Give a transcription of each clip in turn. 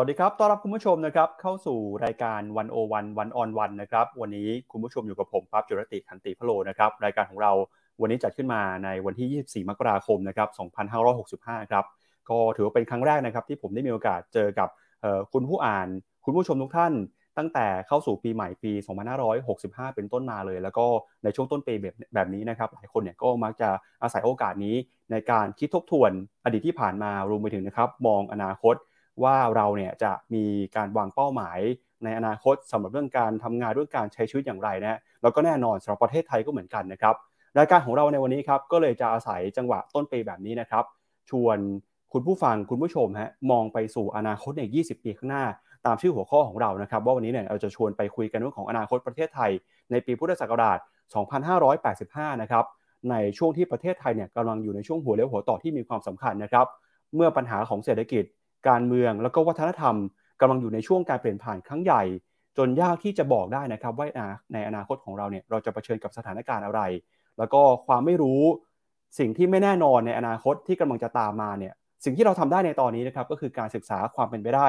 วัสดีครับ ต้อนรับคุณผู้ชมนะครับ เข้าสู่รายการวันโอวันวันออนวันนะครับ วันนี้คุณผู้ชมอยู่กับผมปั๊บจุรติขันติพโลนะครับ รายการของเราวันนี้จัดขึ้นมาในวันที่ 24 มกราคมนะครับ 2565 ครับ ก็ถือว่าเป็นครั้งแรกนะครับที่ผมได้มีโอกาสเจอกับคุณผู้อ่าน คุณผู้ชมทุกท่าน ตั้งแต่เข้าสู่ปีใหม่ปี 2565 เป็นต้นมาเลย แล้วก็ในช่วงต้นปีแบบแบบนี้นะครับ หลายคนเนี่ยก็มักจะอาศัยโอกาสนี้ในการคิดทบทวนอดีตที่ผ่านมารวมไปถึงนะครับมองอนาคต ว่าเราเนี่ยจะมีการวางเป้าหมายในอนาคตสำหรับเรื่องการทำงานเรื่องการใช้ชีวิตอย่างไรนะแล้วก็แน่นอนสำหรับประเทศไทยก็เหมือนกันนะครับรายการของเราในวันนี้ครับก็เลยจะอาศัยจังหวะต้นปีแบบนี้นะครับ ชวนคุณผู้ฟังคุณผู้ชมฮะมองไปสู่อนาคตใน 20 ปีข้างหน้า ตามชื่อหัวข้อของเรานะครับ ว่าวันนี้เนี่ยเราจะชวนไปคุยกันเรื่องของอนาคตประเทศไทย ในปีพุทธศักราช 2585 นะครับในช่วงที่ประเทศไทยเนี่ยกำลังอยู่ในช่วงหัวเลี้ยวหัวต่อที่มีความสำคัญนะครับ เมื่อปัญหาของเศรษฐกิจ การเมืองแล้วก็วัฒนธรรมกำลังอยู่ในช่วงการเปลี่ยนผ่านครั้งใหญ่ จนยากที่จะบอกได้นะครับว่าในอนาคตของเราเนี่ยเราจะเผชิญกับสถานการณ์อะไร แล้วก็ความไม่รู้สิ่งที่ไม่แน่นอนในอนาคตที่กำลังจะตามมาเนี่ยสิ่งที่เราทำได้ในตอนนี้นะครับก็คือการศึกษาความเป็นไปได้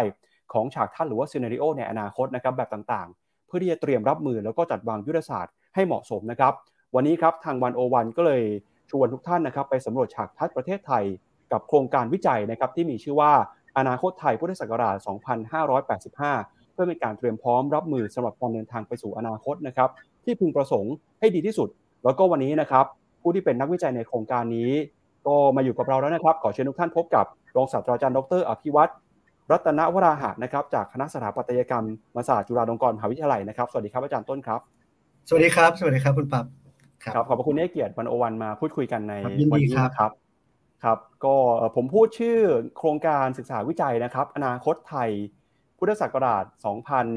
ของฉากทัศน์หรือว่าซีนารีโอในอนาคตนะครับแบบต่างๆ เพื่อที่จะเตรียมรับมือแล้วก็จัดวางยุทธศาสตร์ให้เหมาะสมนะครับ วันนี้ครับทางวันโอวันก็เลยชวนทุกท่านนะครับไปสำรวจฉากทัศน์ประเทศไทย กับโครงการวิจัยนะครับที่มีชื่อว่า อนาคตไทยพุทธศักราช 2585 เพื่อเป็นการเตรียมพร้อมรับมือสำหรับการเดินทางไปสู่อนาคตนะครับที่พึงประสงค์ให้ดีที่สุด แล้วก็วันนี้นะครับผู้ที่เป็นนักวิจัยในโครงการนี้ ก็มาอยู่กับเราแล้วนะครับ ขอเชิญทุกท่านพบกับรองศาสตราจารย์ดรอภิวัตรรัตนวราหะนะครับจากคณะสถาปัตยกรรมศาสตร์จุฬาลงกรณ์มหาวิทยาลัยนะครับสวัสดีครับอาจารย์ต้นครับ สวัสดีครับ สวัสดีครับคุณปับครับขอบคุณที่เกียรติวันโอวันมาพูดคุยกันในวันนี้นะครับ ครับก็ผมพูดชื่อโครงการศึกษาวิจัยนะครับ อนาคตไทยพุทธศักราช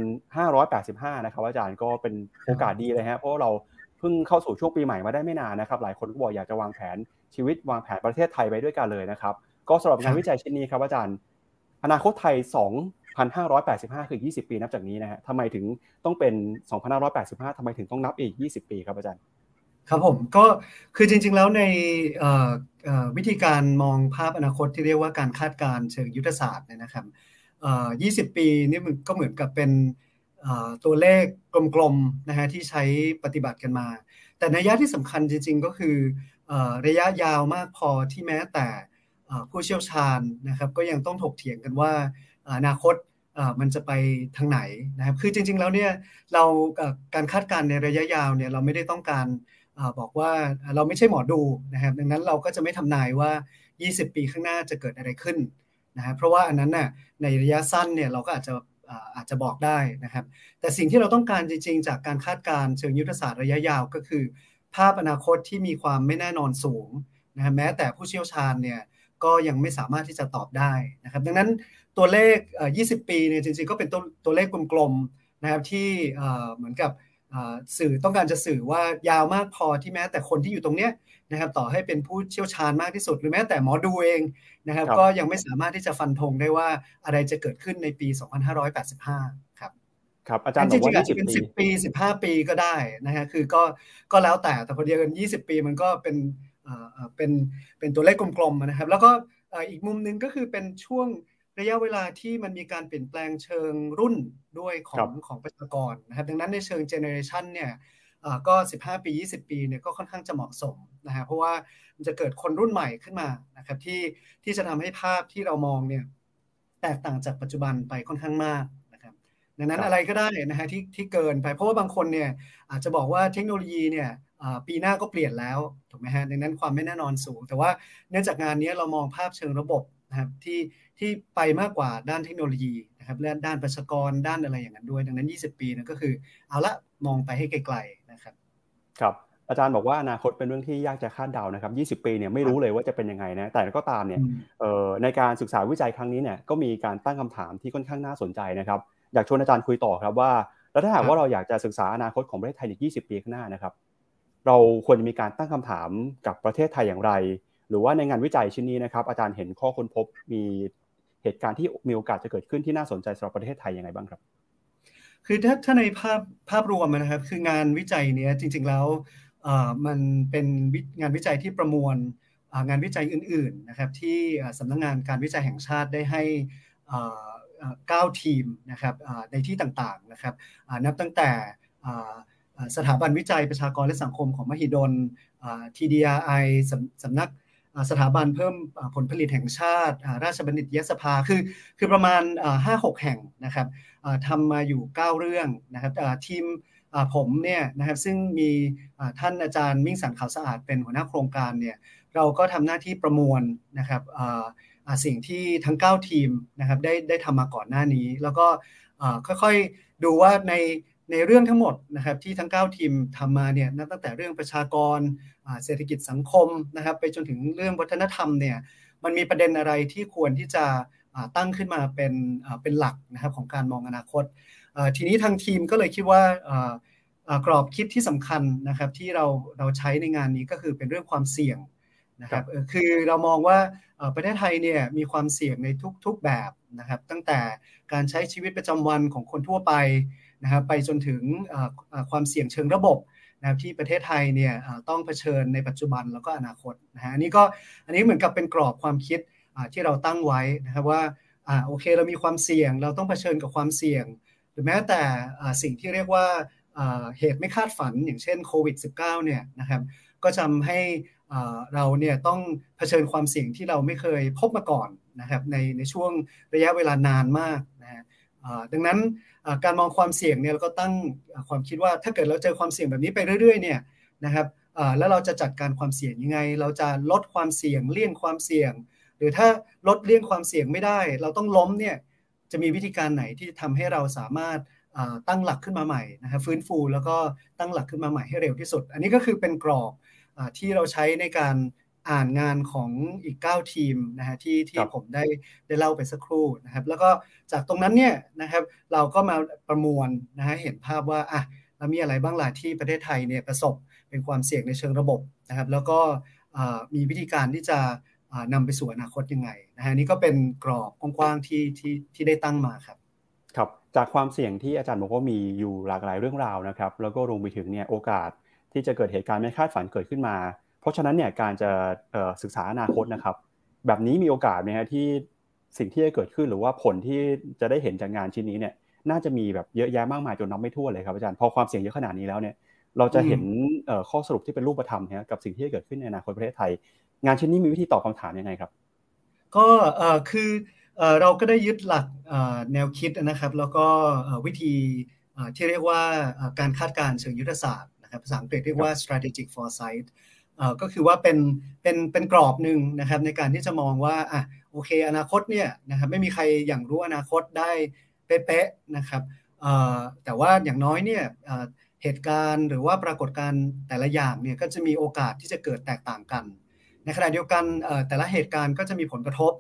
2585 นะครับอาจารย์ก็เป็นโอกาสดีเลยฮะเพราะเราเพิ่งเข้าสู่ช่วงปีใหม่มาได้ไม่นานนะครับ หลายคนก็บอกอยากจะวางแผนชีวิตวางแผนประเทศไทยไปด้วยกันเลยนะครับ ก็สำหรับงานวิจัยชิ้นนี้ครับอาจารย์ อนาคตไทย 2,585 คือ 20 ปีนับจากนี้นะฮะทำไมถึงต้องเป็น 2,585 ทำไมถึงต้องนับอีก 20 ปีครับอาจารย์ ครับผมก็คือจริง ๆ แล้วใน วิธีการมองภาพอนาคตที่เรียกว่าการคาดการเชิงยุทธศาสตร์เนี่ยนะครับ20 ปีนี่มันก็เหมือนกับเป็นตัวเลขกลมๆนะฮะที่ใช้ปฏิบัติกันมา แต่ในระยะที่สำคัญจริง ๆ ก็คือระยะยาวมากพอที่แม้แต่ผู้เชี่ยวชาญนะครับก็ยังต้องถกเถียงกันว่าอนาคตมันจะไปทางไหนนะครับคือจริง ๆ แล้วเนี่ยเราการคาดการณ์ในระยะยาวเนี่ยเราไม่ได้ต้องการ บอกว่าเราไม่ใช่หมอดูนะครับดังนั้นเราก็จะไม่ทำนายว่า 20 ปีข้างหน้าจะเกิดอะไรขึ้นนะครับเพราะว่าอันนั้นน่ะในระยะสั้นเนี่ยเราก็อาจจะอาจจะบอกได้นะครับ แต่สิ่งที่เราต้องการจริง ๆ จากการคาดการณ์เชิงยุทธศาสตร์ระยะยาวก็คือ ภาพอนาคตที่มีความไม่แน่นอนสูงนะแม้แต่ผู้เชี่ยวชาญเนี่ยก็ยังไม่สามารถที่จะตอบได้นะครับ ดังนั้นตัวเลข 20 ปีเนี่ยจริงๆ ก็เป็นตัวตัวเลขกลมๆนะครับที่เหมือนกับ สื่อต้องการจะสื่อว่ายาวมากพอที่แม้แต่คนที่อยู่ตรงเนี้ยนะครับต่อให้เป็นผู้เชี่ยวชาญมากที่สุด หรือแม้แต่หมอดูเองนะครับ ก็ยังไม่สามารถที่จะฟันธงได้ว่าอะไรจะเกิดขึ้นในปี 2585 ครับครับอาจารย์จริงๆอาจจะเป็น 10 ปี 15 ปีก็ได้นะฮะคือก็ก็แล้วแต่แต่พอเดียวกัน 20 ปีมันก็เป็นเป็นเป็นตัวเลขกลมๆนะครับ แล้วก็อีกมุมหนึ่งก็คือเป็นช่วง ระยะเวลาที่มันมีการเปลี่ยนแปลงเชิงรุ่นด้วยของของประชากรนะครับ ดังนั้นในเชิงเจเนอเรชันเนี่ยก็ 15 ปี 20 ปีเนี่ยก็ค่อนข้างจะเหมาะสมนะฮะเพราะว่ามันจะเกิดคนรุ่นใหม่ขึ้นมานะครับที่ที่จะทำให้ภาพที่เรามองเนี่ยแตกต่างจากปัจจุบันไปค่อนข้างมากนะครับดังนั้นอะไรก็ได้นะฮะที่ที่เกินไปเพราะว่าบางคนเนี่ยอาจจะบอกว่าเทคโนโลยีเนี่ยปีหน้าก็เปลี่ยนแล้วถูกไหมฮะดังนั้นความไม่แน่นอนสูง แต่ว่าเนื่องจากงานนี้เรามองภาพเชิงระบบ นะครับที่ที่ไปมากกว่าด้านเทคโนโลยีนะครับและด้านประชากรด้านอะไรอย่างนั้นด้วย ดังนั้น 20 ปีนะก็คือเอาละมองไปให้ไกลๆนะครับครับอาจารย์บอกว่าอนาคตเป็นเรื่องที่ยากจะคาดเดานะครับ 20 ปีเนี่ยไม่รู้เลยว่าจะเป็นยังไงนะ แต่ก็ตามเนี่ยในการศึกษาวิจัยครั้งนี้เนี่ยก็มีการตั้งคำถามที่ค่อนข้างน่าสนใจนะครับ อยากชวนอาจารย์คุยต่อครับว่า แล้วถ้าหากว่าเราอยากจะศึกษาอนาคตของประเทศไทยอีก 20 ปีข้างหน้านะครับ เราควรจะมีการตั้งคำถามกับประเทศไทยอย่างไร หรือว่าในงานวิจัยชิ้นนี้นะครับอาจารย์เห็นข้อค้นพบมีเหตุการณ์ที่มีโอกาสจะเกิดขึ้นที่น่าสนใจสำหรับประเทศไทยยังไงบ้างครับ คือถ้าถ้าในภาพภาพรวมนะครับ คืองานวิจัยเนี้ยจริง ๆแล้วมันเป็นงานวิจัยที่ประมวลงานวิจัยอื่นๆนะครับที่สำนักงงานการวิจัยแห่งชาติได้ให้9ทีมนะครับในที่ต่างๆนะครับนับตั้งแต่สถาบันวิจัยประชากรและสังคมของมหิดล TDRI สำนัก สถาบันเพิ่มผลผลิตแห่งชาติ ราชบัณฑิตยสภาคือคือประมาณ 5-6 แห่งนะครับทำมาอยู่ 9 เรื่องนะครับทีมผมเนี่ยนะครับซึ่งมีท่านอาจารย์มิ่งสันขาวสะอาดเป็นหัวหน้าโครงการเนี่ยเราก็ทำหน้าที่ประมวลนะครับสิ่งที่ทั้ง 9 ทีมนะครับได้ได้ทำมาก่อนหน้านี้ แล้วก็ค่อยๆดูว่าใน ในเรื่องทั้งหมดนะครับที่ทั้ง 9 ทีมทำมาเนี่ยนับตั้งแต่เรื่องประชากรเศรษฐกิจสังคมนะครับ ไปจนถึงเรื่องวัฒนธรรมเนี่ยมันมีประเด็นอะไรที่ควรที่จะตั้งขึ้นมาเป็นเป็นหลักนะครับของการมองอนาคต ทีนี้ทางทีมก็เลยคิดว่ากรอบคิดที่สำคัญนะครับที่เราเราใช้ในงานนี้ก็คือเป็นเรื่องความเสี่ยงนะครับคือเรามองว่าประเทศไทยเนี่ยมีความเสี่ยงในทุกๆแบบนะครับตั้งแต่การใช้ชีวิตประจำวันของคนทั่วไป นะครับไปจนถึงความเสี่ยงเชิงระบบนะครับที่ประเทศไทยเนี่ยต้องเผชิญในปัจจุบันแล้วก็อนาคตนะฮะอันนี้ก็อันนี้เหมือนกับเป็นกรอบความคิดที่เราตั้งไว้นะครับว่าโอเคเรามีความเสี่ยงเราต้องเผชิญกับความเสี่ยง หรือแม้แต่สิ่งที่เรียกว่าเหตุไม่คาดฝันอย่างเช่นโควิด -19 เนี่ยนะครับก็ทำให้เราเนี่ยต้องเผชิญความเสี่ยงที่เราไม่เคยพบมาก่อนนะครับในในช่วงระยะเวลานานมาก ดังนั้นการมองความเสี่ยงเนี่ยเราก็ตั้งความคิดว่าถ้าเกิดเราเจอความเสี่ยงแบบนี้ไปเรื่อยๆเนี่ยนะครับแล้วเราจะจัดการความเสี่ยงยังไง เราจะลดความเสี่ยงเลี่ยงความเสี่ยง หรือถ้าลดเลี่ยงความเสี่ยงไม่ได้ เราต้องล้มเนี่ยจะมีวิธีการไหนที่ทำให้เราสามารถตั้งหลักขึ้นมาใหม่นะครับฟื้นฟูแล้วก็ตั้งหลักขึ้นมาใหม่ให้เร็วที่สุด อันนี้ก็คือเป็นกรอบที่เราใช้ในการ อ่านงานของอีก 9 ทีมนะฮะที่ที่ผมได้ได้เล่าไปสักครู่นะครับ แล้วก็จากตรงนั้นเนี่ยนะครับเราก็มาประมวลนะฮะเห็นภาพว่าอะเรามีอะไรบ้างล่ะที่ประเทศไทยเนี่ยประสบเป็นความเสี่ยงในเชิงระบบนะครับ แล้วก็มีวิธีการที่จะนำไปสู่อนาคตยังไงนะฮะนี่ก็เป็นกรอบกว้างๆที่ที่ที่ได้ตั้งมาครับครับจากความเสี่ยงที่อาจารย์บอกว่ามีอยู่หลากหลายเรื่องราวนะครับ แล้วก็รวมไปถึงเนี่ยโอกาสที่จะเกิดเหตุการณ์ไม่คาดฝันเกิดขึ้นมา เพราะฉะนั้นเนี่ยการจะศึกษาอนาคตนะครับ แบบนี้มีโอกาสไหมฮะที่สิ่งที่จะเกิดขึ้นหรือว่าผลที่จะได้เห็นจากงานชิ้นนี้เนี่ยน่าจะมีแบบเยอะแยะมากมายจนนับไม่ทั่วเลยครับอาจารย์พอความเสี่ยงเยอะขนาดนี้แล้วเนี่ยเราจะเห็นข้อสรุปที่เป็นรูปธรรมนะกับสิ่งที่จะเกิดขึ้นในอนาคตประเทศไทย งานชิ้นนี้มีวิธีตอบคาถามยังไงครับ ก็คือเราก็ได้ยึดหลักแนวคิดนะครับ แล้วก็วิธีที่เรียกว่าการคาดการณ์เชิงยุทธศาสตร์นะครับภาษาอังกฤษเรียกว่า strategic foresight ก็คือว่าเป็นเป็นเป็นกรอบหนึ่งนะครับในการที่จะมองว่าอะโอเค อนาคตเนี่ยนะครับไม่มีใครอย่างรู้อนาคตได้เป๊ะๆนะครับแต่ว่าอย่างน้อยเนี่ยเหตุการณ์หรือว่าปรากฏการณ์แต่ละอย่างเนี่ยก็จะมีโอกาสที่จะเกิดแตกต่างกัน ในขณะเดียวกันแต่ละเหตุการณ์ก็จะมีผลกระทบ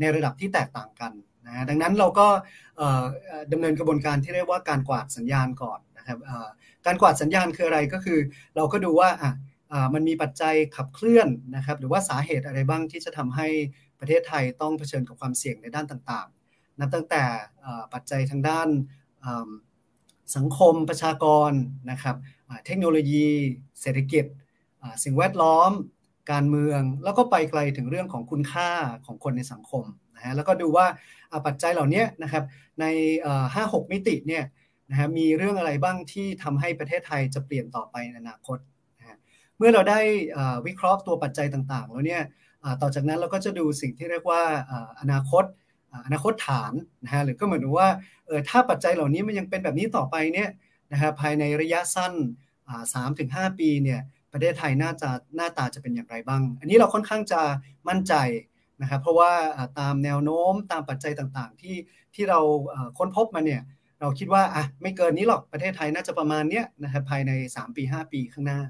ในระดับที่แตกต่างกันนะดังนั้นเราก็ดำเนินกระบวนการที่เรียกว่าการกวาดสัญญาณก่อนนะครับการกวาดสัญญาณคืออะไรก็คือ เราก็ดูว่าอะ มันมีปัจจัยขับเคลื่อนนะครับหรือว่าสาเหตุอะไรบ้างที่จะทำให้ประเทศไทยต้องเผชิญกับความเสี่ยงในด้านต่างๆ นับตั้งแต่ปัจจัยทางด้านสังคมประชากรนะครับเทคโนโลยี เศรษฐกิจ สิ่งแวดล้อม การเมือง แล้วก็ไปไกลถึงเรื่องของคุณค่าของคนในสังคมนะฮะแล้วก็ดูว่าปัจจัยเหล่านี้นะครับใน5-6 มิติเนี่ยนะฮะมีเรื่องอะไรบ้างที่ทำให้ประเทศไทยจะเปลี่ยนต่อไปในอนาคต เมื่อเราได้วิเคราะห์ตัวปัจจัยต่างๆ แล้วเนี่ยต่อจากนั้นเราก็จะดูสิ่งที่เรียกว่าอนาคตอนาคตฐานนะฮะหรือก็เหมือนว่าเออถ้าปัจจัยเหล่านี้มันยังเป็นแบบนี้ต่อไปเนี่ยนะฮะภายในระยะสั้นสามถึงห้าปีเนี่ยประเทศไทยน่าจะหน้าตาจะเป็นอย่างไรบ้าง อันนี้เราค่อนข้างจะมั่นใจนะครับเพราะว่าตามแนวโน้มตามปัจจัยต่างๆ ที่ที่เราค้นพบมาเนี่ยเราคิดว่าอะไม่เกินนี้หรอกประเทศไทยน่าจะประมาณเนี้ยนะครับภายใน 3 ปี 5 ปีข้างหน้า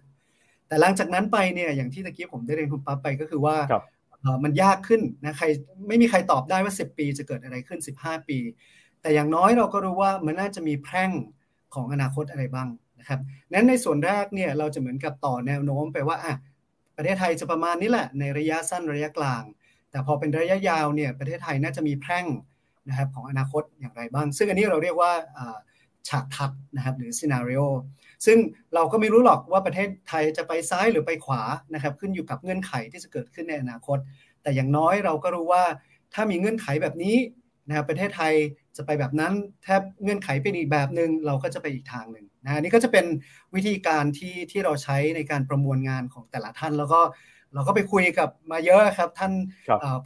แต่หลังจากนั้นไปเนี่ยอย่างที่ตะกี้ผมได้เรียนคุณปั๊บไปก็คือว่ามันยากขึ้นนะใครไม่มีใครตอบได้ว่า 10 ปีจะเกิดอะไรขึ้น 15 ปี แต่อย่างน้อยเราก็รู้ว่ามันน่าจะมีแพร่งของอนาคตอะไรบ้างนะครับนั้นในส่วนแรกเนี่ยเราจะเหมือนกับต่อแนวโน้มไปว่าอะประเทศไทยจะประมาณนี้แหละ ในระยะสั้นระยะกลาง แต่พอเป็นระยะยาวเนี่ยประเทศไทยน่าจะมีแพร่งนะครับของอนาคตอย่างไรบ้าง ซึ่งอันนี้เราเรียกว่าฉากทัดนะครับหรือซีนารีโอ ซึ่งเราก็ไม่รู้หรอกว่าประเทศไทยจะไปซ้ายหรือไปขวานะครับขึ้นอยู่กับเงื่อนไขที่จะเกิดขึ้นในอนาคต แต่อย่างน้อยเราก็รู้ว่าถ้ามีเงื่อนไขแบบนี้นะครับประเทศไทยจะไปแบบนั้นแทบเงื่อนไขเป็นอีกแบบหนึ่งเราก็จะไปอีกทางหนึ่งนะนี่ก็จะเป็นวิธีการที่ที่เราใช้ในการประมวลงานของแต่ละท่าน แล้วก็เราก็ไปคุยกับมาเยอะครับ ท่าน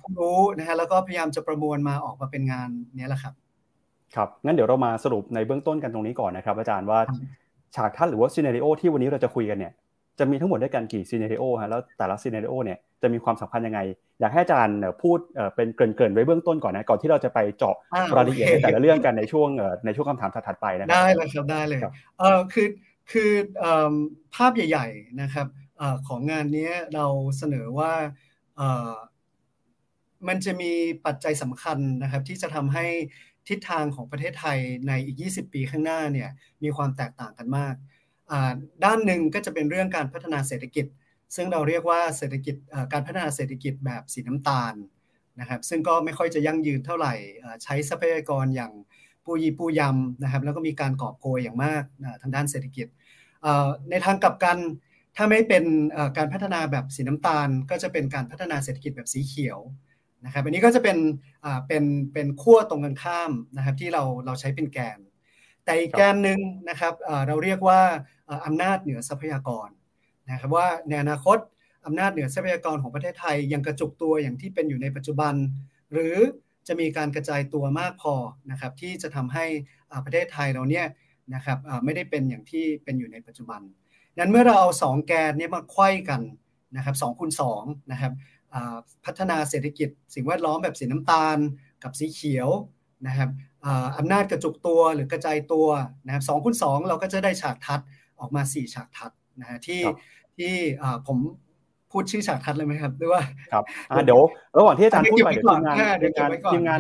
ผู้รู้นะฮะแล้วก็พยายามจะประมวลมาออกมาเป็นงานนี้แหละครับครับงั้นเดี๋ยวเรามาสรุปในเบื้องต้นกันตรงนี้ก่อนนะครับ อาจารย์ว่า ฉากทัศหรือว่าซีเนริโอที่วันนี้เราจะคุยกันเนี่ยจะมีทั้งหมดด้วยกันกี่ซีเนริโอฮะแล้วแต่ละซีเนริโอเนี่ยจะมีความสำคัญยังไง อยากให้อาจารย์พูดเป็นเกริ่นๆไว้เบื้องต้นก่อนนะก่อนที่เราจะไปเจาะรายละเอียดในแต่ละเรื่องกันในช่วงในช่วงคำถามถัดไปนะครับได้เลยครับได้เลยเออคือคือภาพใหญ่ ๆนะครับของงานนี้เราเสนอว่ามันจะมีปัจจัยสำคัญนะครับที่จะทำให้ ทิศทางของประเทศไทยในอีก 20 ปีข้างหน้าเนี่ยมีความแตกต่างกันมาก ด้านหนึ่งก็จะเป็นเรื่องการพัฒนาเศรษฐกิจ ซึ่งเราเรียกว่าเศรษฐกิจการพัฒนาเศรษฐกิจแบบสีน้ำตาลนะครับซึ่งก็ไม่ค่อยจะยั่งยืนเท่าไหร่ใช้ทรัพยากรอย่างปูยีปูยำนะครับแล้วก็มีการกอบโกยอย่างมากทางด้านเศรษฐกิจ ในทางกลับกันถ้าไม่เป็นการพัฒนาแบบสีน้ำตาล ก็จะเป็นการพัฒนาเศรษฐกิจแบบสีเขียว นะครับอันนี้ก็จะเป็นเป็นเป็นขั้วตรงกันข้ามนะครับที่เราเราใช้เป็นแกน แต่อีกแกนหนึ่งนะครับเราเรียกว่าอำนาจเหนือทรัพยากรนะครับว่าในอนาคตอำนาจเหนือทรัพยากรของประเทศไทยยังกระจุกตัวอย่างที่เป็นอยู่ในปัจจุบัน หรือจะมีการกระจายตัวมากพอนะครับที่จะทำให้ประเทศไทยเราเนี่ยนะครับไม่ได้เป็นอย่างที่เป็นอยู่ในปัจจุบันนั้นเมื่อเราเอา2แกนนี้มาควยกันนะครับสองคูณสองนะครับ พัฒนาเศรษฐกิจ สิ่งแวดล้อมแบบสีน้ำตาลกับสีเขียวนะครับอำนาจกระจุกตัวหรือกระจายตัวนะครับสองคูณสองเราก็จะได้ฉากทัดออกมาสี่ฉากทัดนะฮะที่ที่ผมพูดชื่อฉากทัดเลยไหมครับหรือว่าครับเดี๋ยวระหว่างที่อาจารย์พูดไปเดี๋ยวทีมงานทีมงาน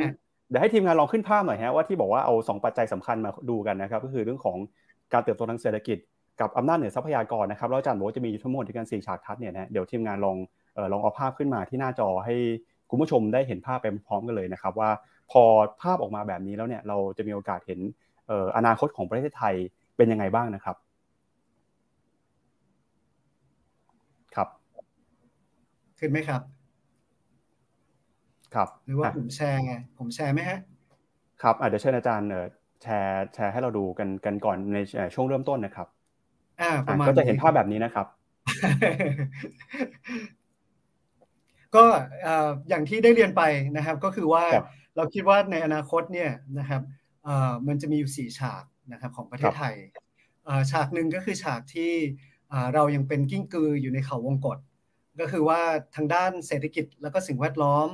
เดี๋ยวให้ทีมงานลองขึ้นภาพหน่อยฮะว่าที่บอกว่าเอาสองปัจจัยสำคัญมาดูกันนะครับ ก็คือเรื่องของการเติบโตทางเศรษฐกิจ กับอำนาจเหนือทรัพยากรนะครับแล้วอาจารย์บอกว่าจะมีทั้งหมดที่กันสี่ฉากทัดเนี่ยนะเดี๋ยวทีมงานลอง ลองเอาภาพขึ้นมาที่หน้าจอให้คุณผู้ชมได้เห็นภาพไปพร้อมกันเลยนะครับ ว่าพอภาพออกมาแบบนี้แล้วเนี่ยเราจะมีโอกาสเห็นอนาคตของประเทศไทยเป็นยังไงบ้างนะครับครับขึ้นไหมครับ ครับ หรือว่าผมแชร์ไงผมแชร์ไหมฮะครับอาจจะเชิญอาจารย์แชร์แชร์ให้เราดูกันกันก่อนในช่วงเริ่มต้นนะครับ อ่าประมาณก็จะเห็นภาพแบบนี้นะครับ ก็อย่างที่ได้เรียนไปนะครับก็คือว่าเราคิดว่าในอนาคตเนี่ยนะครับมันจะมีอยู่สี่ฉากนะครับของประเทศไทยฉากหนึ่งก็คือฉากที่เรายังเป็นกิ้งกืออยู่ในเขาวงกฏก็คือว่าทางด้านเศรษฐกิจแล้วก็สิ่งแวดล้อม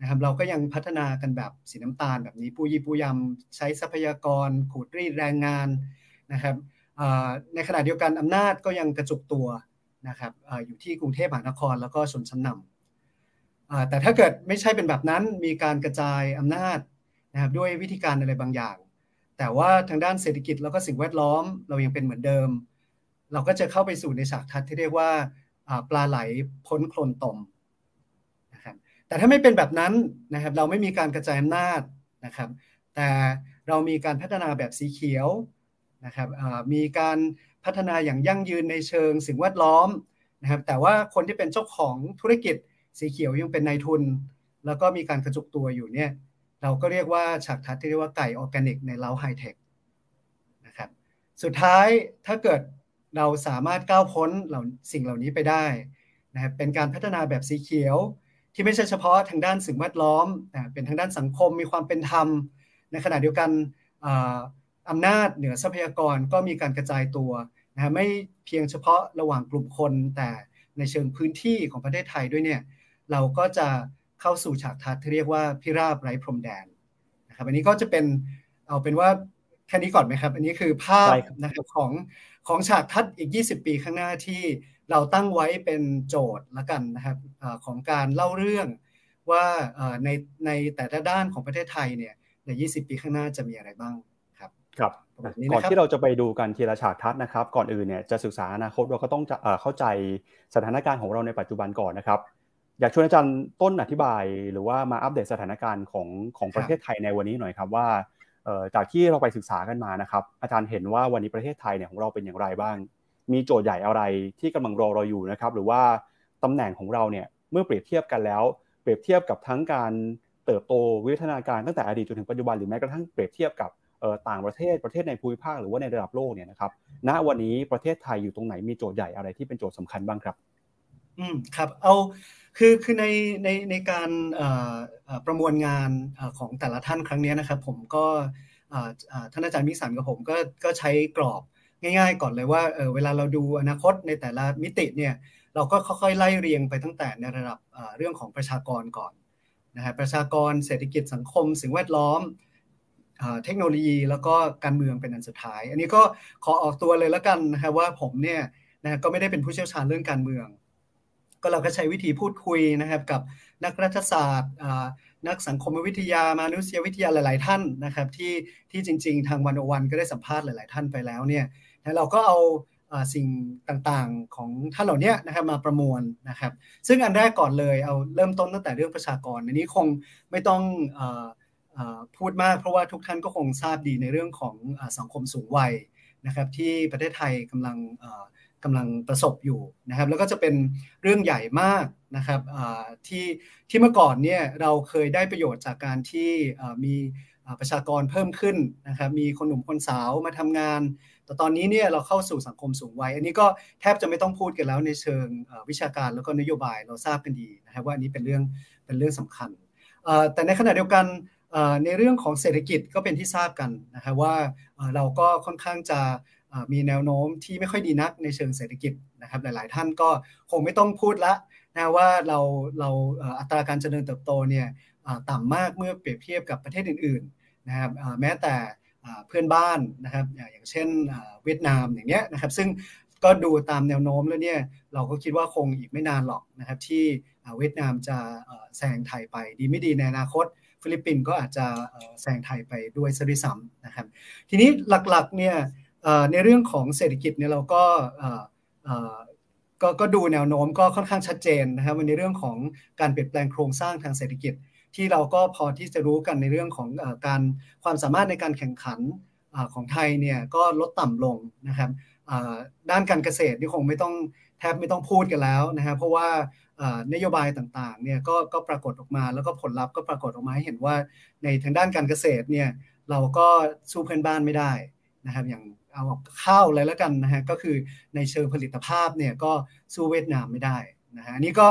นะครับเราก็ยังพัฒนากันแบบสีน้ำตาลแบบนี้ปูยีปูยำใช้ทรัพยากร ขูดรีดแรงงานนะครับในขณะเดียวกันอำนาจก็ยังกระจุกตัวนะครับอยู่ที่กรุงเทพมหานครแล้วก็ชนชั้นนำ แต่ถ้าเกิดไม่ใช่เป็นแบบนั้นมีการกระจายอำนาจนะครับด้วยวิธีการอะไรบางอย่าง แต่ว่าทางด้านเศรษฐกิจแล้วก็สิ่งแวดล้อม เรายังเป็นเหมือนเดิม เราก็จะเข้าไปสู่ในฉากทัศน์ที่เรียกว่าปลาไหลพ้นโคลนตมนะครับแต่ถ้าไม่เป็นแบบนั้นนะครับเราไม่มีการกระจายอำนาจนะครับ แต่เรามีการพัฒนาแบบสีเขียวนะครับมีการพัฒนาอย่างยั่งยืนในเชิงสิ่งแวดล้อมนะครับแต่ว่าคนที่เป็นเจ้าของธุรกิจ สีเขียวยังเป็นนายทุน แล้วก็มีการกระจุกตัวอยู่เนี่ย เราก็เรียกว่าฉากทัศน์ที่เรียกว่าไก่ออร์แกนิกในเล้าไฮเทคนะครับ สุดท้ายถ้าเกิดเราสามารถก้าวพ้นเหล่าสิ่งเหล่านี้ไปได้นะครับเป็นการพัฒนาแบบสีเขียว ที่ไม่ใช่เฉพาะทางด้านสิ่งแวดล้อมเป็นทางด้านสังคมมีความเป็นธรรม ในขณะเดียวกันอำนาจเหนือทรัพยากรก็มีการกระจายตัวนะไม่เพียงเฉพาะระหว่างกลุ่มคนแต่ในเชิงพื้นที่ของประเทศไทยด้วยเนี่ย เราก็จะเข้าสู่ฉากทัศน์ที่เรียกว่าพิราบไร้พรมแดนนะครับอันนี้ก็จะเป็นเอาเป็นว่าแค่นี้ก่อนไหมครับ อันนี้คือภาพนะครับของของฉากทัศน์อีก 20 ปีข้างหน้าที่เราตั้งไว้เป็นโจทย์ละกันนะครับอของการเล่าเรื่องว่าในในแต่ละด้านของประเทศไทยเนี่ยใน 20 ปีข้างหน้าจะมีอะไรบ้างครับครับก่อนที่เราจะไปดูกันทีละฉากทัศน์นะครับ ก่อนอื่นเนี่ยจะศึกษาอนาคตเราก็ต้องเข้าใจสถานการณ์ของเราในปัจจุบันก่อนนะครับ อยากชวนอาจารย์ต้นอธิบาย หรือว่ามาอัปเดตสถานการณ์ของของประเทศไทยในวันนี้หน่อยครับว่าจากที่เราไปศึกษากันมานะครับ อาจารย์เห็นว่าวันนี้ประเทศไทยเนี่ยของเราเป็นอย่างไรบ้าง มีโจทย์ใหญ่อะไรที่กำลังรอเราอยู่นะครับ หรือว่าตำแหน่งของเราเนี่ยเมื่อเปรียบเทียบกันแล้ว เปรียบเทียบกับทั้งการเติบโตวิทนาการตั้งแต่อดีตจนถึงปัจจุบันหรือแม้กระทั่งเปรียบเทียบกับต่างประเทศประเทศในภูมิภาคหรือว่าในระดับโลกเนี่ยนะครับ ณวันนี้ประเทศไทยอยู่ตรงไหนมีโจทย์ใหญ่อะไรที่เป็นโจทย์สำคัญบ้างครับ อืมครับเอาคือคือในในในการประมวลงานของแต่ละท่านครั้งนี้นะครับ ผมก็ท่านอาจารย์มิสันกับผมก็ก็ใช้กรอบง่าย ๆ ก่อนเลยว่าเวลาเราดูอนาคตในแต่ละมิติเนี่ยเราก็ค่อยๆไล่เรียงไปตั้งแต่ในระดับเรื่องของประชากรก่อนนะฮะประชากรเศรษฐกิจสังคม สิ่งแวดล้อมเทคโนโลยีแล้วก็การเมืองเป็นอันสุดท้าย อันนี้ก็ขอออกตัวเลยแล้วกันนะครับว่าผมเนี่ยนะก็ไม่ได้เป็นผู้เชี่ยวชาญเรื่องการเมือง ก็เราก็ใช้วิธีพูดคุยนะครับกับนักรัฐศาสตร์นักสังคมวิทยามนุษยวิทยาหลาย ๆ ท่านนะครับที่ที่จริง ๆ ทางวันอวันก็ได้สัมภาษณ์หลาย ๆ ท่านไปแล้วเนี่ยเราก็เอาสิ่งต่างๆของท่านเหล่านี้นะครับมาประมวลนะครับ ซึ่งอันแรกก่อนเลยเอาเริ่มต้นตั้งแต่เรื่องประชากรอันนี้คงไม่ต้องพูดมากเพราะว่าทุกท่านก็คงทราบดีในเรื่องของสังคมสูงวัยนะครับที่ประเทศไทยกำลัง กำลังประสบอยู่นะครับ แล้วก็จะเป็นเรื่องใหญ่มากนะครับที่ที่เมื่อก่อนเนี่ยเราเคยได้ประโยชน์จากการที่มีประชากรเพิ่มขึ้นนะครับ มีคนหนุ่มคนสาวมาทำงาน แต่ตอนนี้เนี่ยเราเข้าสู่สังคมสูงวัย อันนี้ก็แทบจะไม่ต้องพูดกันแล้วในเชิงวิชาการแล้วก็นโยบายเราทราบกันดีนะครับว่าอันนี้เป็นเรื่องเป็นเรื่องสำคัญ แต่ในขณะเดียวกันในเรื่องของเศรษฐกิจก็เป็นที่ทราบกันนะครับว่าเราก็ค่อนข้างจะ มีแนวโน้มที่ไม่ค่อยดีนักในเชิงเศรษฐกิจนะครับ หลาย ๆ ท่านก็คงไม่ต้องพูดละนะว่าเราเราอัตราการเจริญเติบโตเนี่ยต่ำมากเมื่อเปรียบเทียบกับประเทศอื่น ๆ นะครับแม้แต่เพื่อนบ้านนะครับอย่างเช่นเวียดนามอย่างเงี้ยนะครับ ซึ่งก็ดูตามแนวโน้มแล้วเนี่ยเราก็คิดว่าคงอีกไม่นานหรอกนะครับ ที่เวียดนามจะแซงไทยไปดีไม่ดีในอนาคต ฟิลิปปินส์ก็อาจจะแซงไทยไปด้วยซะด้วยซ้ำนะครับ ทีนี้หลักๆเนี่ย ในเรื่องของเศรษฐกิจเนี่ยเราก็ก็ก็ดูแนวโน้มก็ค่อนข้างชัดเจนนะครับในเรื่องของการเปลี่ยนแปลงโครงสร้างทางเศรษฐกิจ ที่เราก็พอที่จะรู้กันในเรื่องของการความสามารถในการแข่งขันของไทยเนี่ยก็ลดต่ำลงนะครับด้านการเกษตรนี่คงไม่ต้องแทบไม่ต้องพูดกันแล้วนะครับเพราะว่านโยบายต่างๆเนี่ยก็ก็ปรากฏออกมาแล้วก็ผลลัพธ์ก็ปรากฏออกมาให้เห็นว่าในทางด้านการเกษตรเนี่ยเราก็สู้เพื่อนบ้านไม่ได้นะครับอย่าง เอาข้าวเลยแล้วกันนะฮะก็คือในเชิงผลิตภาพเนี่ยก็สู้เวียดนามไม่ได้นะฮะนี่ก็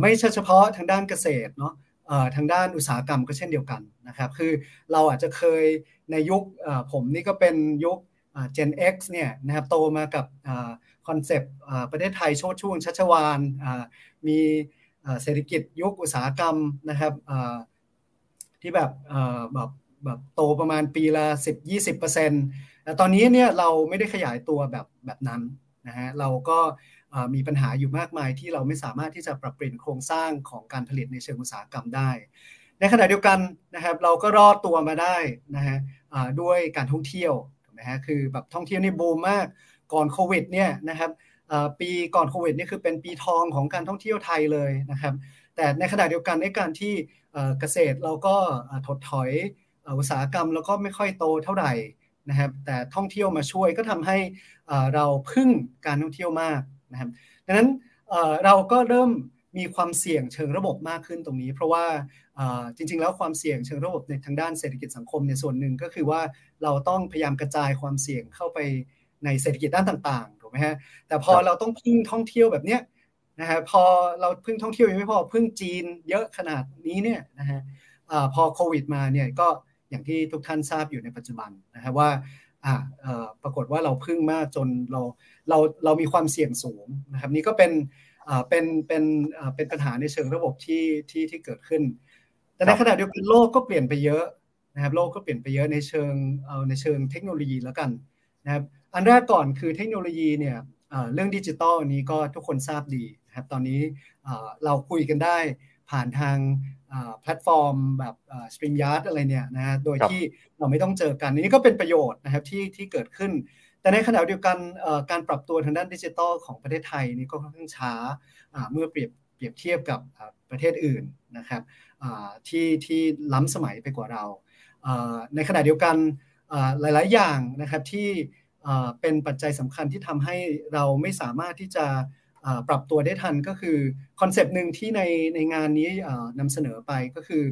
ไม่ใช่เฉพาะทางด้านเกษตรเนาะทางด้านอุตสาหกรรมก็เช่นเดียวกันนะครับคือเราอาจจะเคยในยุคผมนี่ก็เป็นยุค Gen X เนี่ยนะครับโตมากับคอนเซปต์ประเทศไทยโชดช่วงชัชวานมีเศรษฐกิจยุคอุตสาหกรรมนะครับที่แบบแบบแบบโตประมาณปีละ 10-20% แต่ตอนนี้เนี่ยเราไม่ได้ขยายตัวแบบแบบนั้นนะฮะเราก็มีปัญหาอยู่มากมายที่เราไม่สามารถที่จะปรับเปลี่ยนโครงสร้างของการผลิตในเชิงอุตสาหกรรมได้ ในขณะเดียวกันนะครับเราก็รอดตัวมาได้นะฮะด้วยการท่องเที่ยวนะฮะคือแบบท่องเที่ยวนี่บูมมากก่อนโควิดเนี่ยนะครับปีก่อนโควิดนี่คือเป็นปีทองของการท่องเที่ยวไทยเลยนะครับ แต่ในขณะเดียวกันในการที่เกษตรเราก็ถดถอยอุตสาหกรรมแล้วก็ไม่ค่อยโตเท่าไหร่ นะครับแต่ท่องเที่ยวมาช่วยก็ทำให้เราพึ่งการท่องเที่ยวมากนะครับดังนั้นเราก็เริ่มมีความเสี่ยงเชิงระบบมากขึ้นตรงนี้ เพราะว่าจริง ๆ แล้วความเสี่ยงเชิงระบบในทางด้านเศรษฐกิจสังคมในส่วนหนึ่งก็คือว่าเราต้องพยายามกระจายความเสี่ยงเข้าไปในเศรษฐกิจด้านต่างๆถูกไหมฮะแต่พอเราต้องพึ่งท่องเที่ยวแบบเนี้ยนะฮะพอเราพึ่งท่องเที่ยวยังไม่พอพึ่งจีนเยอะขนาดนี้เนี่ยนะฮะพอโควิดมาเนี่ยก็ อย่างที่ทุกท่านทราบอยู่ในปัจจุบันนะฮะว่าปรากฏว่าเราพึ่งมากจนเราเราเรามีความเสี่ยงสูงนะครับนี่ก็เป็นเป็นเป็นเป็นปัญหาในเชิงระบบที่ที่ที่เกิดขึ้น แต่ในขณะเดียวกันโลกก็เปลี่ยนไปเยอะนะครับโลกก็เปลี่ยนไปเยอะในเชิงเอาในเชิงเทคโนโลยีแล้วกันนะครับอันแรกก่อนคือเทคโนโลยีเนี่ยเรื่องดิจิตอลนี้ก็ทุกคนทราบดีนะครับตอนนี้เราคุยกันได้ ผ่านทางแพลตฟอร์มแบบ StreamYard อะไรเนี่ยนะฮะโดยที่เราไม่ต้องเจอกันนี่ก็เป็นประโยชน์นะครับที่ที่เกิดขึ้น แต่ในขณะเดียวกันการปรับตัวทางด้านดิจิทัลของประเทศไทยนี่ก็ค่อนข้างช้าเมื่อเปรียบเปรียบเทียบกับประเทศอื่นนะครับที่ที่ล้ำสมัยไปกว่าเรา ในขณะเดียวกันหลาย ๆ อย่างนะครับที่เป็นปัจจัยสำคัญที่ทำให้เราไม่สามารถที่จะ ปรับตัวได้ทันก็คือคอนเซปต์หนึ่งที่ในในงานนี้นำเสนอไปก็คือ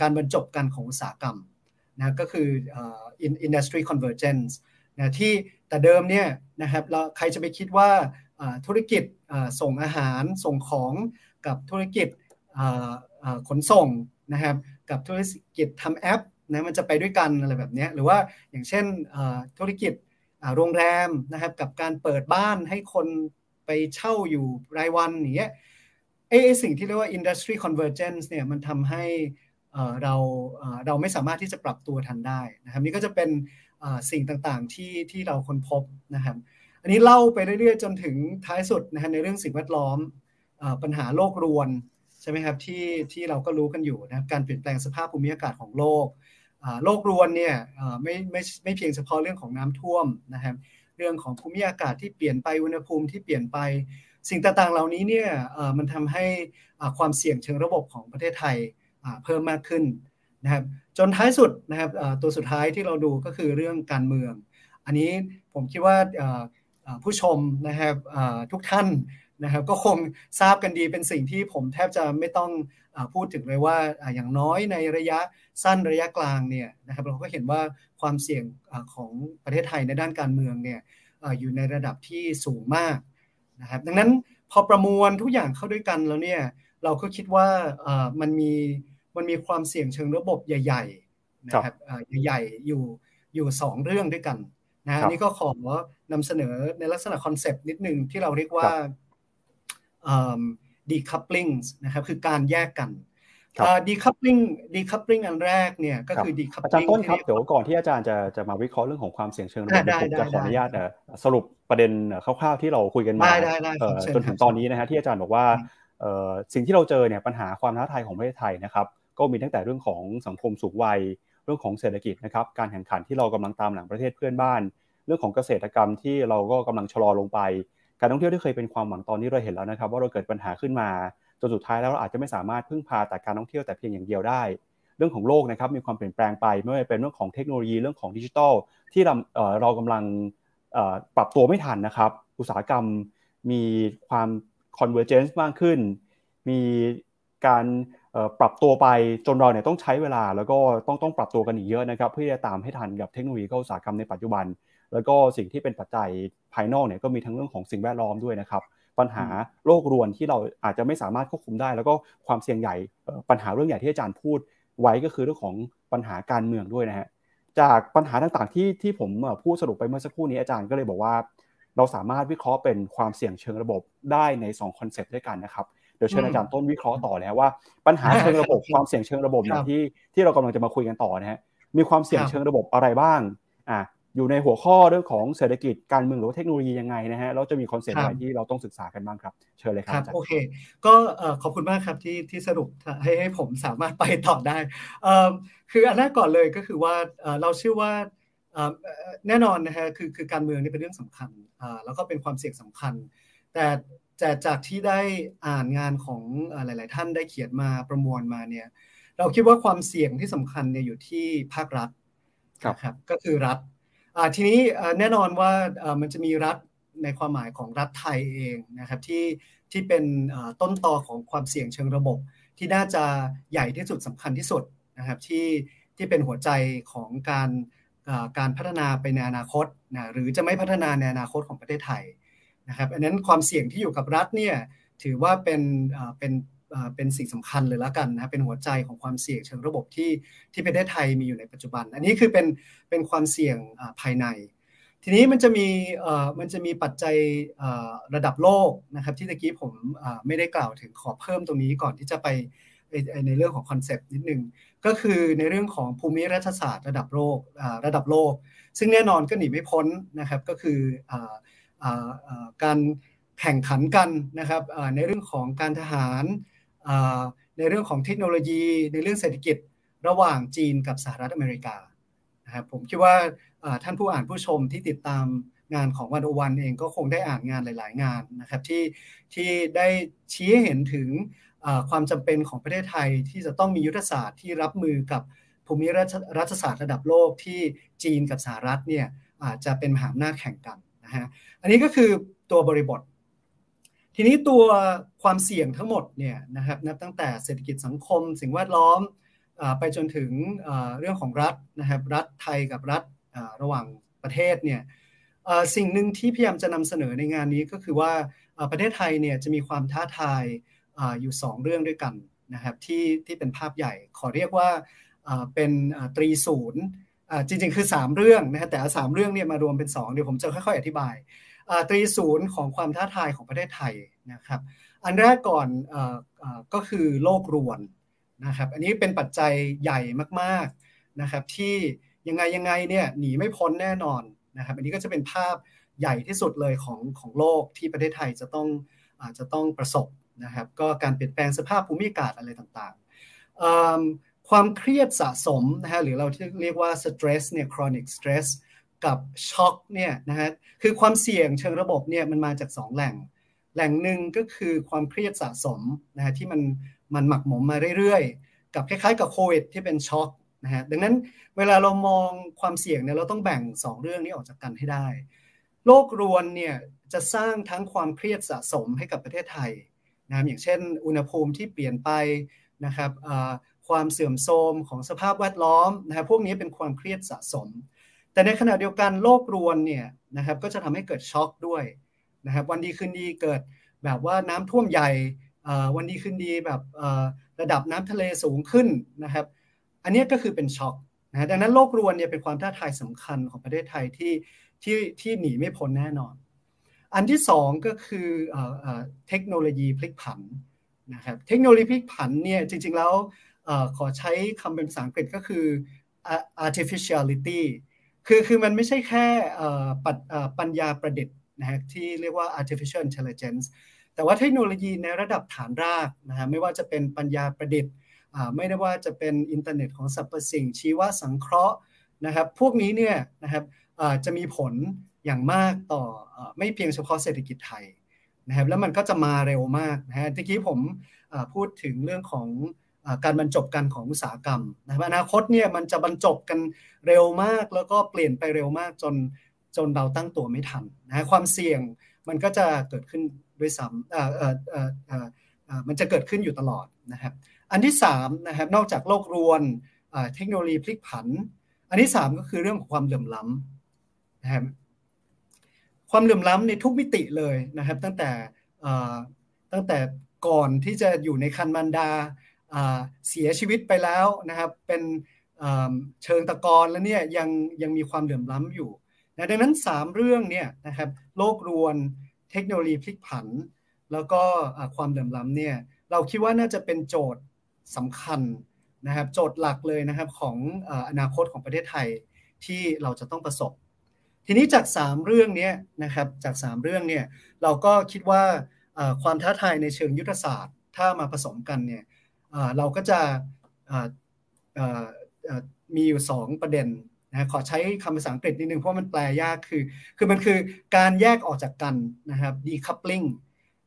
การบรรจบกันของอุตสาหกรรมนะก็คือ industry convergence นะที่แต่เดิมเนี่ยนะครับเราใครจะไปคิดว่าธุรกิจส่งอาหารส่งของกับธุรกิจขนส่งนะครับกับธุรกิจทำแอปนะมันจะไปด้วยกันอะไรแบบนี้หรือว่าอย่างเช่นธุรกิจโรงแรมนะครับกับการเปิดบ้านให้คน ไปเช่าอยู่รายวันอย่างเงี้ยไอ้สิ่งที่เรียกว่า industry convergence เนี่ยมันทำให้เราเราไม่สามารถที่จะปรับตัวทันได้นะครับนี่ก็จะเป็นสิ่งต่างๆที่ที่เราค้นพบนะครับ อันนี้เล่าไปเรื่อยๆ จนถึงท้ายสุดนะฮะในเรื่องสิ่งแวดล้อมปัญหาโลกรวนใช่ไหมครับที่ที่เราก็รู้กันอยู่นะครับการเปลี่ยนแปลงสภาพภูมิอากาศของโลกโลกรวนเนี่ยไม่ไม่ไม่เพียงเฉพาะเรื่องของน้ำท่วมนะครับ เรื่องของภูมิอากาศที่เปลี่ยนไปอุณหภูมิที่เปลี่ยนไป สิ่งต่างๆเหล่านี้เนี่ยมันทำให้ความเสี่ยงเชิงระบบของประเทศไทยเพิ่มมากขึ้นนะครับจนท้ายสุดนะครับตัวสุดท้ายที่เราดูก็คือเรื่องการเมือง อันนี้ผมคิดว่าผู้ชมนะครับทุกท่านนะครับก็คงทราบกันดีเป็นสิ่งที่ผมแทบจะไม่ต้องอพูดถึงเลยว่าอย่างน้อยในระยะสั้นระยะกลางเนี่ยนะครับเราก็เห็นว่า ความเสี่ยงของประเทศไทยในด้านการเมืองเนี่ยอยู่ในระดับที่สูงมากนะครับดังนั้นพอประมวลทุกอย่างเข้าด้วยกันแล้วเนี่ยเราก็คิดว่ามันมีมันมีความเสี่ยงเชิงระบบใหญ่ๆนะครับใหญ่ๆอยู่อยู่สองเรื่องด้วยกันนะอันนี้ก็ขอนำเสนอในลักษณะ concept นิดนึงที่เราเรียกว่า decoupling นะครับคือการแยกกัน decoupling decoupling อันแรกเนี่ยก็คือ de- coupling อาจารย์ต้นครับเดี๋ยวก่อนที่อาจารย์จะจะมาวิเคราะห์เรื่องของความเสี่ยงเชิงระบบผมจะขออนุญาตสรุปประเด็นคร่าวๆที่เราคุยกันมาจนถึงตอนนี้นะฮะที่อาจารย์บอกว่าสิ่งที่เราเจอเนี่ยปัญหาความท้าทายของประเทศไทยนะครับก็มีตั้งแต่เรื่องของสังคมสูงวัยเรื่องของเศรษฐกิจนะครับการแข่งขันที่เรากำลังตามหลังประเทศเพื่อนบ้าน เรื่องของเกษตรกรรมที่เราก็กำลังชะลอลงไป การท่องเที่ยวที่เคยเป็นความหวังตอนนี้เราเห็นแล้วนะครับ ว่าเราเกิดปัญหาขึ้นมา จนสุดท้ายแล้วเราอาจจะไม่สามารถพึ่งพาแต่การท่องเที่ยวแต่เพียงอย่างเดียวได้ เรื่องของโลกนะครับมีความเปลี่ยนแปลงไปไม่ว่าจะเป็นเรื่องของเทคโนโลยีเรื่องของดิจิทัลที่เราเรากำลังปรับตัวไม่ทันนะครับ อุตสาหกรรมมีความคอนเวอร์เจนซ์มากขึ้น มีการปรับตัวไปจนเราเนี่ยต้องใช้เวลา แล้วก็ต้องต้องปรับตัวกันอีกเยอะนะครับเพื่อจะตามให้ทันกับเทคโนโลยีอุตสาหกรรมในปัจจุบัน แล้วก็สิ่งที่เป็นปัจจัยภายนอกเนี่ยก็มีทั้งเรื่องของสิ่งแวดล้อมด้วยนะครับ ปัญหาโรครวนที่เราอาจจะไม่สามารถควบคุมได้ แล้วก็ความเสี่ยงใหญ่ปัญหาเรื่องใหญ่ที่อาจารย์พูดไว้ก็คือเรื่องของปัญหาการเมืองด้วยนะฮะจากปัญหาต่างๆที่ที่ผมพูดสรุปไปเมื่อสักครู่นี้อาจารย์ก็เลยบอกว่า เราสามารถวิเคราะห์เป็นความเสี่ยงเชิงระบบได้ใน2 concept ด้วยกันนะครับเดี๋ยวเชิญอาจารย์ต้นวิเคราะห์ต่อแล้วว่าปัญหาเชิงระบบความเสี่ยงเชิงระบบเนี่ยที่ที่เรากำลังจะมาคุยกันต่อนะฮะมีความเสี่ยงเชิงระบบอะไรบ้างอ่า อยู่ในหัวข้อเรื่องของเศรษฐกิจการเมืองหรือว่าเทคโนโลยียังไงนะฮะเราจะมี concept อะไรที่เราต้องศึกษากันบ้างครับ เชิญเลยครับโอเค ก็ขอบคุณมากครับที่ที่สรุปให้ให้ผมสามารถไปต่อได้ คืออันแรกก่อนเลยก็คือว่าเราเชื่อว่าแน่นอนนะฮะคือคือการเมืองนี่เป็นเรื่องสำคัญแล้วก็เป็นความเสี่ยงสำคัญ แต่แต่จากที่ได้อ่านงานของหลาย ๆ ท่านได้เขียนมาประมวลมาเนี่ย เราคิดว่าความเสี่ยงที่สำคัญเนี่ยอยู่ที่ภาครัฐครับก็คือรัฐ ทีนี้แน่นอนว่ามันจะมีรัฐในความหมายของรัฐไทยเองนะครับที่ที่เป็นต้นตอของความเสี่ยงเชิงระบบ ที่น่าจะใหญ่ที่สุดสำคัญที่สุดนะครับที่ที่เป็นหัวใจของการการพัฒนาไปในอนาคตนะหรือจะไม่พัฒนาในอนาคตของประเทศไทยนะครับอันนั้นความเสี่ยงที่อยู่กับรัฐเนี่ยถือว่าเป็นเป็น เป็นสิ่งสำคัญเลยละกันนะเป็นหัวใจของความเสี่ยงเชิงระบบที่ที่ประเทศไทยมีอยู่ในปัจจุบัน อันนี้คือเป็นเป็นความเสี่ยงภายใน ทีนี้มันจะมีมันจะมีปัจจัยระดับโลกนะครับที่ตะกี้ผมไม่ได้กล่าวถึงขอเพิ่มตรงนี้ก่อนที่จะไปในเรื่องของคอนเซปต์นิดนึงก็คือในเรื่องของภูมิรัฐศาสตร์ระดับโลกระดับโลก ซึ่งแน่นอนก็หนีไม่พ้นนะครับก็คือการแข่งขันกันนะครับในเรื่องของการทหาร ในเรื่องของเทคโนโลยี ในเรื่องเศรษฐกิจระหว่างจีนกับสหรัฐอเมริกานะครับผมคิดว่าท่านผู้อ่านผู้ชมที่ติดตามงานของวันโอวันเองก็คงได้อ่านงานหลาย ๆ งานนะครับที่ที่ได้ชี้เห็นถึงความจำเป็นของประเทศไทยที่จะต้องมียุทธศาสตร์ที่รับมือกับภูมิรัฐศาสตร์ระดับโลกที่จีนกับสหรัฐเนี่ยอาจจะเป็นมหาอำนาจแข่งกันนะฮะอันนี้ก็คือตัวบริบท ทีนี้ตัวความเสี่ยงทั้งหมดเนี่ยนะครับนับตั้งแต่เศรษฐกิจสังคม สิ่งแวดล้อมไปจนถึงเรื่องของรัฐนะครับรัฐไทยกับรัฐระหว่างประเทศเนี่ยสิ่งหนึ่งที่พยายามจะนำเสนอในงานนี้ก็คือว่าประเทศไทยเนี่ยจะมีความท้าทายอยู่ 2 เรื่องด้วยกันนะครับที่ที่เป็นภาพใหญ่ขอเรียกว่าเป็นตรีศูนย์จริงๆ คือ 3 เรื่องนะฮะแต่สามเรื่องเนี่ยมารวมเป็น 2 เดี๋ยวผมจะค่อยๆ อธิบาย ตรีศูนย์ของความท้าทายของประเทศไทยนะครับ อันแรกก่อนก็คือโลกรวนนะครับ อันนี้เป็นปัจจัยใหญ่มากๆนะครับ ที่ยังไงยังไงเนี่ยหนีไม่พ้นแน่นอนนะครับ อันนี้ก็จะเป็นภาพใหญ่ที่สุดเลยของของโลกที่ประเทศไทยจะต้องอาจจะต้องประสบนะครับ ก็การเปลี่ยนแปลงสภาพภูมิอากาศอะไรต่างๆ ความเครียดสะสมนะฮะหรือเราที่เรียกว่า stress เนี่ย chronic stress กับช็อกเนี่ยนะฮะคือความเสี่ยงเชิงระบบเนี่ยมันมาจาก 2 แหล่ง แหล่งหนึ่งก็คือความเครียดสะสมนะฮะที่มันมันหมักหมมมาเรื่อยๆ กับคล้ายๆ กับโควิดที่เป็นช็อกนะฮะดังนั้นเวลาเรามองความเสี่ยงเนี่ยเราต้องแบ่ง 2 เรื่องนี้ออกจากกันให้ได้โลกรวนเนี่ยจะสร้างทั้งความเครียดสะสมให้กับประเทศไทยนะอย่างเช่น อุณหภูมิที่เปลี่ยนไปนะครับความเสื่อมโทรมของสภาพแวดล้อมนะครับพวกนี้เป็นความเครียดสะสม แต่ในขณะเดียวกันโลกรวนเนี่ยนะครับก็จะทำให้เกิดช็อกด้วยนะครับวันดีคืนดีเกิดแบบว่าน้ำท่วมใหญ่วันดีคืนดีแบบระดับน้ำทะเลสูงขึ้นนะครับ อันนี้ก็คือเป็นช็อกนะดังนั้นโลกรวนเนี่ยเป็นความท้าทายสำคัญของประเทศไทยที่ที่ที่หนีไม่พ้นแน่นอน อันที่สองก็คือเทคโนโลยีพลิกผันนะครับเทคโนโลยีพลิกผันเนี่ยจริงๆแล้วขอใช้คำเป็นภาษาอังกฤษก็คือ artificiality คือคือมันไม่ใช่แค่ปัญญาประดิษฐ์นะฮะที่เรียกว่า artificial intelligence แต่ว่าเทคโนโลยีในระดับฐานรากนะฮะไม่ว่าจะเป็นปัญญาประดิษฐ์ไม่ได้ว่าจะเป็นอินเทอร์เน็ตของสรรพสิ่งชีวสังเคราะห์นะครับพวกนี้เนี่ยนะครับจะมีผลอย่างมากต่อไม่เพียงเฉพาะเศรษฐกิจไทยนะครับแล้วมันก็จะมาเร็วมากนะฮะทีกี้ผมพูดถึงเรื่องของ การบรรจบกันของอุตสาหกรรมนะครับอนาคตเนี่ยมันจะบรรจบกันเร็วมาก แล้วก็เปลี่ยนไปเร็วมากจนจนเราตั้งตัวไม่ทันนะความเสี่ยงมันก็จะเกิดขึ้นด้วยซ้ำมันจะเกิดขึ้นอยู่ตลอดนะครับ อันที่3นะครับนอกจากโลกรวนเทคโนโลยีพลิกผัน อันที่ 3 ก็คือเรื่องของความเหลื่อมล้ำนะครับความเหลื่อมล้ำในทุกมิติเลยนะครับ ตั้งแต่ตั้งแต่ก่อนที่จะอยู่ในคันมันดา เสียชีวิตไปแล้วนะครับเป็นเชิงตะกอนแล้วเนี่ยยังยังมีความเหลื่อมล้ำอยู่นะดังนั้น 3 เรื่องเนี่ยนะครับโลกรวนเทคโนโลยีพลิกผัน แล้วก็ความเหลื่อมล้ำเนี่ยเราคิดว่าน่าจะเป็นโจทย์สำคัญนะครับโจทย์หลักเลยนะครับของอนาคตของประเทศไทยที่เราจะต้องประสบ ทีนี้จาก 3 เรื่องนี้นะครับจาก 3 เรื่องเนี่ยเราก็คิดว่าความท้าทายในเชิงยุทธศาสตร์ ถ้ามาผสมกันเนี่ย เราก็จะมีอยู่ 2 ประเด็นนะขอใช้คำภาษาอังกฤษนิดนึงเพราะมันแปลยากคือ คือมันคือการแยกออกจากกันนะครับ decoupling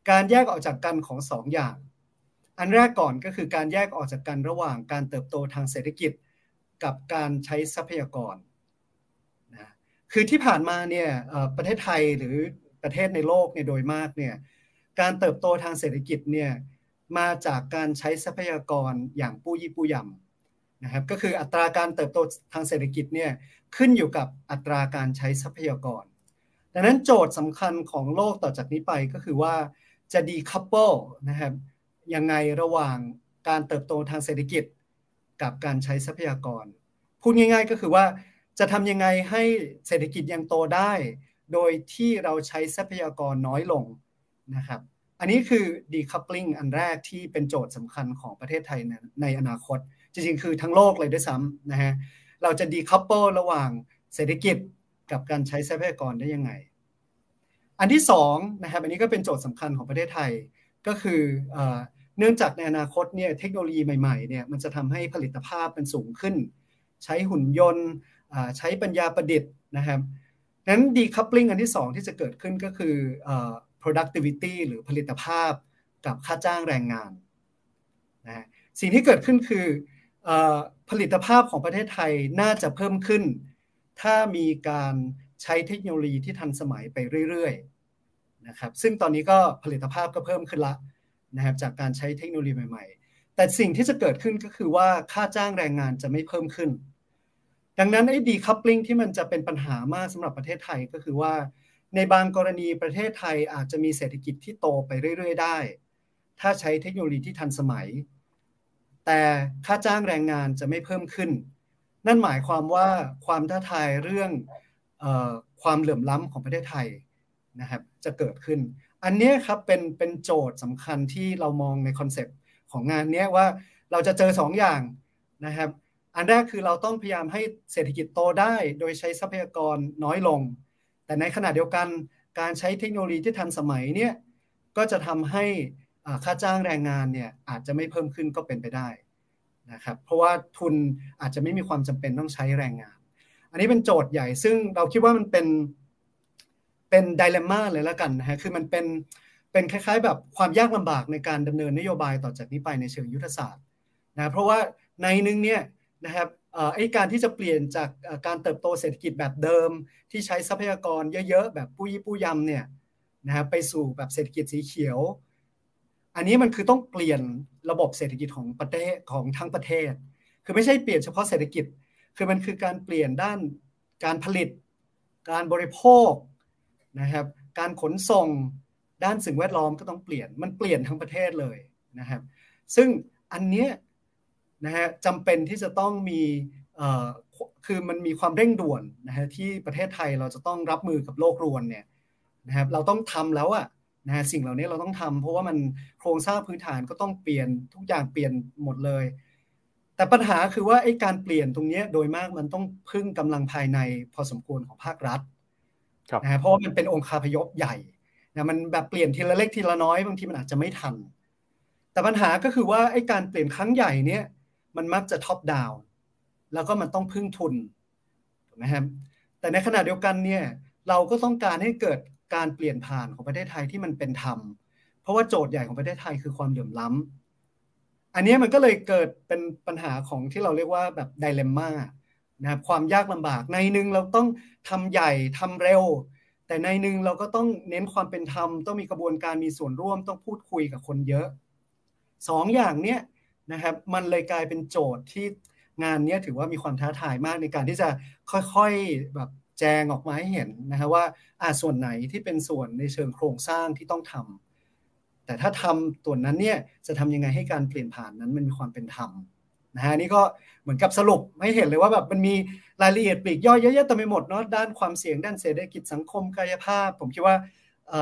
การแยกออกจากกันของ 2 อย่าง อันแรกก่อนก็คือการแยกออกจากกันระหว่างการเติบโตทางเศรษฐกิจ กับการใช้ทรัพยากรนะคือที่ผ่านมาเนี่ยประเทศไทยหรือประเทศในโลกเนี่ยโดยมากเนี่ยการเติบโตทางเศรษฐกิจเนี่ย มาจากการใช้ทรัพยากรอย่างปู้ยี่ปู้ยำนะครับก็คืออัตราการเติบโตทางเศรษฐกิจเนี่ยขึ้นอยู่กับอัตราการใช้ทรัพยากร ดังนั้นโจทย์สำคัญของโลกต่อจากนี้ไปก็คือว่าจะดีคัพเปิลนะครับยังไงระหว่างการเติบโตทางเศรษฐกิจ กับการใช้ทรัพยากร พูดง่าย ๆ ก็คือว่าจะทำยังไงให้เศรษฐกิจยังโตได้ โดยที่เราใช้ทรัพยากรน้อยลงนะครับ อันนี้คือ decoupling อันแรกที่เป็นโจทย์สำคัญของประเทศไทยในอนาคต จริงๆ คือทั้งโลกเลยด้วยซ้ำนะฮะเราจะ decouple ระหว่างเศรษฐกิจกับการใช้ทรัพยากรได้ยังไง อันที่สองนะครับอันนี้ก็เป็นโจทย์สำคัญของประเทศไทยก็คือเนื่องจากในอนาคตเนี่ยเทคโนโลยีใหม่ๆเนี่ยมันจะทำให้ผลิตภาพมันสูงขึ้น ใช้หุ่นยนต์ใช้ปัญญาประดิษฐ์นะครับนั้น decoupling อันที่2ที่จะเกิดขึ้นก็คือ productivity หรือผลิตภาพกับค่าจ้างแรงงานนะสิ่งที่เกิดขึ้นคือผลิตภาพของประเทศไทยน่าจะเพิ่มขึ้น ถ้ามีการใช้เทคโนโลยีที่ทันสมัยไปเรื่อยๆนะครับซึ่งตอนนี้ก็ผลิตภาพก็เพิ่มขึ้นละนะครับจากการใช้เทคโนโลยีใหม่ๆ แต่สิ่งที่จะเกิดขึ้นก็คือว่าค่าจ้างแรงงานจะไม่เพิ่มขึ้น ดังนั้นไอ้ดีคัพปลิงที่มันจะเป็นปัญหามากสำหรับประเทศไทยก็คือว่า ในบางกรณีประเทศไทยอาจจะมีเศรษฐกิจที่โตไปเรื่อย ๆ ได้ ถ้าใช้เทคโนโลยีที่ทันสมัย แต่ค่าจ้างแรงงานจะไม่เพิ่มขึ้น นั่นหมายความว่าความท้าทายเรื่องออความเหลื่อมล้ำของประเทศไทยนะครับจะเกิดขึ้น อันนี้ครับเป็นเป็นโจทย์สำคัญที่เรามองใน concept ของงานนี้ว่าเราจะเจอ2ออย่างนะครับ อันแรกคือเราต้องพยายามให้เศรษฐกิจโตได้ โดยใช้ทรัพยากรน้อยลง แต่ในขณะเดียวกันการใช้เทคโนโลยีที่ทันสมัยเนี่ยก็จะทำให้ค่าจ้างแรงงานเนี่ยอาจจะไม่เพิ่มขึ้นก็เป็นไปได้นะครับเพราะว่าทุนอาจจะไม่มีความจำเป็นต้องใช้แรงงาน อันนี้เป็นโจทย์ใหญ่ซึ่งเราคิดว่ามันเป็นเป็นไดเลม่าเลยแล้วกันนะฮะคือมันเป็นเป็นคล้ายๆ แบบความยากลำบากในการดำเนินนโยบายต่อจากนี้ไปในเชิงยุทธศาสตร์นะเพราะว่าในนึงเนี่ยนะครับ ไอ้การที่จะเปลี่ยนจากการเติบโตเศรษฐกิจแบบเดิม ที่ใช้ทรัพยากรเยอะๆ แบบปุ้ยปุ้ยยำเนี่ยนะครับไปสู่แบบเศรษฐกิจสีเขียว อันนี้มันคือต้องเปลี่ยนระบบเศรษฐกิจของประเทศของทั้งประเทศ คือไม่ใช่เปลี่ยนเฉพาะเศรษฐกิจ คือมันคือการเปลี่ยนด้านการผลิต การบริโภคนะครับ การขนส่งด้านสิ่งแวดล้อมก็ต้องเปลี่ยน มันเปลี่ยนทั้งประเทศเลยนะครับ ซึ่งอันเนี้ย นะฮะจำเป็นที่จะต้องมีคือมันมีความเร่งด่วนนะฮะที่ประเทศไทยเราจะต้องรับมือกับโลกรวนเนี่ยนะครับเราต้องทำแล้วอะนะฮะสิ่งเหล่านี้เราต้องทำเพราะว่ามันโครงสร้างพื้นฐานก็ต้องเปลี่ยนทุกอย่างเปลี่ยนหมดเลย แต่ปัญหาคือว่าไอ้การเปลี่ยนตรงนี้โดยมากมันต้องพึ่งกำลังภายในพอสมควรของภาครัฐนะฮะเพราะว่ามันเป็นองค์คาพยพใหญ่นะมันแบบเปลี่ยนทีละเล็กทีละน้อยบางทีมันอาจจะไม่ทัน แต่ปัญหาก็คือว่าไอ้การเปลี่ยนครั้งใหญ่เนี่ย มันมักจะท็อปดาวน์แล้วก็มันต้องพึ่งทุนถูกไหมครับแต่ในขณะเดียวกันเนี่ยเราก็ต้องการให้เกิดการเปลี่ยนผ่านของประเทศไทยที่มันเป็นธรรม เพราะว่าโจทย์ใหญ่ของประเทศไทยคือความเหลื่อมล้ำอันนี้มันก็เลยเกิดเป็นปัญหาของที่เราเรียกว่าแบบไดเลมม่านะครับความยากลำบากในหนึ่งเราต้องทำใหญ่ทำเร็ว แต่ในหนึ่งเราก็ต้องเน้นความเป็นธรรม ต้องมีกระบวนการมีส่วนร่วมต้องพูดคุยกับคนเยอะสองอย่างเนี้ย นะครับ มันเลยกลายเป็นโจทย์ที่งานนี้ถือว่ามีความท้าทายมากในการที่จะค่อยๆแบบแจงออกมาให้เห็นนะครับว่าอ่าส่วนไหนที่เป็นส่วนในเชิงโครงสร้างที่ต้องทำแต่ถ้าทำตัวนั้นเนี่ยจะทำยังไงให้การเปลี่ยนผ่านนั้นมันมีความเป็นธรรมนะฮะนี่ก็เหมือนกับสรุปให้เห็นเลยว่าแบบมันมีรายละเอียดปลีกย่อยเยอะๆเต็มไปหมดเนาะด้านความเสี่ยงด้านเศรษฐกิจสังคมกายภาพ ผมคิดว่า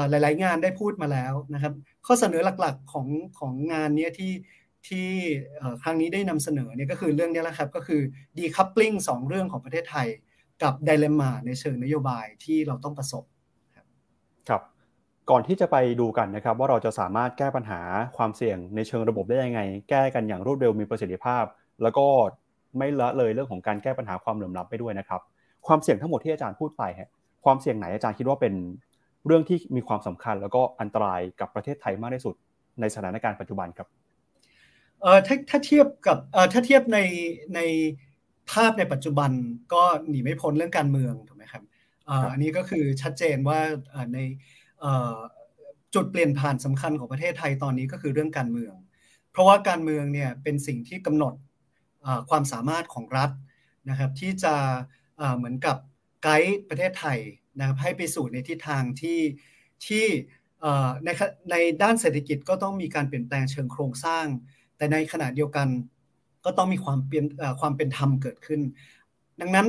หลาย ๆ งานได้พูดมาแล้วนะครับ ข้อเสนอหลักๆของของงานนี้ที่ ที่ครั้งนี้ได้นำเสนอเนี่ยก็คือเรื่องนี้แหละครับก็คือ decoupling สองเรื่องของประเทศไทย กับไดเลม่าในเชิงนโยบายที่เราต้องประสบครับก่อนที่จะไปดูกันนะครับ ว่าเราจะสามารถแก้ปัญหาความเสี่ยงในเชิงระบบได้ยังไง แก้กันอย่างรวดเร็วมีประสิทธิภาพ แล้วก็ไม่ละเลยเรื่องของการแก้ปัญหาความเหลื่อมล้ำไปด้วยนะครับ ความเสี่ยงทั้งหมดที่อาจารย์พูดไปฮะความเสี่ยงไหนอาจารย์คิดว่าเป็นเรื่องที่มีความสำคัญ แล้วก็อันตรายกับประเทศไทยมากที่สุดในสถานการณ์ปัจจุบันครับ เออถ้าถ้าเทียบกับเออถ้าเทียบในในภาพในปัจจุบันก็หนีไม่พ้นเรื่องการเมืองถูกไหมครับอันนี้ก็คือชัดเจนว่าในจุดเปลี่ยนผ่านสำคัญของประเทศไทยตอนนี้ก็คือเรื่องการเมือง เพราะว่าการเมืองเนี่ยเป็นสิ่งที่กำหนดความสามารถของรัฐนะครับที่จะเหมือนกับไกด์ประเทศไทยนะครับให้ไปสู่ในทิศทางที่ที่ในในด้านเศรษฐกิจก็ต้องมีการเปลี่ยนแปลงเชิงโครงสร้าง แต่ในขณะเดียวกันก็ต้องมีความเปลี่ยนความเป็นธรรมเกิดขึ้น ดังนั้น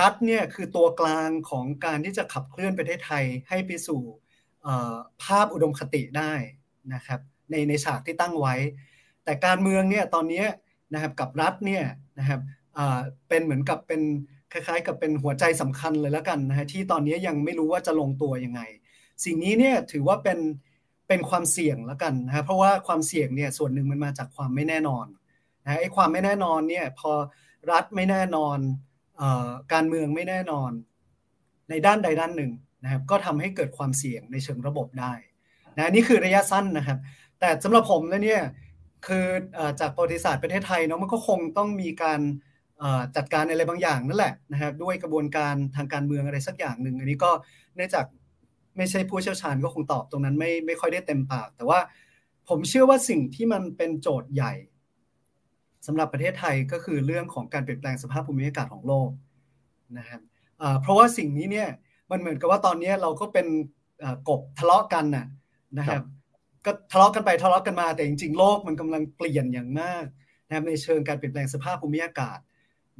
รัฐเนี่ยคือตัวกลางของการที่จะขับเคลื่อนประเทศไทยให้ไปสู่ภาพอุดมคติได้นะครับในในฉากที่ตั้งไว้ แต่การเมืองเนี่ยตอนนี้นะครับกับรัฐเนี่ยนะครับเป็นเหมือนกับเป็นคล้ายๆ กับเป็นหัวใจสำคัญเลยแล้วกันนะฮะที่ตอนนี้ยังไม่รู้ว่าจะลงตัวยังไง สิ่งนี้เนี่ยถือว่าเป็น เป็นความเสี่ยงแล้วกันนะเพราะว่าความเสี่ยงเนี่ยส่วนหนึ่งมันมาจากความไม่แน่นอนนะไอ้ความไม่แน่นอนเนี่ยพอรัฐไม่แน่นอนการเมืองไม่แน่นอน ในด้านใดด้านหนึ่งนะครับก็ทำให้เกิดความเสี่ยงในเชิงระบบได้นะนี่คือระยะสั้นนะครับ แต่สำหรับผมแล้วเนี่ยคือจากประวัติศาสตร์ประเทศไทยเนาะมันก็คงต้องมีการจัดการอะไรบางอย่างนั่นแหละนะครับด้วยกระบวนการทางการเมืองอะไรสักอย่างหนึ่งอันนี้ก็เนื่องจาก ไม่ใช่ผู้เชี่ยวชาญก็คงตอบตรงนั้นไม่ไม่ค่อยได้เต็มปาก แต่ว่าผมเชื่อว่าสิ่งที่มันเป็นโจทย์ใหญ่สำหรับประเทศไทยก็คือเรื่องของการเปลี่ยนแปลงสภาพภูมิอากาศของโลกนะครับเพราะว่าสิ่งนี้เนี่ยมันเหมือนกับว่าตอนนี้เราก็เป็นกบทะเลาะกันน่ะนะครับก็ทะเลาะกันไปทะเลาะกันมาแต่จริงๆโลกมันกำลังเปลี่ยนอย่างมากนะครับในเชิงการเปลี่ยนแปลงสภาพภูมิอากาศ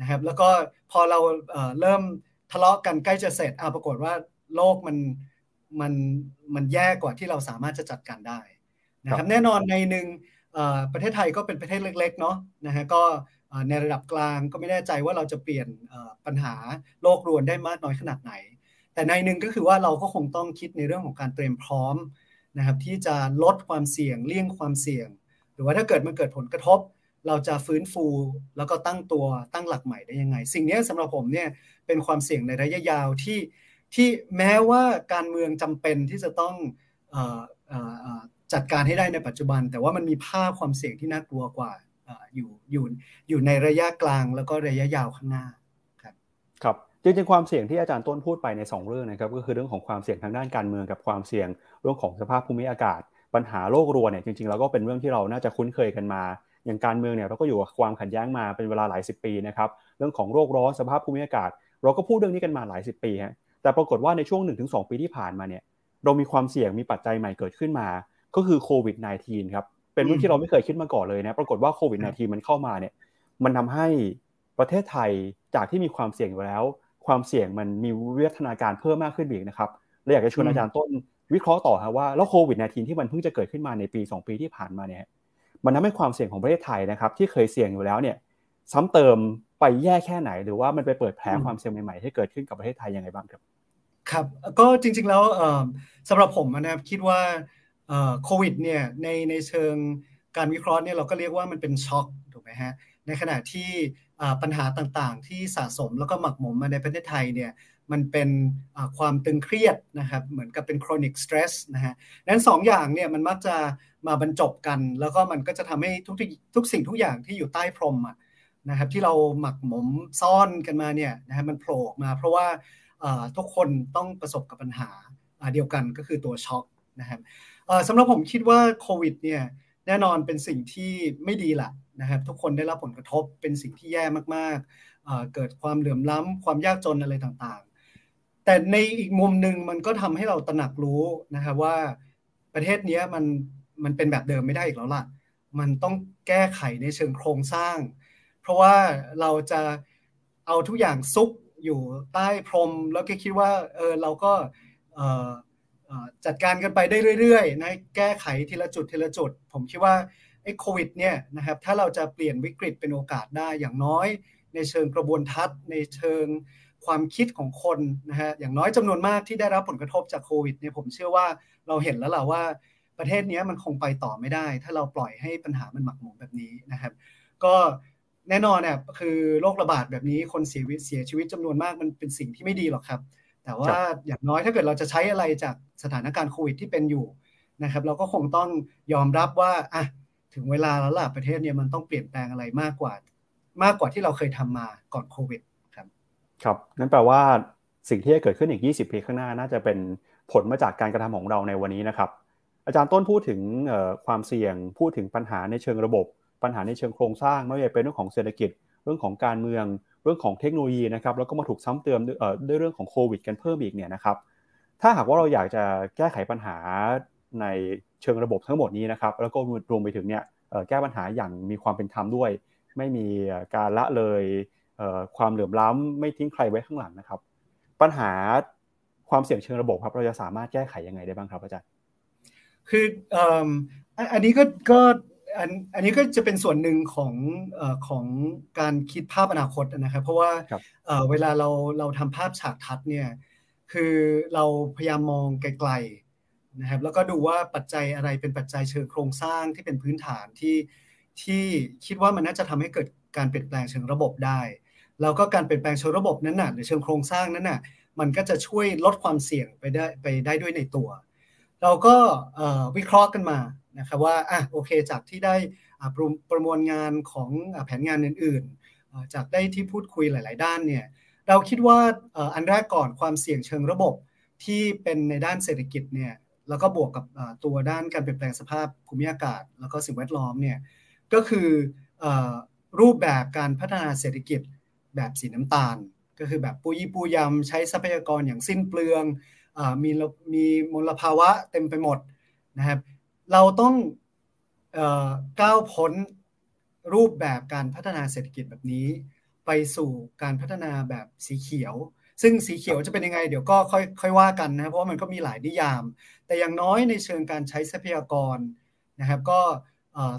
นะครับแล้วก็พอเราเริ่มทะเลาะกันใกล้จะเสร็จอาปรากฏว่าโลกมัน มันมันแย่กว่าที่เราสามารถจะจัดการได้นะครับแน่นอนในหนึ่งประเทศไทยก็เป็นประเทศเล็ก ๆ เนาะนะฮะก็ในระดับกลางก็ไม่แน่ใจว่าเราจะเปลี่ยนปัญหาโลกรวนได้มากน้อยขนาดไหน แต่ในหนึ่งก็คือว่าเราก็คงต้องคิดในเรื่องของการเตรียมพร้อมนะครับที่จะลดความเสี่ยงเลี่ยงความเสี่ยง หรือว่าถ้าเกิดมันเกิดผลกระทบ เราจะฟื้นฟูแล้วก็ตั้งตัวตั้งหลักใหม่ได้ยังไง สิ่งนี้สำหรับผมเนี่ยเป็นความเสี่ยงในระยะยาวที่ ที่แม้ว่าการเมืองจำเป็นที่จะต้องจัดการให้ได้ในปัจจุบัน แต่ว่ามันมีภาพความเสี่ยงที่น่ากลัวกว่าอยู่อยู่อยู่ในระยะกลางแล้วก็ระยะยาวข้างหน้าครับครับจริงๆความเสี่ยงที่อาจารย์ต้นพูดไปใน 2 เรื่องนะครับก็คือเรื่องของความเสี่ยงทางด้านการเมืองกับความเสี่ยงเรื่องของสภาพภูมิอากาศ ปัญหาโลกรัวเนี่ยจริงๆแล้วก็เป็นเรื่องที่เราน่าจะคุ้นเคยกันมา อย่างการเมืองเนี่ยเราก็อยู่กับความขัดแย้งมาเป็นเวลาหลายสิบปีนะครับเรื่องของโรคร้อนสภาพภูมิอากาศ เราก็พูดเรื่องนี้กันมาหลายสิบปีฮะ แต่ปรากฏว่าในช่วง 1-2 ปีที่ผ่านมาเนี่ยเรามีความเสี่ยงมีปัจจัยใหม่เกิดขึ้นมา ก็คือโควิด -19 ครับเป็นเรื่องที่เราไม่เคยคิดมาก่อนเลยนะปรากฏว่าโควิด -19 มันเข้ามาเนี่ยมันทำให้ประเทศไทยจากที่มีความเสี่ยงอยู่แล้ว ความเสี่ยงมันมีวิวัฒนาการเพิ่มมากขึ้นอีกนะครับเราอยากจะชวนอาจารย์ต้นวิเคราะห์ต่อครับว่าแล้วโควิด -19 ที่มันเพิ่งจะเกิดขึ้นมาในปี 2 ปีที่ผ่านมาเนี่ยมันทำให้ความเสี่ยงของประเทศไทยนะครับ ที่เคยเสี่ยงอยู่แล้วเนี่ยซ้ำเติม ไปแย่แค่ไหน หรือว่ามันไปเปิดแผลความเสี่ยงใหม่ๆที่เกิดขึ้นกับประเทศไทยยังไงบ้างครับครับก็จริงๆแล้วสำหรับผมนะครับคิดว่าโควิดเนี่ยในในเชิงการวิเคราะห์เนี่ยเราก็เรียกว่ามันเป็นช็อคถูกไหมฮะในขณะที่ปัญหาต่างๆ ที่สะสมแล้วก็หมักหมมมาในประเทศไทยเนี่ยมันเป็นความตึงเครียดนะครับเหมือนกับเป็น chronic stress นะฮะนั้นสองอย่างเนี่ยมันมักจะมาบรรจบกัน แล้วก็มันก็จะทำให้ทุกทุกสิ่งทุกอย่างที่อยู่ใต้พรม นะครับที่เราหมักหมมซ่อนกันมาเนี่ยนะฮะมันโผล่มาเพราะว่าทุกคนต้องประสบกับปัญหาเดียวกันก็คือตัวช็อกนะครับสำหรับผมคิดว่าโควิดเนี่ยแน่นอนเป็นสิ่งที่ไม่ดีละนะครับทุกคนได้รับผลกระทบเป็นสิ่งที่แย่มากๆ เกิดความเหลื่อมล้ำความยากจนอะไรต่างๆ แต่ในอีกมุมหนึ่งมันก็ทำให้เราตระหนักรู้นะครับว่าประเทศนี้มันมันเป็นแบบเดิมไม่ได้อีกแล้วล่ะ มันต้องแก้ไขในเชิงโครงสร้าง เพราะว่าเราจะเอาทุกอย่างซุกอยู่ใต้พรม แล้วก็คิดว่าเออเราก็จัดการกันไปได้เรื่อยๆนะแก้ไขทีละจุดทีละจุด ผมคิดว่าไอ้โควิดเนี่ยนะครับถ้าเราจะเปลี่ยนวิกฤตเป็นโอกาสได้อย่างน้อย ในเชิงกระบวนทัศน์ ในเชิงความคิดของคนนะฮะอย่างน้อยจำนวนมากที่ได้รับผลกระทบจากโควิดเนี่ยผมเชื่อว่าเราเห็นแล้วแหละว่าประเทศนี้มันคงไปต่อไม่ได้ ถ้าเราปล่อยให้ปัญหามันหมักหมมแบบนี้นะครับ ก็ แน่นอนเนี่ยคือโรคระบาดแบบนี้คนเสียชีวิตเสียชีวิตจำนวนมากมันเป็นสิ่งที่ไม่ดีหรอกครับ แต่ว่าอย่างน้อยถ้าเกิดเราจะใช้อะไรจากสถานการณ์โควิดที่เป็นอยู่นะครับ เราก็คงต้องยอมรับว่าอะถึงเวลาแล้วล่ะประเทศเนี่ยมันต้องเปลี่ยนแปลงอะไรมากกว่า มากกว่าที่เราเคยทำมาก่อนโควิดครับ ครับนั่นแปลว่าสิ่งที่จะเกิดขึ้นอีก 20 ปีข้างหน้าน่าจะเป็นผลมาจากการกระทำของเราในวันนี้นะครับ อาจารย์ต้นพูดถึงความเสี่ยงพูดถึงปัญหาในเชิงระบบ ปัญหาในเชิงโครงสร้างไม่ว่าจะเป็นเรื่องของเศรษฐกิจ เรื่องของการเมือง เรื่องของเทคโนโลยีนะครับแล้วก็มาถูกซ้ำเติมด้วยเรื่องของโควิด กันเพิ่มอีกเนี่ยนะครับถ้าหากว่าเราอยากจะแก้ไขปัญหาในเชิงระบบทั้งหมดนี้นะครับแล้วก็รวมไปถึงเนี่ยแก้ปัญหาอย่างมีความเป็นธรรมด้วย ไม่มีการละเลยความเหลื่อมล้ำไม่ทิ้งใครไว้ข้างหลังนะครับ ปัญหาความเสี่ยงเชิงระบบครับ เราจะสามารถแก้ไขยังไงได้บ้างครับอาจารย์คืออันนี้ก็ก็ อันอันนี้ก็จะเป็นส่วนหนึ่งของอของการคิดภาพอนาคตนะครับ เพราะว่าเวลาเราเราทำภาพฉากทัดเนี่ยคือเราพยายามมองไกลๆนะครับ แล้วก็ดูว่าปัจจัยอะไรเป็นปัจจัยเชิงโครงสร้างที่เป็นพื้นฐานที่ที่คิดว่ามันน่าจะทำให้เกิดการเปลี่ยนแปลงเชิงระบบได้ แล้วก็การเปลี่ยนแปลงเชิงระบบนั้นน่ะหรือเชิงโครงสร้างนั้นน่ะมันก็จะช่วยลดความเสี่ยงไปได้ไปได้ด้วยในตัว เราก็วิเคราะห์กันมา นะครับว่าอะโอเคจากที่ได้ประประมวลงานของแผนงานอื่นๆ จากได้ที่พูดคุยหลาย ๆ ด้านเนี่ยเราคิดว่าอันแรกก่อนความเสี่ยงเชิงระบบที่เป็นในด้านเศรษฐกิจเนี่ยแล้วก็บวกกับตัวด้านการเปลี่ยนแปลงสภาพภูมิอากาศ แล้วก็สิ่งแวดล้อมเนี่ยก็คือรูปแบบการพัฒนาเศรษฐกิจแบบสีน้ำตาล ก็คือแบบปูยี่ปูยำใช้ทรัพยากรอย่างสิ้นเปลืองมีมีมลภาวะเต็มไปหมดนะครับ เราต้องก้าวพ้นรูปแบบการพัฒนาเศรษฐกิจแบบนี้ ไปสู่การพัฒนาแบบสีเขียว ซึ่งสีเขียวจะเป็นยังไง เดี๋ยวก็ค่อยค่อยว่ากันนะเพราะว่ามันก็มีหลายนิยาม แต่อย่างน้อยในเชิงการใช้ทรัพยากรนะครับก็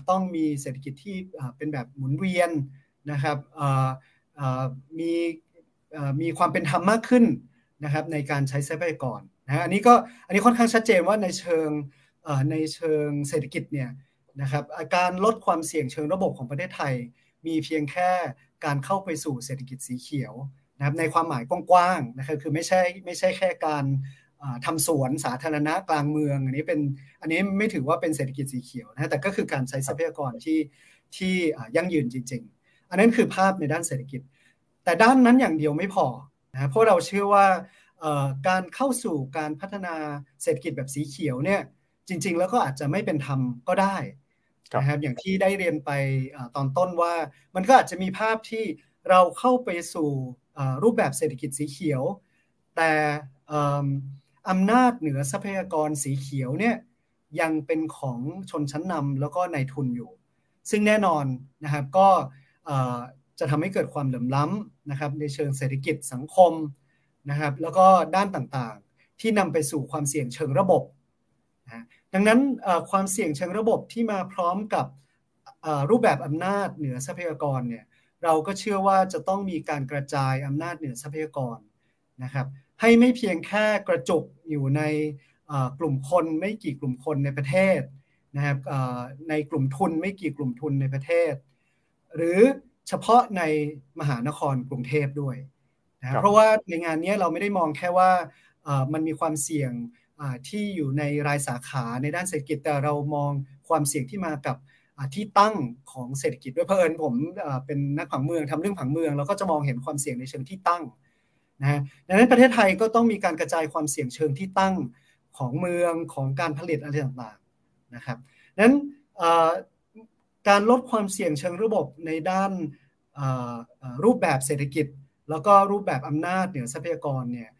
ต้องมีเศรษฐกิจที่เป็นแบบหมุนเวียนนะครับมีมีความเป็นธรรมมากขึ้นนะครับในการใช้ทรัพยากรนะอันนี้ก็อันนี้ค่อนข้างชัดเจนว่าในเชิง ในเชิงเศรษฐกิจเนี่ยนะครับการลดความเสี่ยงเชิงระบบของประเทศไทย มีเพียงแค่การเข้าไปสู่เศรษฐกิจสีเขียวนะครับในความหมายกว้างๆนะครับคือไม่ใช่ไม่ใช่แค่การทำสวนสาธารณะกลางเมือง อันนี้เป็นอันนี้ไม่ถือว่าเป็นเศรษฐกิจสีเขียวนะแต่ก็คือการใช้ทรัพยากรที่ที่ยั่งยืนจริง ๆ อันนั้นคือภาพในด้านเศรษฐกิจ แต่ด้านนั้นอย่างเดียวไม่พอนะเพราะเราเชื่อว่าการเข้าสู่การพัฒนาเศรษฐกิจแบบสีเขียวเนี่ย จริง ๆ แล้วก็อาจจะไม่เป็นธรรมก็ได้นะครับอย่างที่ได้เรียนไปตอนต้นว่า มันก็อาจจะมีภาพที่เราเข้าไปสู่รูปแบบเศรษฐกิจสีเขียว แต่อำนาจเหนือทรัพยากรสีเขียวเนี่ยยังเป็นของชนชั้นนำแล้วก็นายทุนอยู่ ซึ่งแน่นอนนะครับก็จะทำให้เกิดความเหลื่อมล้ำนะครับในเชิงเศรษฐกิจสังคมนะครับแล้วก็ด้านต่างๆ ที่นำไปสู่ความเสี่ยงเชิงระบบ นะดังนั้นความเสี่ยงเชิงระบบที่มาพร้อมกับรูปแบบอำนาจเหนือทรัพยากรเนี่ยเราก็เชื่อว่าจะต้องมีการกระจายอำนาจเหนือทรัพยากรนะครับ ให้ไม่เพียงแค่กระจุกอยู่ในกลุ่มคนไม่กี่กลุ่มคนในประเทศนะครับในกลุ่มทุนไม่กี่กลุ่มทุนในประเทศ หรือเฉพาะในมหานครกรุงเทพด้วยนะเพราะว่าในงานนี้เราไม่ได้มองแค่ว่ามันมีความเสี่ยง ที่อยู่ในรายสาขาในด้านเศรษฐกิจ แต่เรามองความเสี่ยงที่มากับที่ตั้งของเศรษฐกิจด้วยเพราะเอิญผมเป็นนักผังเมืองทำเรื่องผังเมืองเราก็จะมองเห็นความเสี่ยงในเชิงที่ตั้งนะฮะดังนั้นประเทศไทยก็ต้องมีการกระจายความเสี่ยงเชิงที่ตั้งของเมืองของการผลิตอะไรต่างๆนะครับนั้นการลดความเสี่ยงเชิงระบบในด้านรูปแบบเศรษฐกิจ แล้วก็รูปแบบอำนาจเหนือทรัพยากรเนี่ย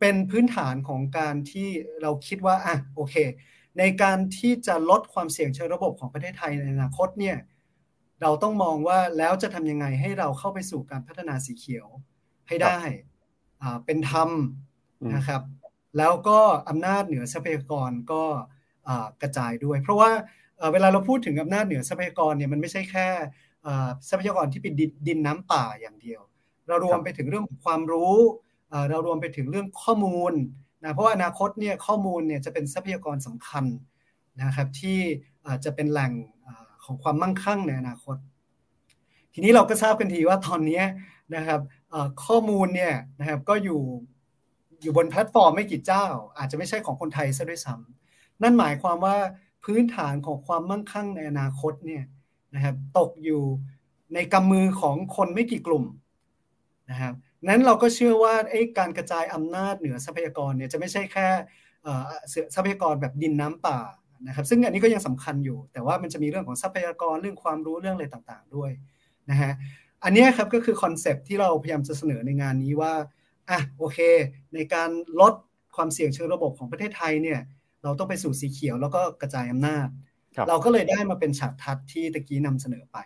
เป็นพื้นฐานของการที่เราคิดว่าอะโอเค ในการที่จะลดความเสี่ยงเชิงระบบของประเทศไทยในอนาคตเนี่ยเราต้องมองว่าแล้วจะทำยังไงให้เราเข้าไปสู่การพัฒนาสีเขียวให้ได้เป็นธรรมนะครับ แล้วก็อำนาจเหนือทรัพยากรก็กระจายด้วย เพราะว่าเวลาเราพูดถึงอำนาจเหนือทรัพยากรเนี่ยมันไม่ใช่แค่ทรัพยากรที่เป็นดินน้ำป่าอย่างเดียว เรารวมไปถึงเรื่องความรู้ เรารวมไปถึงเรื่องข้อมูลนะเพราะว่าอนาคตเนี่ยข้อมูลเนี่ยจะเป็นทรัพยากรสำคัญนะครับที่จะเป็นแหล่งของความมั่งคั่งในอนาคต ทีนี้เราก็ทราบกันดีว่าตอนนี้นะครับข้อมูลเนี่ยนะครับก็อยู่อยู่บนแพลตฟอร์มไม่กี่เจ้า อาจจะไม่ใช่ของคนไทยซะด้วยซ้ำนั่นหมายความว่าพื้นฐานของความมั่งคั่งในอนาคตเนี่ยนะครับตกอยู่ในกำมือของคนไม่กี่กลุ่มนะครับ นั้นเราก็เชื่อว่าไอ้การกระจายอำนาจเหนือทรัพยากรเนี่ยจะไม่ใช่แค่ทรัพยากรแบบดินน้ำป่านะครับซึ่งอันนี้ก็ยังสำคัญอยู่ แต่ว่ามันจะมีเรื่องของทรัพยากรเรื่องความรู้เรื่องอะไรต่างๆด้วยนะฮะอันนี้ครับก็คือคอนเซปที่เราพยายามจะเสนอในงานนี้ว่าอะโอเค ในการลดความเสี่ยงเชิงระบบของประเทศไทยเนี่ยเราต้องไปสู่สีเขียวแล้วก็กระจายอำนาจ เราก็เลยได้มาเป็นฉากทัศน์ที่ตะกี้นำเสนอไป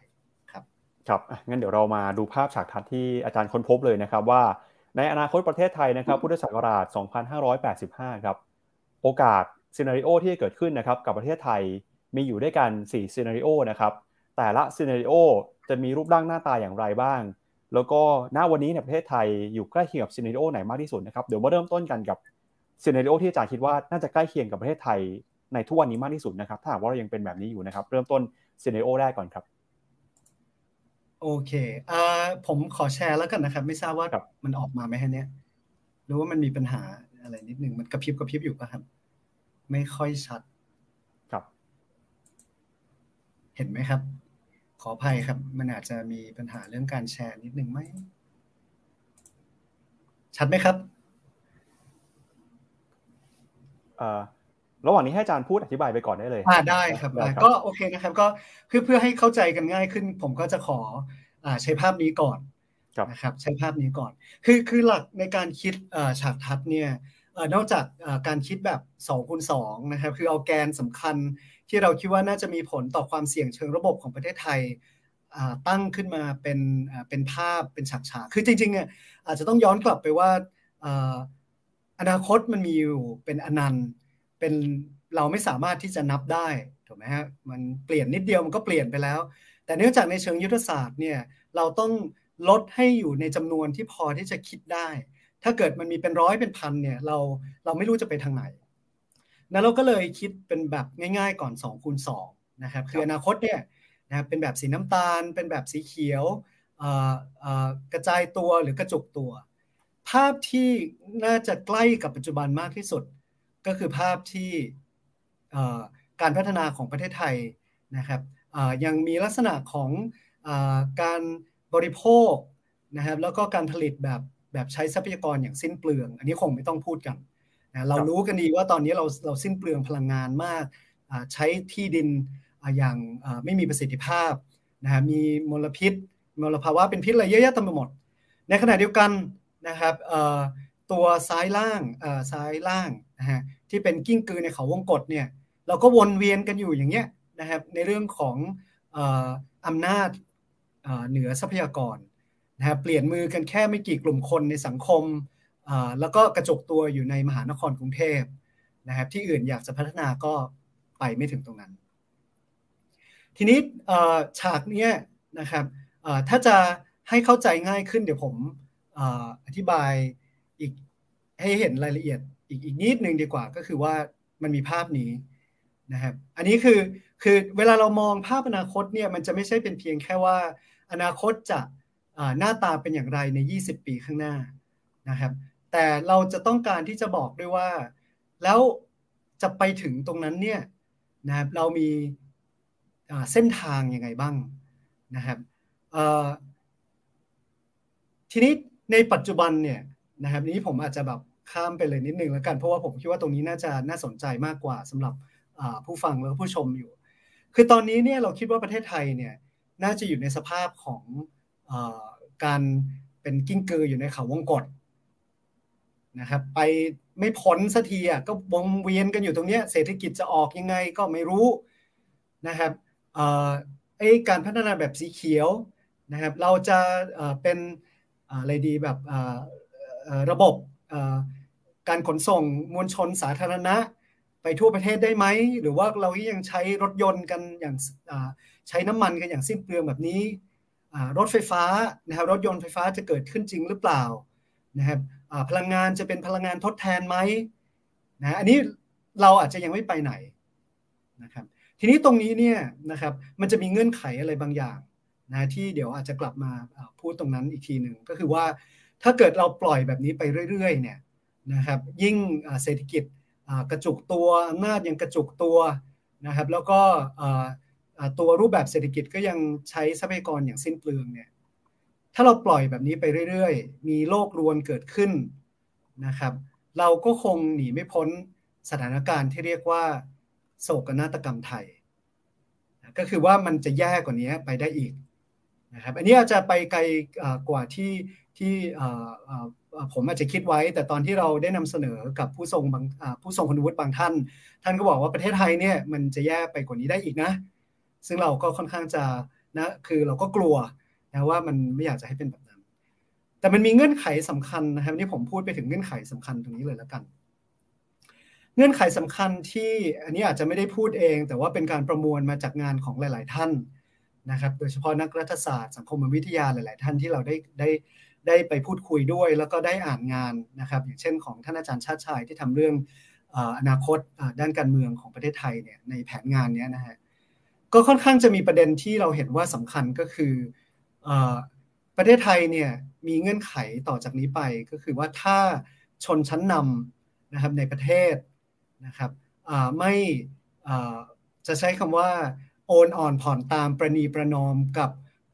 ครับครับงั้นเดี๋ยวเรามาดูภาพฉากทัศน์ที่อาจารย์ค้นพบเลยนะครับว่าในอนาคตประเทศไทยนะครับพุทธศักราช 2585 ครับโอกาส scenario ที่เกิดขึ้นนะครับกับประเทศไทยมีอยู่ด้วยกัน4 scenario นะครับแต่ละ scenarioจะมีรูปร่างหน้าตาอย่างไรบ้าง แล้วก็ณวันนี้ในประเทศไทยอยู่ใกล้เคียงกับ scenario ไหนมากที่สุดนะครับเดี๋ยวมาเริ่มต้นกันกับ scenario ที่อาจารย์คิดว่าน่าจะใกล้เคียงกับประเทศไทยในทุกวันนี้มากที่สุดนะครับถ้าหากว่าเรายังเป็นแบบนี้อยู่นะครับ เริ่มต้น scenario แรกก่อนครับ โอเคอผมขอแชร์แล้วกันนะครับ ไม่ทราบว่ามันออกมาไหมฮะเนี้ยหรือว่ามันมีปัญหาอะไรนิดนึงมันกระพริบกระพริบอยู่ป่ะครับ ไม่ค่อยชัด ครับ เห็นไหมครับ ขออภัยครับ มันอาจจะมีปัญหาเรื่องการแชร์นิดหนึ่งไหมชัดไหมครับ ระหว่างนี้ให้อาจารย์พูดอธิบายไปก่อนได้เลยอ่าได้ครับก็โอเคนะครับก็คือเพื่อให้เข้าใจกันง่ายขึ้น ผมก็จะขออ่าใช้ภาพนี้ก่อนนะครับใช้ภาพนี้ก่อน คือคือหลักในการคิดฉากทัศน์เนี่ยนอกจากการคิดแบบ2คูณ2นะครับคือเอาแกนสำคัญที่เราคิดว่าน่าจะมีผลต่อความเสี่ยงเชิงระบบของประเทศไทยตั้งขึ้นมาเป็นเป็นภาพเป็นฉากฉากคือจริงๆเนี่ยอาจจะต้องย้อนกลับไปว่าอนาคตมันมีอยู่เป็นอนันต์ เป็นเราไม่สามารถที่จะนับได้ถูกไหมฮะมันเปลี่ยนนิดเดียวมันก็เปลี่ยนไปแล้ว แต่เนื่องจากในเชิงยุทธศาสตร์เนี่ยเราต้องลดให้อยู่ในจำนวนที่พอที่จะคิดได้ ถ้าเกิดมันมีเป็นร้อยเป็นพันเนี่ยเราเราไม่รู้จะไปทางไหนนั้นเราก็เลยคิดเป็นแบบง่ายๆก่อน2คูณ2นะครับคืออนาคตเนี่ยนะครับเป็นแบบสีน้ำตาล เป็นแบบสีเขียวกระจายตัวหรือกระจุกตัว ภาพที่น่าจะใกล้กับปัจจุบันมากที่สุด ก็คือภาพที่การพัฒนาของประเทศไทยนะครับยังมีลักษณะของอการบริโภคนะครับแล้วก็การผลิตแบบแบบใช้ทรัพยากรอย่างสิ้นเปลือง อันนี้คงไม่ต้องพูดกันนะเรารู้กันดีว่าตอนนี้เราเราสิ้นเปลืองพลังงานมากใช้ที่ดินอย่างไม่มีประสิทธิภาพนะฮะมีมลพิษมลภาวะเป็นพิษอะไรเยอะแยะเต็มไปหมด ในขณะเดียวกันนะครับตัวซ้ายล่างซ้ายล่างนะฮะ ที่เป็นกิ้งกือในเขาวงกฏเนี่ยเราก็วนเวียนกันอยู่อย่างเงี้ยนะครับในเรื่องของอำนาจเหนือทรัพยากรนะครับเปลี่ยนมือกันแค่ไม่กี่กลุ่มคนในสังคม แล้วก็กระจกตัวอยู่ในมหานครกรุงเทพนะครับที่อื่นอยากจะพัฒนาก็ไปไม่ถึงตรงนั้น ทีนี้ฉากนี้นะครับถ้าจะให้เข้าใจง่ายขึ้นเดี๋ยวผมอธิบายอีกให้เห็นรายละเอียด อีกอีกนิดนึงดีกว่าก็คือว่ามันมีภาพนี้นะครับ อันนี้คือคือเวลาเรามองภาพอนาคตเนี่ยมันจะไม่ใช่เป็นเพียงแค่ว่า อนาคตจะหน้าตาเป็นอย่างไรใน 20 ปีข้างหน้านะครับ แต่เราจะต้องการที่จะบอกด้วยว่า แล้วจะไปถึงตรงนั้นเนี่ยนะครับเรามีเส้นทางยังไงบ้างนะครับทีนี้ในปัจจุบันเนี่ยนะครับนี้ผมอาจจะแบบ ข้ามไปเลยนิดนึงแล้วกัน เพราะว่าผมคิดว่าตรงนี้น่าจะน่าสนใจมากกว่าสำหรับผู้ฟังแล้วผู้ชมอยู่ คือตอนนี้เนี่ยเราคิดว่าประเทศไทยเนี่ยน่าจะอยู่ในสภาพของอการเป็นกิ้งเกออยู่ในเขาวงกฏนะครับไปไม่พ้นสักทีอะก็วงเวียนกันอยู่ตรงเนี้ยเศรษฐกิจจะออกยังไงก็ไม่รู้นะครับไอ้การพัฒนาแบบสีเขียวนะครับ เราจะเป็นอะไรดีแบบระบบ การขนส่งมวลชนสาธารณะ ไปทั่วประเทศได้ไหม หรือว่าเรายังใช้รถยนต์กันอย่างใช้น้ำมันกันอย่างสิ้นเปลืองแบบนี้รถไฟฟ้านะครับรถยนต์ไฟฟ้าจะเกิดขึ้นจริงหรือเปล่านะครับพลังงานจะเป็นพลังงานทดแทนไหมนะอันนี้เราอาจจะยังไม่ไปไหนนะครับทีนี้ตรงนี้เนี่ยนะครับมันจะมีเงื่อนไขอะไรบางอย่างนะที่เดี๋ยวอาจจะกลับมาพูดตรงนั้นอีกทีหนึ่งก็คือว่าถ้าเกิดเราปล่อยแบบนี้ไปเรื่อยๆเนี่ย นะครับ ยิ่งเศรษฐกิจกระจุกตัวอำนาจยังกระจุกตัวนะครับ แล้วก็ตัวรูปแบบเศรษฐกิจก็ยังใช้ทรัพยากรอย่างสิ้นเปลืองเนี่ยถ้าเราปล่อยแบบนี้ไปเรื่อยๆ มีโลกรวนเกิดขึ้นนะครับ เราก็คงหนีไม่พ้นสถานการณ์ที่เรียกว่า โศกนาฏกรรมไทย ก็คือว่ามันจะแย่กว่านี้ไปได้อีก นะครับอันนี้อาจจะไปไกลกว่าที่ที่ผมอาจจะคิดไว้ แต่ตอนที่เราได้นำเสนอกับผู้ทรงบางผู้ทรงคุณวุฒิบางท่าน ท่านก็บอกว่าประเทศไทยเนี่ยมันจะแย่ไปกว่านี้ได้อีกนะ ซึ่งเราก็ค่อนข้างจะนะคือเราก็กลัวนะว่ามันไม่อยากจะให้เป็นแบบนั้น แต่มันมีเงื่อนไขสำคัญนะครับนี่ผมพูดไปถึงเงื่อนไขสำคัญตรงนี้เลยแล้วกัน เงื่อนไขสำคัญที่อันนี้อาจจะไม่ได้พูดเอง แต่ว่าเป็นการประมวลมาจากงานของหลาย ๆ ท่าน นะครับโดยเฉพาะนักรัฐศาสตร์สังคมวิทยาหลาย ๆ ท่านที่เราได้ได้ได้ไปพูดคุยด้วย แล้วก็ได้อ่านงานนะครับอย่างเช่นของท่านอาจารย์ชาติชายที่ทำเรื่องอนาคตด้านการเมืองของประเทศไทยเนี่ยในแผนงานนี้นะฮะก็ค่อนข้างจะมีประเด็นที่เราเห็นว่าสำคัญก็คือประเทศไทยเนี่ยมีเงื่อนไขต่อจากนี้ไปก็คือว่าถ้าชนชั้นนำนะครับในประเทศนะครับไม่จะใช้คำว่า โอนอ่อนผ่อนตามประนีประนอมกับ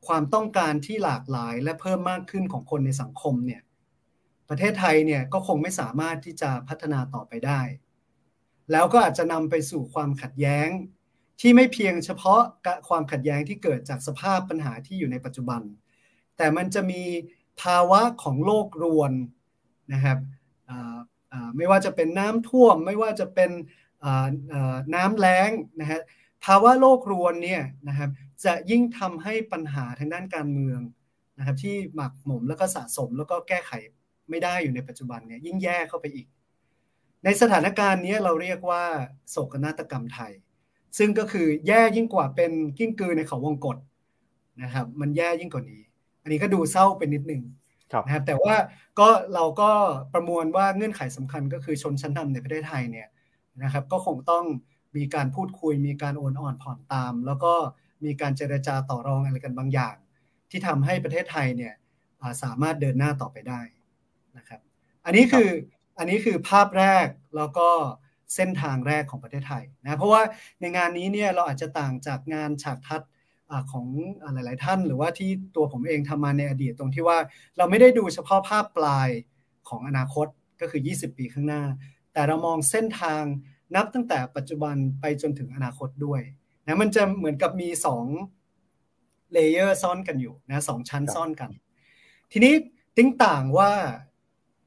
ความต้องการที่หลากหลายและเพิ่มมากขึ้นของคนในสังคมเนี่ยประเทศไทยเนี่ยก็คงไม่สามารถที่จะพัฒนาต่อไปได้ แล้วก็อาจจะนำไปสู่ความขัดแย้งที่ไม่เพียงเฉพาะความขัดแย้งที่เกิดจากสภาพปัญหาที่อยู่ในปัจจุบัน แต่มันจะมีภาวะของโลกรวนนะครับไม่ว่าจะเป็นน้ำท่วม ไม่ว่าจะเป็นน้ำแล้งนะฮะ ภาวะโลกรวนเนี่ยนะครับจะยิ่งทำให้ปัญหาทางด้านการเมืองนะครับที่หมักหมมแล้วก็สะสมแล้วก็แก้ไขไม่ได้อยู่ในปัจจุบันเนี่ยยิ่งแย่เข้าไปอีก ในสถานการณ์นี้เราเรียกว่าโศกนาฏกรรมไทย ซึ่งก็คือแย่ยิ่งกว่าเป็นกิ้งกือในเขาวงกฏนะครับมันแย่ยิ่งกว่านี้ อันนี้ก็ดูเศร้าเป็นนิดนึงนะครับแต่ว่าก็เราก็ประมวลว่าเงื่อนไขสำคัญก็คือชนชั้นนาในประเทศไทยเนี่ยนะครับก็คงต้อง มีการพูดคุย มีการโอนอ่อนผ่อนตาม แล้วก็มีการเจรจาต่อรองอะไรกันบางอย่าง ที่ทำให้ประเทศไทยเนี่ยสามารถเดินหน้าต่อไปได้นะครับ อันนี้คืออันนี้คือภาพแรกแล้วก็เส้นทางแรกของประเทศไทยนะเพราะว่าในงานนี้เนี่ยเราอาจจะต่างจากงานฉากทัศน์ของหลาย ๆ ท่าน หรือว่าที่ตัวผมเองทำมาในอดีตตรงที่ว่า เราไม่ได้ดูเฉพาะภาพปลายของอนาคตก็คือ 20 ปีข้างหน้า แต่เรามองเส้นทาง นับตั้งแต่ปัจจุบันไปจนถึงอนาคตด้วยนะมันจะเหมือนกับมีสอง layer ซ่อนกันอยู่นะสองชั้นซ่อนกัน ทีนี้ติ้งต่างว่า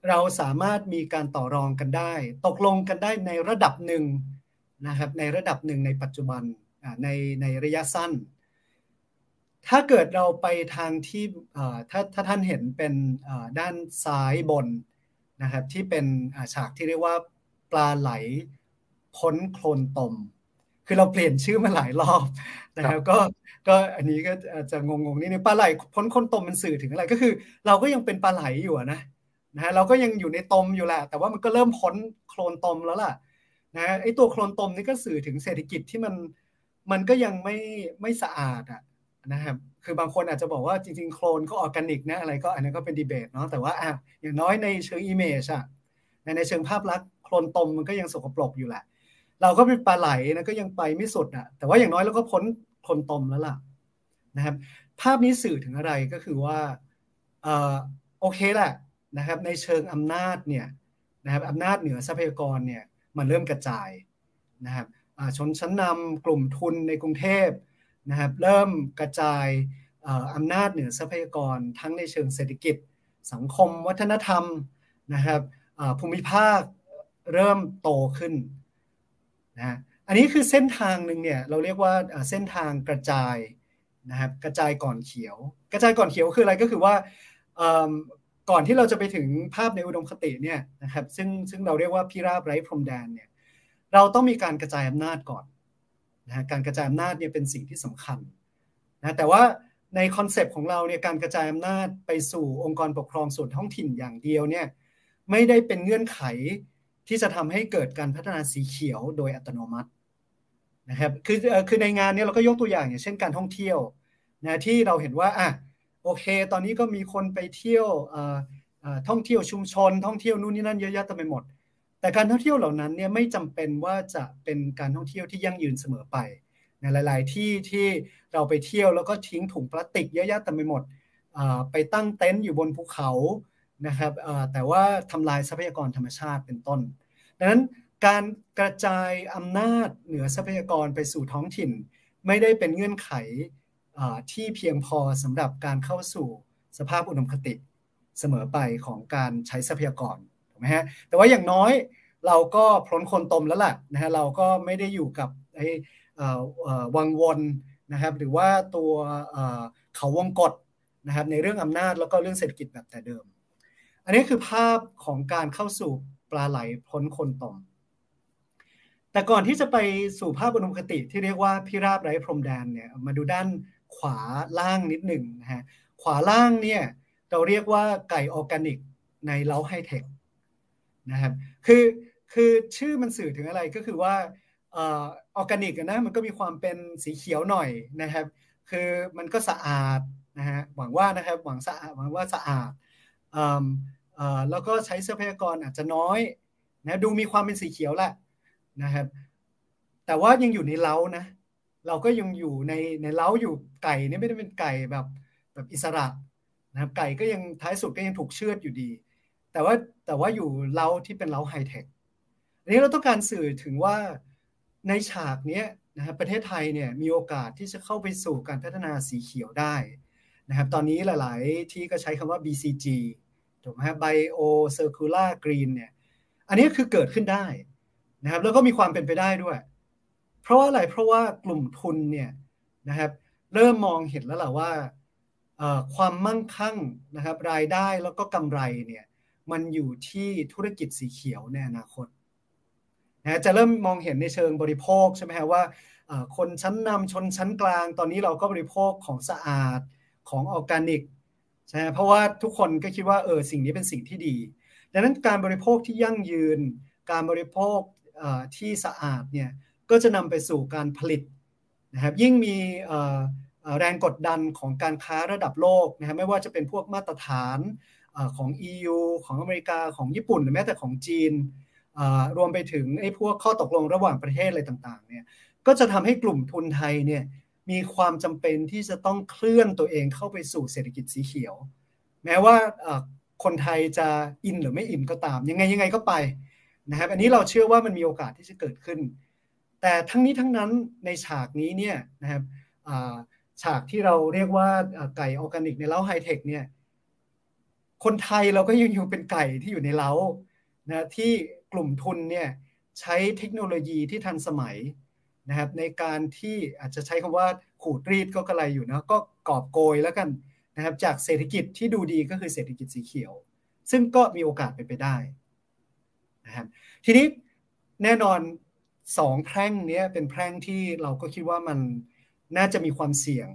เราสามารถมีการต่อรองกันได้ ตกลงกันได้ในระดับหนึ่งนะครับในระดับหนึ่งในปัจจุบันในในระยะสั้น ถ้าเกิดเราไปทางที่ถ้าถ้าท่านเห็นเป็นด้านซ้ายบนนะครับที่เป็นฉากที่เรียกว่าปลาไหล พ้นโคลนตม คือเราเปลี่ยนชื่อมาหลายรอบนะครับก็ก็อันนี้ก็อาจจะงงๆนิดนึงปลาไหลพ้นโคลนตมมันสื่อถึงอะไรก็คือ เราก็ยังเป็นปลาไหลอยู่นะนะฮะเราก็ยังอยู่ในตมอยู่แหละ แต่ว่ามันก็เริ่มพ้นโคลนตมแล้วล่ะนะไอ้ตัวโคลนตมนี่ก็สื่อถึงเศรษฐกิจที่มันมันก็ยังไม่ไม่สะอาดอะนะครับคือบางคนอาจจะบอกว่าจริงๆ โคลนก็ออร์แกนิกนะอะไรก็อันนี้ก็เป็นดีเบตเนาะแต่ว่าอะอย่างน้อยในเชิงอิมเมจอะในเชิงภาพลักษณ์โคลนตมมันก็ยังสกปรกอยู่แหละ เราก็เป็นปลาไหลนะก็ยังไปไม่สุดอะ แต่ว่าอย่างน้อยเราก็พ้นคนตมแล้วล่ะนะครับ ภาพนี้สื่อถึงอะไรก็คือว่าเออโอเคแหละนะครับ ในเชิงอำนาจเนี่ยนะครับอำนาจเหนือทรัพยากรเนี่ยมันเริ่มกระจายนะครับชนชั้นนำกลุ่มทุนในกรุงเทพนะครับเริ่มกระจายอำนาจเหนือทรัพยากรทั้งในเชิงเศรษฐกิจ สังคม วัฒนธรรมนะครับภูมิภาคเริ่มโตขึ้น นะอันนี้คือเส้นทางหนึ่งเนี่ยเราเรียกว่าเส้นทางกระจายนะครับกระจายก่อนเขียว กระจายก่อนเขียวคืออะไรก็คือว่าก่อนที่เราจะไปถึงภาพในอุดมคติเนี่ยนะครับซึ่งซึ่งเราเรียกว่าพิราบไร้พรมแดนเนี่ยเราต้องมีการกระจายอำนาจก่อนนะการกระจายอำนาจเนี่ยเป็นสิ่งที่สำคัญนะแต่ว่าในคอนเซปต์ของเราเนี่ยการกระจายอำนาจไปสู่องค์กรปกครองส่วนท้องถิ่นอย่างเดียวเนี่ยไม่ได้เป็นเงื่อนไข ที่จะทำให้เกิดการพัฒนาสีเขียวโดยอัตโนมัตินะครับคือคือในงานนี้เราก็ยกตัวอย่างอย่างเช่นการท่องเที่ยวนะที่เราเห็นว่าอะโอเค ตอนนี้ก็มีคนไปเที่ยวท่องเที่ยวชุมชน ท่องเที่ยวนู่นนี่นั่นเยอะแยะเต็มไปหมด แต่การท่องเที่ยวเหล่านั้นเนี่ยไม่จำเป็นว่าจะเป็นการท่องเที่ยวที่ยั่งยืนเสมอไปในหลาย ๆ ที่ที่เราไปเที่ยวแล้วก็ทิ้งถุงพลาสติกเยอะแยะเต็มไปหมดไปตั้งเต็นท์อยู่บนภูเขา นะครับแต่ว่าทำลายทรัพยากรธรรมชาติเป็นต้น ดังนั้นการกระจายอำนาจเหนือทรัพยากรไปสู่ท้องถิ่น ไม่ได้เป็นเงื่อนไขที่เพียงพอสำหรับการเข้าสู่สภาพอุดมคติเสมอไปของการใช้ทรัพยากรถูกไหมฮะแต่ว่าอย่างน้อยเราก็พ้นคนตมแล้วล่ะนะฮะเราก็ไม่ได้อยู่กับไอ้วังวนนะครับหรือว่าตัวเขาวงกฏนะครับในเรื่องอำนาจแล้วก็เรื่องเศรษฐกิจแบบแต่เดิม อันนี้คือภาพของการเข้าสู่ปลาไหลพ้นคนตอม แต่ก่อนที่จะไปสู่ภาพอุดมคติที่เรียกว่าพิราบไร้พรมแดนเนี่ยมาดูด้านขวาล่างนิดหนึ่งนะฮะขวาล่างเนี่ยเราเรียกว่าไก่ออร์แกนิกในเล้าไฮเทคนะครับคือคือชื่อมันสื่อถึงอะไรก็คือว่าออร์แกนิกนะมันก็มีความเป็นสีเขียวหน่อยนะครับ คือมันก็สะอาดนะฮะหวังว่านะครับหวังสะอาดหวังว่าสะอาด แล้วก็ใช้ทรัพยากรอาจจะน้อยนะดูมีความเป็นสีเขียวแหละนะครับ แต่ว่ายังอยู่ในเล้านะ เราก็ยังอยู่ในในเล้าอยู่ไก่นี่ไม่ได้เป็นไก่แบบแบบอิสระนะครับไก่ก็ยังท้ายสุดก็ยังถูกเชือดอยู่ดี แต่ว่าแต่ว่าอยู่เล้าที่เป็นเล้าไฮเทคอันนี้เราต้องการสื่อถึงว่าในฉากนี้นะครับประเทศไทยเนี่ยมีโอกาสที่จะเข้าไปสู่การพัฒนาสีเขียวได้ นะครับ ตอนนี้หลาย ๆ ที่ก็ใช้คำว่า BCG ถูกไหมครับ Bio Circular Green เนี่ย อันนี้คือเกิดขึ้นได้นะครับ แล้วก็มีความเป็นไปได้ด้วย เพราะว่าอะไร เพราะว่ากลุ่มทุนเนี่ยนะครับ เริ่มมองเห็นแล้วแหละว่าความมั่งคั่งนะครับ รายได้แล้วก็กำไรเนี่ย มันอยู่ที่ธุรกิจสีเขียวในอนาคตนะจะเริ่มมองเห็นในเชิงบริโภคใช่ไหมฮะว่าคนชั้นนำชนชั้นกลาง ตอนนี้เราก็บริโภคของสะอาด ของออร์แกนิกใช่เพราะว่าทุกคนก็คิดว่าเออสิ่งนี้เป็นสิ่งที่ดี ดังนั้นการบริโภคที่ยั่งยืน การบริโภคที่สะอาดเนี่ยก็จะนำไปสู่การผลิตนะครับยิ่งมีแรงกดดันของการค้าระดับโลกนะครับไม่ว่าจะเป็นพวกมาตรฐานของ EU ของอเมริกาของญี่ปุ่นหรือแม้แต่ของจีนรวมไปถึงไอ้พวกข้อตกลงระหว่างประเทศอะไรต่างๆเนี่ยก็จะทำให้กลุ่มทุนไทยเนี่ย มีความจำเป็นที่จะต้องเคลื่อนตัวเองเข้าไปสู่เศรษฐกิจสีเขียว แม้ว่าคนไทยจะอินหรือไม่อินก็ตาม ยังไงยังไงก็ไปนะครับอันนี้เราเชื่อว่ามันมีโอกาสที่จะเกิดขึ้น แต่ทั้งนี้ทั้งนั้นในฉากนี้เนี่ยนะครับฉากที่เราเรียกว่าไก่ออร์แกนิกในเล้าไฮเทคเนี่ยคนไทยเราก็ยังอยู่เป็นไก่ที่อยู่ในเล้านะที่กลุ่มทุนเนี่ยใช้เทคโนโลยีที่ทันสมัย นะครับในการที่อาจจะใช้คำว่าขูดรีดก็กระไรอยู่นะก็กอบโกยแล้วกันนะครับจากเศรษฐกิจที่ดูดีก็คือเศรษฐกิจสีเขียว ซึ่งก็มีโอกาสไปไปได้นะครับทีนี้แน่นอนสองแพร่งนี้เป็นแพร่งที่เราก็คิดว่ามันน่าจะมีความเสี่ยง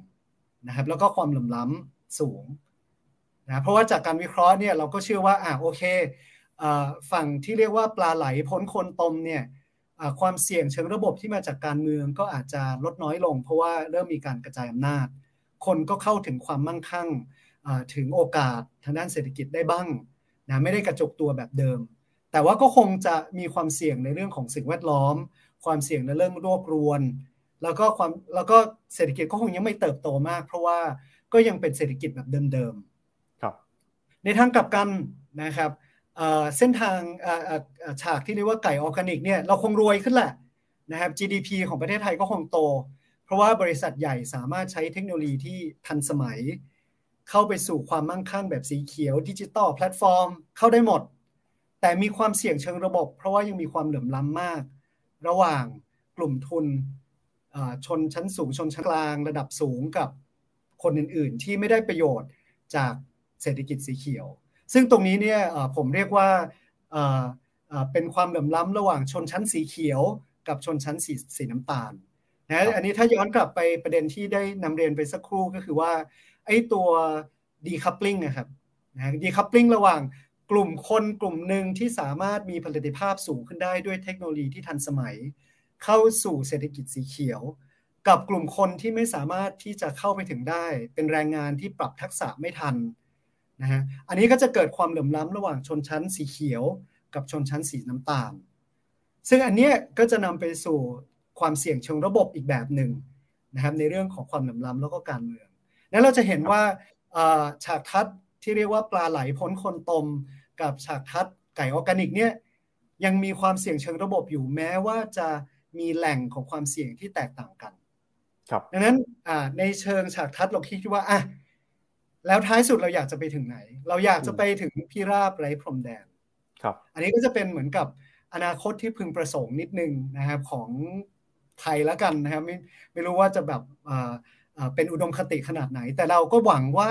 นะครับแล้วก็ความเหลื่อมล้ำสูงนะเพราะว่าจากการวิเคราะห์เนี่ยเราก็เชื่อว่าอ่าโอเคฝั่งที่เรียกว่าปลาไหลพ้นคนตมเนี่ย ความเสี่ยงเชิงระบบที่มาจากการเมืองก็อาจจะลดน้อยลง เพราะว่าเริ่มมีการกระจายอำนาจ คนก็เข้าถึงความมั่งคั่งถึงโอกาสทางด้านเศรษฐกิจได้บ้างนะไม่ได้กระจกตัวแบบเดิม แต่ว่าก็คงจะมีความเสี่ยงในเรื่องของสิ่งแวดล้อม ความเสี่ยงในเรื่องโรครวน แล้วก็ความแล้วก็เศรษฐกิจก็คงยังไม่เติบโตมาก เพราะว่าก็ยังเป็นเศรษฐกิจแบบเดิมๆครับ ในทางกลับกันนะครับ เส้นทางฉากที่เรียกว่าไก่ออร์แกนิกเนี่ยเราคงรวยขึ้นแหละนะครับ GDP ของประเทศไทยก็คงโต เพราะว่าบริษัทใหญ่สามารถใช้เทคโนโลยีที่ทันสมัย เข้าไปสู่ความมั่งคั่งแบบสีเขียวดิจิตอลแพลตฟอร์ม เข้าได้หมด แต่มีความเสี่ยงเชิงระบบ เพราะว่ายังมีความเหลื่อมล้ำมาก ระหว่างกลุ่มทุนชนชั้นสูงชนชั้นกลางระดับสูงกับคนอื่น ๆ ที่ไม่ได้ประโยชน์จากเศรษฐกิจสีเขียว ซึ่งตรงนี้เนี่ยผมเรียกว่าเป็นความเหลื่อมล้ำระหว่างชนชั้นสีเขียว กับชนชั้นสีสีน้ำตาลนะอันนี้ถ้าย้อนกลับไปประเด็นที่ได้นำเรียนไปสักครู่ก็คือว่าไอ้ตัว decoupling นะครับนะ decoupling ระหว่างกลุ่มคนกลุ่มหนึ่งที่สามารถมีผลิตภาพสูงขึ้นได้ด้วยเทคโนโลยีที่ทันสมัย เข้าสู่เศรษฐกิจสีเขียว กับกลุ่มคนที่ไม่สามารถที่จะเข้าไปถึงได้ เป็นแรงงานที่ปรับทักษะไม่ทัน นะฮะอันนี้ก็จะเกิดความเหลื่อมล้ำระหว่างชนชั้นสีเขียว กับชนชั้นสีน้ำตาล ซึ่งอันนี้ก็จะนำไปสู่ความเสี่ยงเชิงระบบอีกแบบหนึ่งนะครับในเรื่องของความเหลื่อมล้ำแล้วก็การเมืองนั้นเราจะเห็นว่าฉากทัดที่เรียกว่าปลาไหลพ้นคนตม กับฉากทัดไก่ออร์แกนิกเนี่ยยังมีความเสี่ยงเชิงระบบอยู่แม้ว่าจะมีแหล่งของความเสี่ยงที่แตกต่างกันดังนั้นในเชิงฉากทัดเราคิดว่าอะ แล้วท้ายสุดเราอยากจะไปถึงไหน เราอยากจะไปถึงพี่ราบไร้พรมแดนครับ อันนี้ก็จะเป็นเหมือนกับอนาคตที่พึงประสงค์นิดนึงนะครับของไทยแล้วกันนะครับไม่ไม่รู้ว่าจะแบบเป็นอุดมคติขนาดไหน แต่เราก็หวังว่า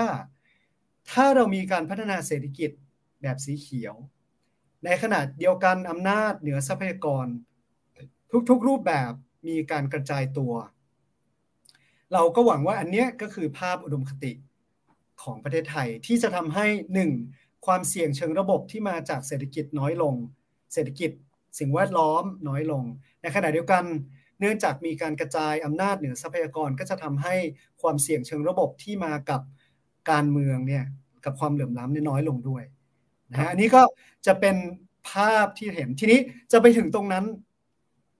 ถ้าเรามีการพัฒนาเศรษฐกิจแบบสีเขียว ในขณะเดียวกันอำนาจเหนือทรัพยากร ทุกๆรูปแบบมีการกระจายตัว เราก็หวังว่าอันนี้ก็คือภาพอุดมคติ ของประเทศไทยที่จะทำให้หนึ่งความเสี่ยงเชิงระบบที่มาจากเศรษฐกิจน้อยลง เศรษฐกิจสิ่งแวดล้อมน้อยลง ในขณะเดียวกัน เนื่องจากมีการกระจายอำนาจเหนือทรัพยากรก็จะทำให้ความเสี่ยงเชิงระบบที่มากับการเมืองเนี่ยกับความเหลื่อมล้ำน้อยลงด้วยนะฮะอันนี้ก็จะเป็นภาพที่เห็นทีนี้จะไปถึงตรงนั้น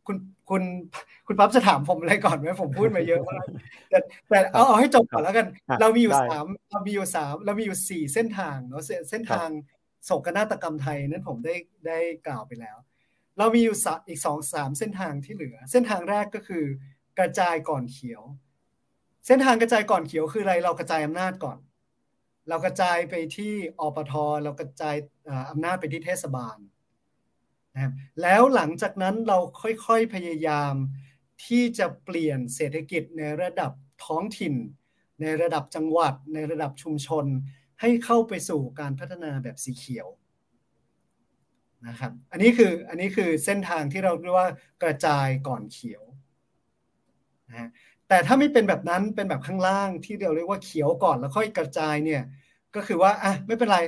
คุณ คุณคุณปั๊บจะถามผมอะไรก่อนไหมผมพูดมาเยอะมากแต่แต่เอาเอาให้จบก่อนแล้วกัน เรามีอยู่สามเรามีอยู่สามเรามีอยู่สี่เส้นทางเนาะเส้นทางโศกนาฏกรรมไทยนั้นผมได้ได้กล่าวไปแล้ว เรามีอยู่อีกสองสามเส้นทางที่เหลือ เส้นทางแรกก็คือกระจายก่อนเขียว เส้นทางกระจายก่อนเขียวคืออะไรเรากระจายอำนาจก่อน เรากระจายไปที่อปทเรากระจายอำนาจไปที่เทศบาล นะครับแล้วหลังจากนั้นเราค่อยๆพยายามที่จะเปลี่ยนเศรษฐกิจในระดับท้องถิ่น ในระดับจังหวัด ในระดับชุมชน ให้เข้าไปสู่การพัฒนาแบบสีเขียวนะครับอันนี้คืออันนี้คือเส้นทางที่เราเรียกว่ากระจายก่อนเขียวนะแต่ถ้าไม่เป็นแบบนั้นเป็นแบบข้างล่างที่เราเรียกว่าเขียวก่อนแล้วค่อยกระจายเนี่ยก็คือว่าอะไม่เป็นไร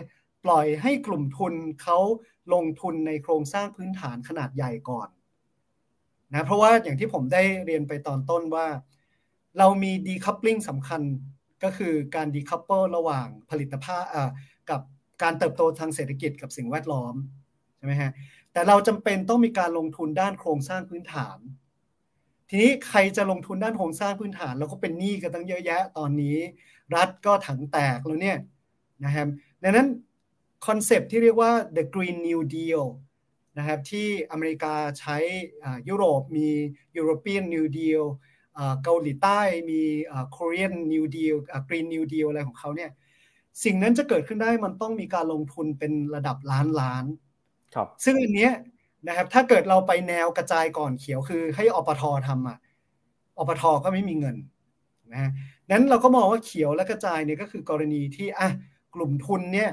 ปล่อยให้กลุ่มทุนเขา ลงทุนในโครงสร้างพื้นฐานขนาดใหญ่ก่อนนะเพราะว่าอย่างที่ผมได้เรียนไปตอนต้นว่า เรามีดีคัพลิงสำคัญก็คือการดีคัพเปิลระหว่างผลิตภาพกับการเติบโตทางเศรษฐกิจกับสิ่งแวดล้อมใช่ไหมฮะแต่เราจำเป็นต้องมีการลงทุนด้านโครงสร้างพื้นฐาน ทีนี้ใครจะลงทุนด้านโครงสร้างพื้นฐานเราก็เป็นหนี้กันตั้งเยอะแยะตอนนี้ รัฐก็ถังแตกแล้วเนี่ยนะครับดังนั้น คอนเซปที่เรียกว่า the Green New Deal นะครับที่อเมริกาใช้ยุโรปมี European New Deal เกาหลีใต้มี Korean New Deal Green New Deal อะไรของเขาเนี่ยสิ่งนั้นจะเกิดขึ้นได้มันต้องมีการลงทุนเป็นระดับล้านล้านครับซึ่งอันเนี้ยนะครับถ้าเกิดเราไปแนวกระจายก่อนเขียวคือให้อปททำอะอปทก็ไม่มีเงินนะนั้นเราก็มองว่าเขียวและกระจายเนี่ยก็คือกรณีที่อะกลุ่มทุนเนี่ย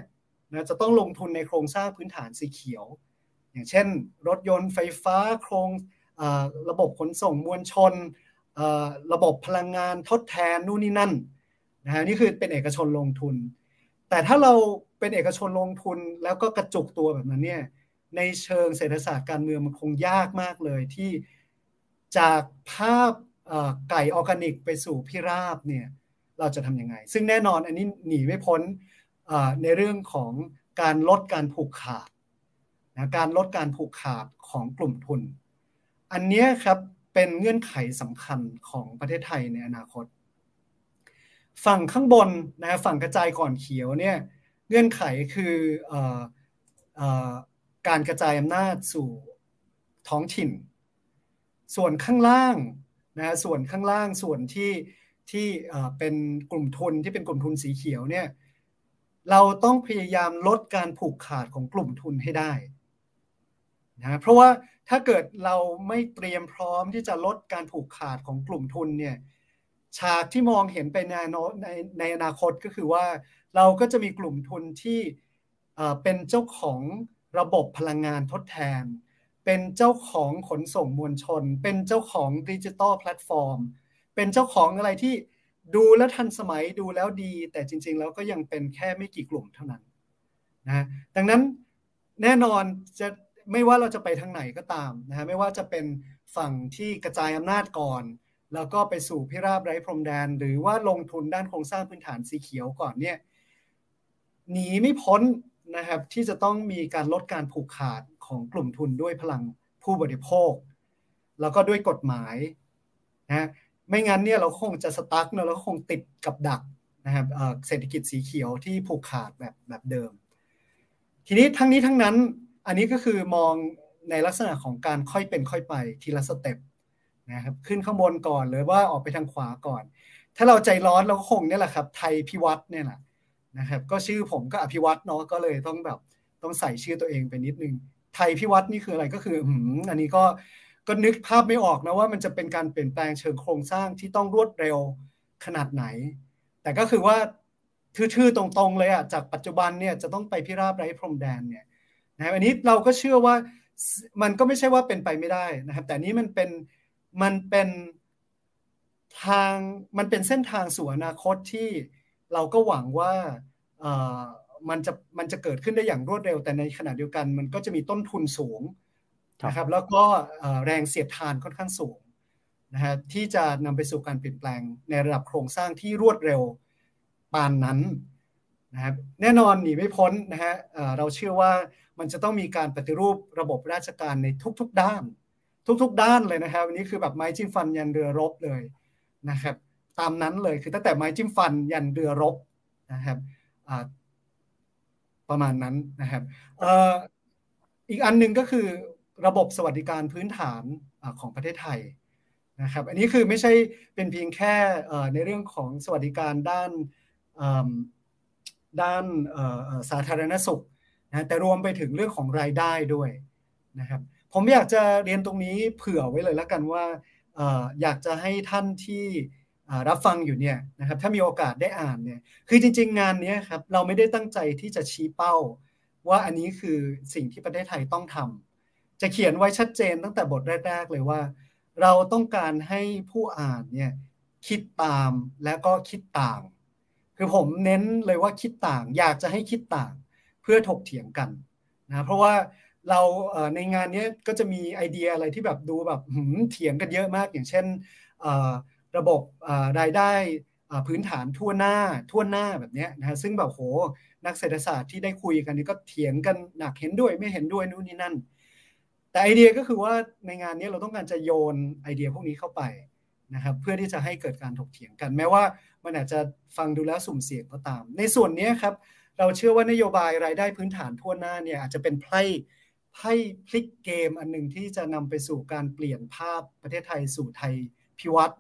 นะจะต้องลงทุนในโครงสร้างพื้นฐานสีเขียว อย่างเช่น รถยนต์ไฟฟ้าโครงระบบขนส่งมวลชน ระบบพลังงานทดแทนนู่นนี่นั่นนะฮะนี่คือเป็นเอกชนลงทุน แต่ถ้าเราเป็นเอกชนลงทุนแล้วก็กระจุกตัวแบบนั้นเนี่ยในเชิงเศรษฐศาสตร์การเมืองมันคงยากมากเลยที่จากภาพไก่ออร์แกนิกไปสู่พิราบเนี่ยเราจะทำยังไง ซึ่งแน่นอนอันนี้หนีไม่พ้น ในเรื่องของการลดการผูกขาดนะการลดการผูกขาดของกลุ่มทุน อันนี้ครับเป็นเงื่อนไขสำคัญของประเทศไทยในอนาคต ฝั่งข้างบนนะฝั่งกระจายก่อนเขียวเนี่ยเงื่อนไขคือออการกระจายอำนาจสู่ท้องถิ่น ส่วนข้างล่างนะส่วนข้างล่างส่วนที่ที่เป็นกลุ่มทุนที่เป็นกลุ่มทุนสีเขียวเนี่ย เราต้องพยายามลดการผูกขาดของกลุ่มทุนให้ได้นะเพราะว่าถ้าเกิดเราไม่เตรียมพร้อมที่จะลดการผูกขาดของกลุ่มทุนเนี่ยฉากที่มองเห็นไปในในในอนาคตก็คือว่า เราก็จะมีกลุ่มทุนที่เป็นเจ้าของระบบพลังงานทดแทน เป็นเจ้าของขนส่งมวลชน เป็นเจ้าของดิจิตอลแพลตฟอร์ม เป็นเจ้าของอะไรที่ ดูแล้วทันสมัยดูแล้วดี แต่จริง ๆ แล้วก็ยังเป็นแค่ไม่กี่กลุ่มเท่านั้นนะดังนั้นแน่นอนจะไม่ว่าเราจะไปทางไหนก็ตามนะฮะไม่ว่าจะเป็นฝั่งที่กระจายอำนาจก่อน แล้วก็ไปสู่พิราบไร้พรมแดน หรือว่าลงทุนด้านโครงสร้างพื้นฐานสีเขียวก่อนเนี่ยหนีไม่พ้นนะครับที่จะต้องมีการลดการผูกขาดของกลุ่มทุนด้วยพลังผู้บริโภค แล้วก็ด้วยกฎหมายนะ ไม่งั้นเนี่ยเราคงจะสตั๊กเนะเราคงติดกับดักนะครับเศรษฐกิจสีเขียวที่ผูกขาดแบบแบบเดิม ทีนี้ทั้งนี้ทั้งนั้นอันนี้ก็คือมองในลักษณะของการค่อยเป็นค่อยไปทีละสเต็ปนะครับขึ้นข้างบนก่อนหรือว่าออกไปทางขวาก่อน ถ้าเราใจร้อนเราก็คงเนี่ยแหละครับ ไทยพิวัตรเนี่ยแหละนะครับ ก็ชื่อผมก็อภิวัตรเนาะก็เลยต้องแบบต้องใส่ชื่อตัวเองไปนิดนึงไทยพิวัตรนี่คืออะไรก็คืออือันนี้ก็ ก็นึกภาพไม่ออกนะว่ามันจะเป็นการเปลี่ยนแปลงเชิงโครงสร้างที่ต้องรวดเร็วขนาดไหน แต่ก็คือว่าทื่อๆตรงๆเลยอะจากปัจจุบันเนี่ยจะต้องไปพิราบไร้พรมแดนเนี่ยนะอันนี้เราก็เชื่อว่ามันก็ไม่ใช่ว่าเป็นไปไม่ได้นะครับ แต่นี้มันเป็นมันเป็นทางมันเป็นเส้นทางสู่อนาคตที่เราก็หวังว่ามันจะมันจะเกิดขึ้นได้อย่างรวดเร็ว แต่ในขณะเดียวกัน มันก็จะมีต้นทุนสูง นะครับแล้วก็แรงเสียดทานค่อนข้างสูงนะฮะที่จะนำไปสู่การเปลี่ยนแปลงในระดับโครงสร้างที่รวดเร็วปานนั้นนะครับแน่นอนหนีไม่พ้นนะฮะเราเชื่อว่ามันจะต้องมีการปฏิรูประบบราชการในทุกๆด้าน ทุกๆ ด้านเลยนะครับวันนี้คือแบบไม้จิ้มฟันยันเรือรบเลยนะครับตามนั้นเลยคือตั้งแต่ไม้จิ้มฟันยันเรือรบนะครับประมาณนั้นนะครับอีกอันหนึ่งก็คือ ระบบสวัสดิการพื้นฐานของประเทศไทยนะครับอันนี้คือไม่ใช่เป็นเพียงแค่ในเรื่องของสวัสดิการด้านด้านสาธารณสุขนะแต่รวมไปถึงเรื่องของรายได้ด้วยนะครับผมอยากจะเรียนตรงนี้เผื่อไว้เลยแล้วกันว่าอยากจะให้ท่านที่รับฟังอยู่เนี่ยนะครับถ้ามีโอกาสได้อ่านเนี่ยคือจริง ๆ งานนี้ครับเราไม่ได้ตั้งใจที่จะชี้เป้า ว่าอันนี้คือสิ่งที่ประเทศไทยต้องทำ จะเขียนไว้ชัดเจนตั้งแต่บทแรก ๆ เลยว่า เราต้องการให้ผู้อ่านเนี่ยคิดตามและก็คิดต่าง คือผมเน้นเลยว่าคิดต่าง อยากจะให้คิดต่าง เพื่อถกเถียงกันนะเพราะว่าเราในงานนี้ก็จะมีไอเดียอะไรที่แบบดูแบบเถียงกันเยอะมาก อย่างเช่นระบบรายได้พื้นฐานทั่วหน้าทั่วหน้าแบบนี้นะฮะซึ่งแบบโหนักเศรษฐศาสตร์ที่ได้คุยกันนี่ก็เถียงกันหนักเห็นด้วยไม่เห็นด้วยนู่นนี่นั่น แต่ไอเดียก็คือว่าในงานนี้เราต้องการจะโยนไอเดียพวกนี้เข้าไปนะครับเพื่อที่จะให้เกิดการถกเถียงกัน แม้ว่ามันอาจจะฟังดูแล้วสุ่มเสี่ยงก็ตาม ในส่วนนี้ครับเราเชื่อว่านโยบายรายได้พื้นฐานทั่วหน้าเนี่ยอาจจะเป็นไพ่ไพ่พลิกเกมอันหนึ่งที่จะนำไปสู่การเปลี่ยนภาพประเทศไทยสู่ไทยพิวัตร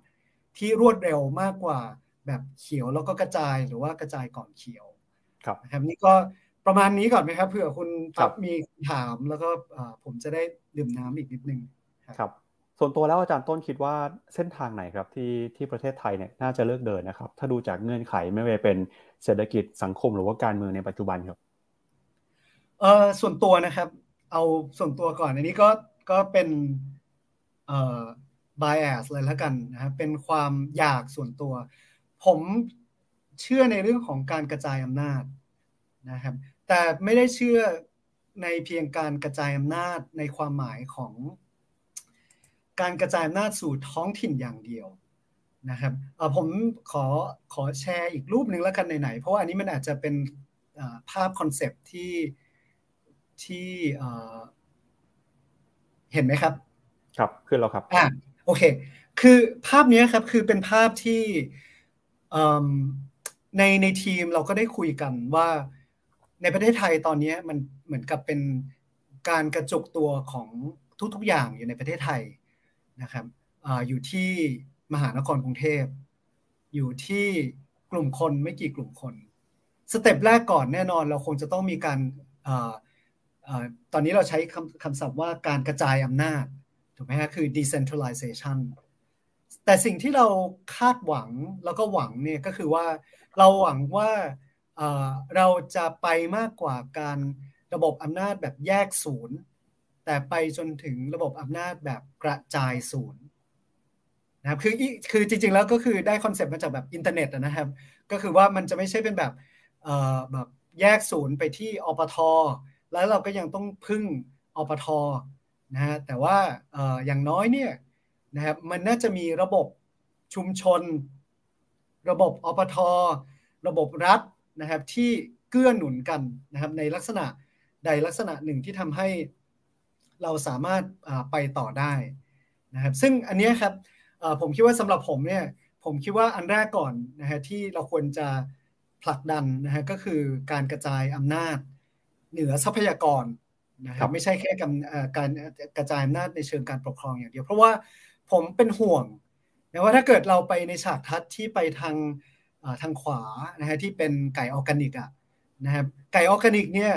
ที่รวดเร็วมากกว่าแบบเขียวแล้วก็กระจายหรือว่ากระจายก่อนเขียวครับนะครับนี่ก็ ประมาณนี้ก่อนไหมครับเผื่อคุณปั๊บมีถามแล้วก็ผมจะได้ดื่มน้ำอีกนิดนึงครับ ส่วนตัวแล้วอาจารย์ต้นคิดว่าเส้นทางไหนครับที่ที่ประเทศไทยเนี่ยน่าจะเลือกเดินนะครับ ถ้าดูจากเงื่อนไขไม่ว่าเป็นเศรษฐกิจสังคมหรือว่าการเมืองในปัจจุบันครับเออส่วนตัวนะครับ เอาส่วนตัวก่อนอันนี้ก็ก็เป็นเอ่อ bias เลยแล้วกันนะครับเป็นความอยากส่วนตัว ผมเชื่อในเรื่องของการกระจายอำนาจนะครับ แต่ไม่ได้เชื่อในเพียงการกระจายอำนาจในความหมายของ การกระจายอำนาจสู่ท้องถิ่นอย่างเดียวนะครับผมขอขอแชร์อีกรูปหนึ่งแล้วกันไหนๆเพราะว่าอันนี้มันอาจจะเป็นภาพคอนเซปที่ที่เห็นไหมครับ ครับขึ้นแล้วครับอ่าโอเค คือภาพนี้ครับคือเป็นภาพที่ในในทีมเราก็ได้คุยกันว่า ในประเทศไทยตอนนี้มันเหมือนกับเป็นการกระจุกตัวของทุกๆอย่างอยู่ในประเทศไทยนะครับออยู่ที่มหานครกรุงเทพ อยู่ที่กลุ่มคนไม่กี่กลุ่มคน สเต็ปแรกก่อนแน่นอนเราคงจะต้องมีการอตอนนี้เราใช้คำคำศัพท์ว่าการกระจายอำนาจถูกไหมฮะคือ decentralization แต่สิ่งที่เราคาดหวังแล้วก็หวังเนี่ยก็คือว่าเราหวังว่า เราจะไปมากกว่าการระบบอำนาจแบบแยกศูนย์ แต่ไปจนถึงระบบอำนาจแบบกระจายศูนย์นะครับคือคือจริงๆแล้วก็คือได้ concept มาจากแบบอินเทอร์เน็ตนะครับ ก็คือว่ามันจะไม่ใช่เป็นแบบแบบแยกศูนย์ไปที่อปท แล้วเราก็ยังต้องพึ่งอปทนะฮะแต่ว่าอย่างน้อยเนี่ยนะครับมันน่าจะมีระบบชุมชน ระบบอปท ระบบรัฐ นะครับที่เกื้อหนุนกันนะครับในลักษณะใดลักษณะหนึ่งที่ทำให้เราสามารถไปต่อได้นะครับซึ่งอันนี้ครับผมคิดว่าสำหรับผมเนี่ยผมคิดว่าอันแรกก่อนนะฮะที่เราควรจะผลักดันนะฮะก็คือการกระจายอำนาจเหนือทรัพยากรนะครับไม่ใช่แค่การการกระจายอำนาจในเชิงการปกครองอย่างเดียว เพราะว่าผมเป็นห่วงนะว่าถ้าเกิดเราไปในฉากทัศน์ที่ไปทาง ทางขวานะฮะที่เป็นไก่ออร์แกนิกอะนะครับไก่ออร์แกนิกเนี่ย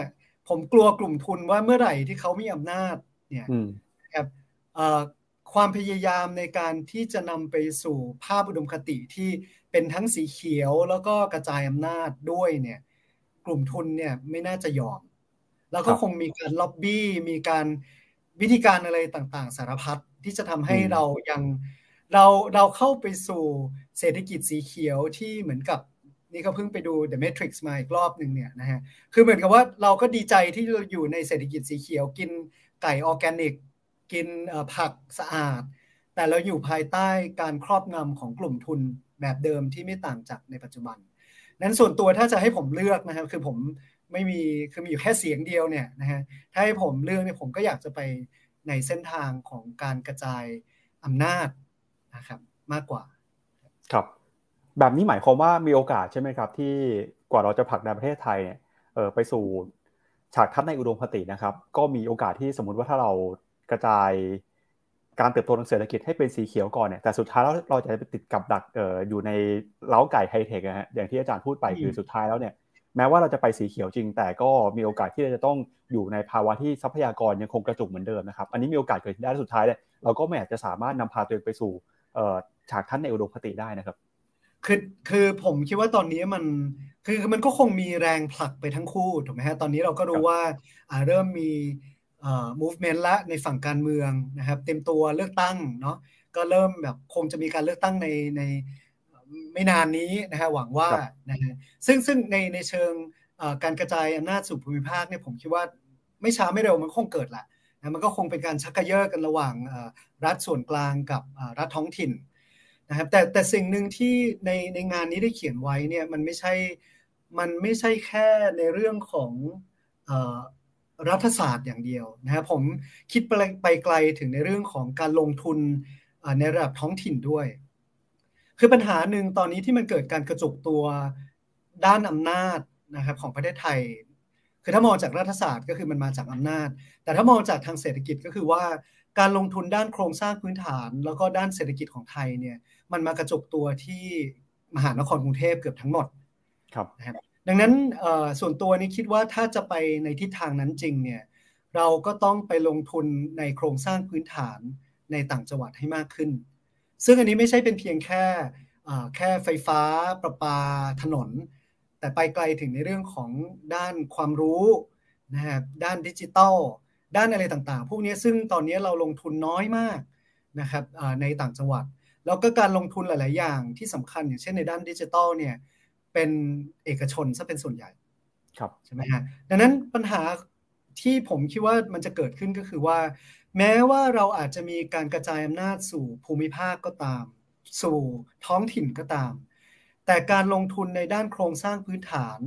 ผมกลัวกลุ่มทุนว่าเมื่อไหร่ที่เขามีอำนาจเนี่ยนะครับความพยายามในการที่จะนำไปสู่ภาพอุดมคติที่เป็นทั้งสีเขียวแล้วก็กระจายอำนาจด้วยเนี่ย กลุ่มทุนเนี่ยไม่น่าจะยอม แล้วก็คงมีการล็อบบี้ มีการวิธีการอะไรต่างๆ สารพัดที่จะทำให้เรายังเราเราเข้าไปสู่ เศรษฐกิจสีเขียวที่เหมือนกับนี่ก็เพิ่งไปดู The Matrix มาอีกรอบหนึ่งเนี่ยนะฮะคือเหมือนกับว่าเราก็ดีใจที่เราอยู่ในเศรษฐกิจสีเขียว กินไก่ออร์แกนิก กินผักสะอาด แต่เราอยู่ภายใต้การครอบงำของกลุ่มทุนแบบเดิมที่ไม่ต่างจากในปัจจุบัน นั้นส่วนตัวถ้าจะให้ผมเลือกนะครับคือผมไม่มีคือมีอยู่แค่เสียงเดียวเนี่ยนะฮะถ้าให้ผมเลือกเนี่ยผมก็อยากจะไปในเส้นทางของการกระจายอำนาจนะครับมากกว่า ครับ แบบนี้หมายความว่ามีโอกาสใช่ไหมครับ ที่กว่าเราจะผลักดันประเทศไทยเนี่ยเออไปสู่ฉากทัศน์ในอุดมคตินะครับ ก็มีโอกาสที่สมมุติว่าถ้าเรากระจายการเติบโตทางเศรษฐกิจให้เป็นสีเขียวก่อนเนี่ยแต่สุดท้ายแล้วเราจะไปติดกับดักเอ่ออยู่ในเล้าไก่ไฮเทคนะฮะอย่างที่อาจารย์พูดไปคือสุดท้ายแล้วเนี่ยแม้ว่าเราจะไปสีเขียวจริง แต่ก็มีโอกาสที่เราจะต้องอยู่ในภาวะที่ทรัพยากรยังคงกระจุกเหมือนเดิมนะครับ อันนี้มีโอกาสเกิดได้สุดท้ายเนี่ยเราก็ไม่อาจจะสามารถนำพาตัวเองไปสู่ ฉากทัศน์ในอุดมคติได้นะครับคือคือผมคิดว่าตอนนี้มันคือมันก็คงมีแรงผลักไปทั้งคู่ถูกไหมฮะตอนนี้เราก็รู้ว่าเริ่มมี movement ละในฝั่งการเมืองนะครับ เต็มตัวเลือกตั้งเนาะก็เริ่มแบบคงจะมีการเลือกตั้งในในไม่นานนี้นะฮะหวังว่านะฮะซึ่งซึ่งในในเชิงการกระจายอำนาจสู่ภูมิภาคเนี่ยผมคิดว่าไม่ช้าไม่เร็วมันคงเกิดแหละ นะมันก็คงเป็นการชักกระเยาะกันระหว่างรัฐส่วนกลางกับรัฐท้องถิ่นนะครับแต่แต่สิ่งหนึ่งที่ในในงานนี้ได้เขียนไว้เนี่ยมันไม่ใช่มันไม่ใช่แค่ในเรื่องของรัฐศาสตร์อย่างเดียวนะครับผมคิดไปไปไกลถึงในเรื่องของการลงทุนในระดับท้องถิ่นด้วย คือปัญหาหนึ่งตอนนี้ที่มันเกิดการกระจุกตัวด้านอำนาจนะครับของประเทศไทย คือถ้ามองจากรัฐศาสตร์ก็คือมันมาจากอำนาจ แต่ถ้ามองจากทางเศรษฐกิจก็คือว่าการลงทุนด้านโครงสร้างพื้นฐาน แล้วก็ด้านเศรษฐกิจของไทยเนี่ยมันมากระจุกตัวที่มหานครกรุงเทพเกือบทั้งหมดครับนะครับดังนั้นส่วนตัวนี้คิดว่าถ้าจะไปในทิศทางนั้นจริงเนี่ยเราก็ต้องไปลงทุนในโครงสร้างพื้นฐานในต่างจังหวัดให้มากขึ้น ซึ่งอันนี้ไม่ใช่เป็นเพียงแค่แค่ไฟฟ้าประปาถนน แต่ไปไกลถึงในเรื่องของด้านความรู้นะครับด้านดิจิทัลด้านอะไรต่างๆ พวกนี้ซึ่งตอนนี้เราลงทุนน้อยมากนะครับในต่างจังหวัด แล้วก็การลงทุนหลาย ๆ อย่างที่สำคัญอย่างเช่นในด้านดิจิทัลเนี่ยเป็นเอกชนซะเป็นส่วนใหญ่ครับใช่ไหมฮะดังนั้นปัญหาที่ผมคิดว่ามันจะเกิดขึ้นก็คือว่า แม้ว่าเราอาจจะมีการกระจายอำนาจสู่ภูมิภาคก็ตาม สู่ท้องถิ่นก็ตาม แต่การลงทุนในด้านโครงสร้างพื้นฐาน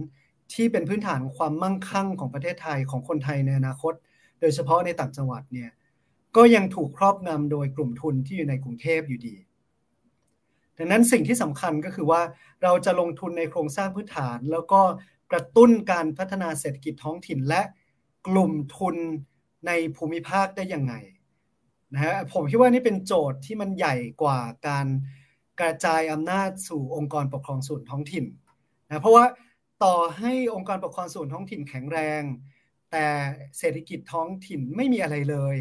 ที่เป็นพื้นฐานความมั่งคั่งของประเทศไทยของคนไทยในอนาคต โดยเฉพาะในต่างจังหวัดเนี่ยก็ยังถูกครอบงำโดยกลุ่มทุนที่อยู่ในกรุงเทพอยู่ดี ดังนั้นสิ่งที่สำคัญก็คือว่าเราจะลงทุนในโครงสร้างพื้นฐาน แล้วก็กระตุ้นการพัฒนาเศรษฐกิจท้องถิ่นและกลุ่มทุนในภูมิภาคได้ยังไงนะฮะผมคิดว่านี่เป็นโจทย์ที่มันใหญ่กว่าการ กระจายอำนาจสู่องค์กรปกครองส่วนท้องถิ่นนะเพราะว่าต่อให้องค์กรปกครองส่วนท้องถิ่นแข็งแรง แต่เศรษฐกิจท้องถิ่นไม่มีอะไรเลย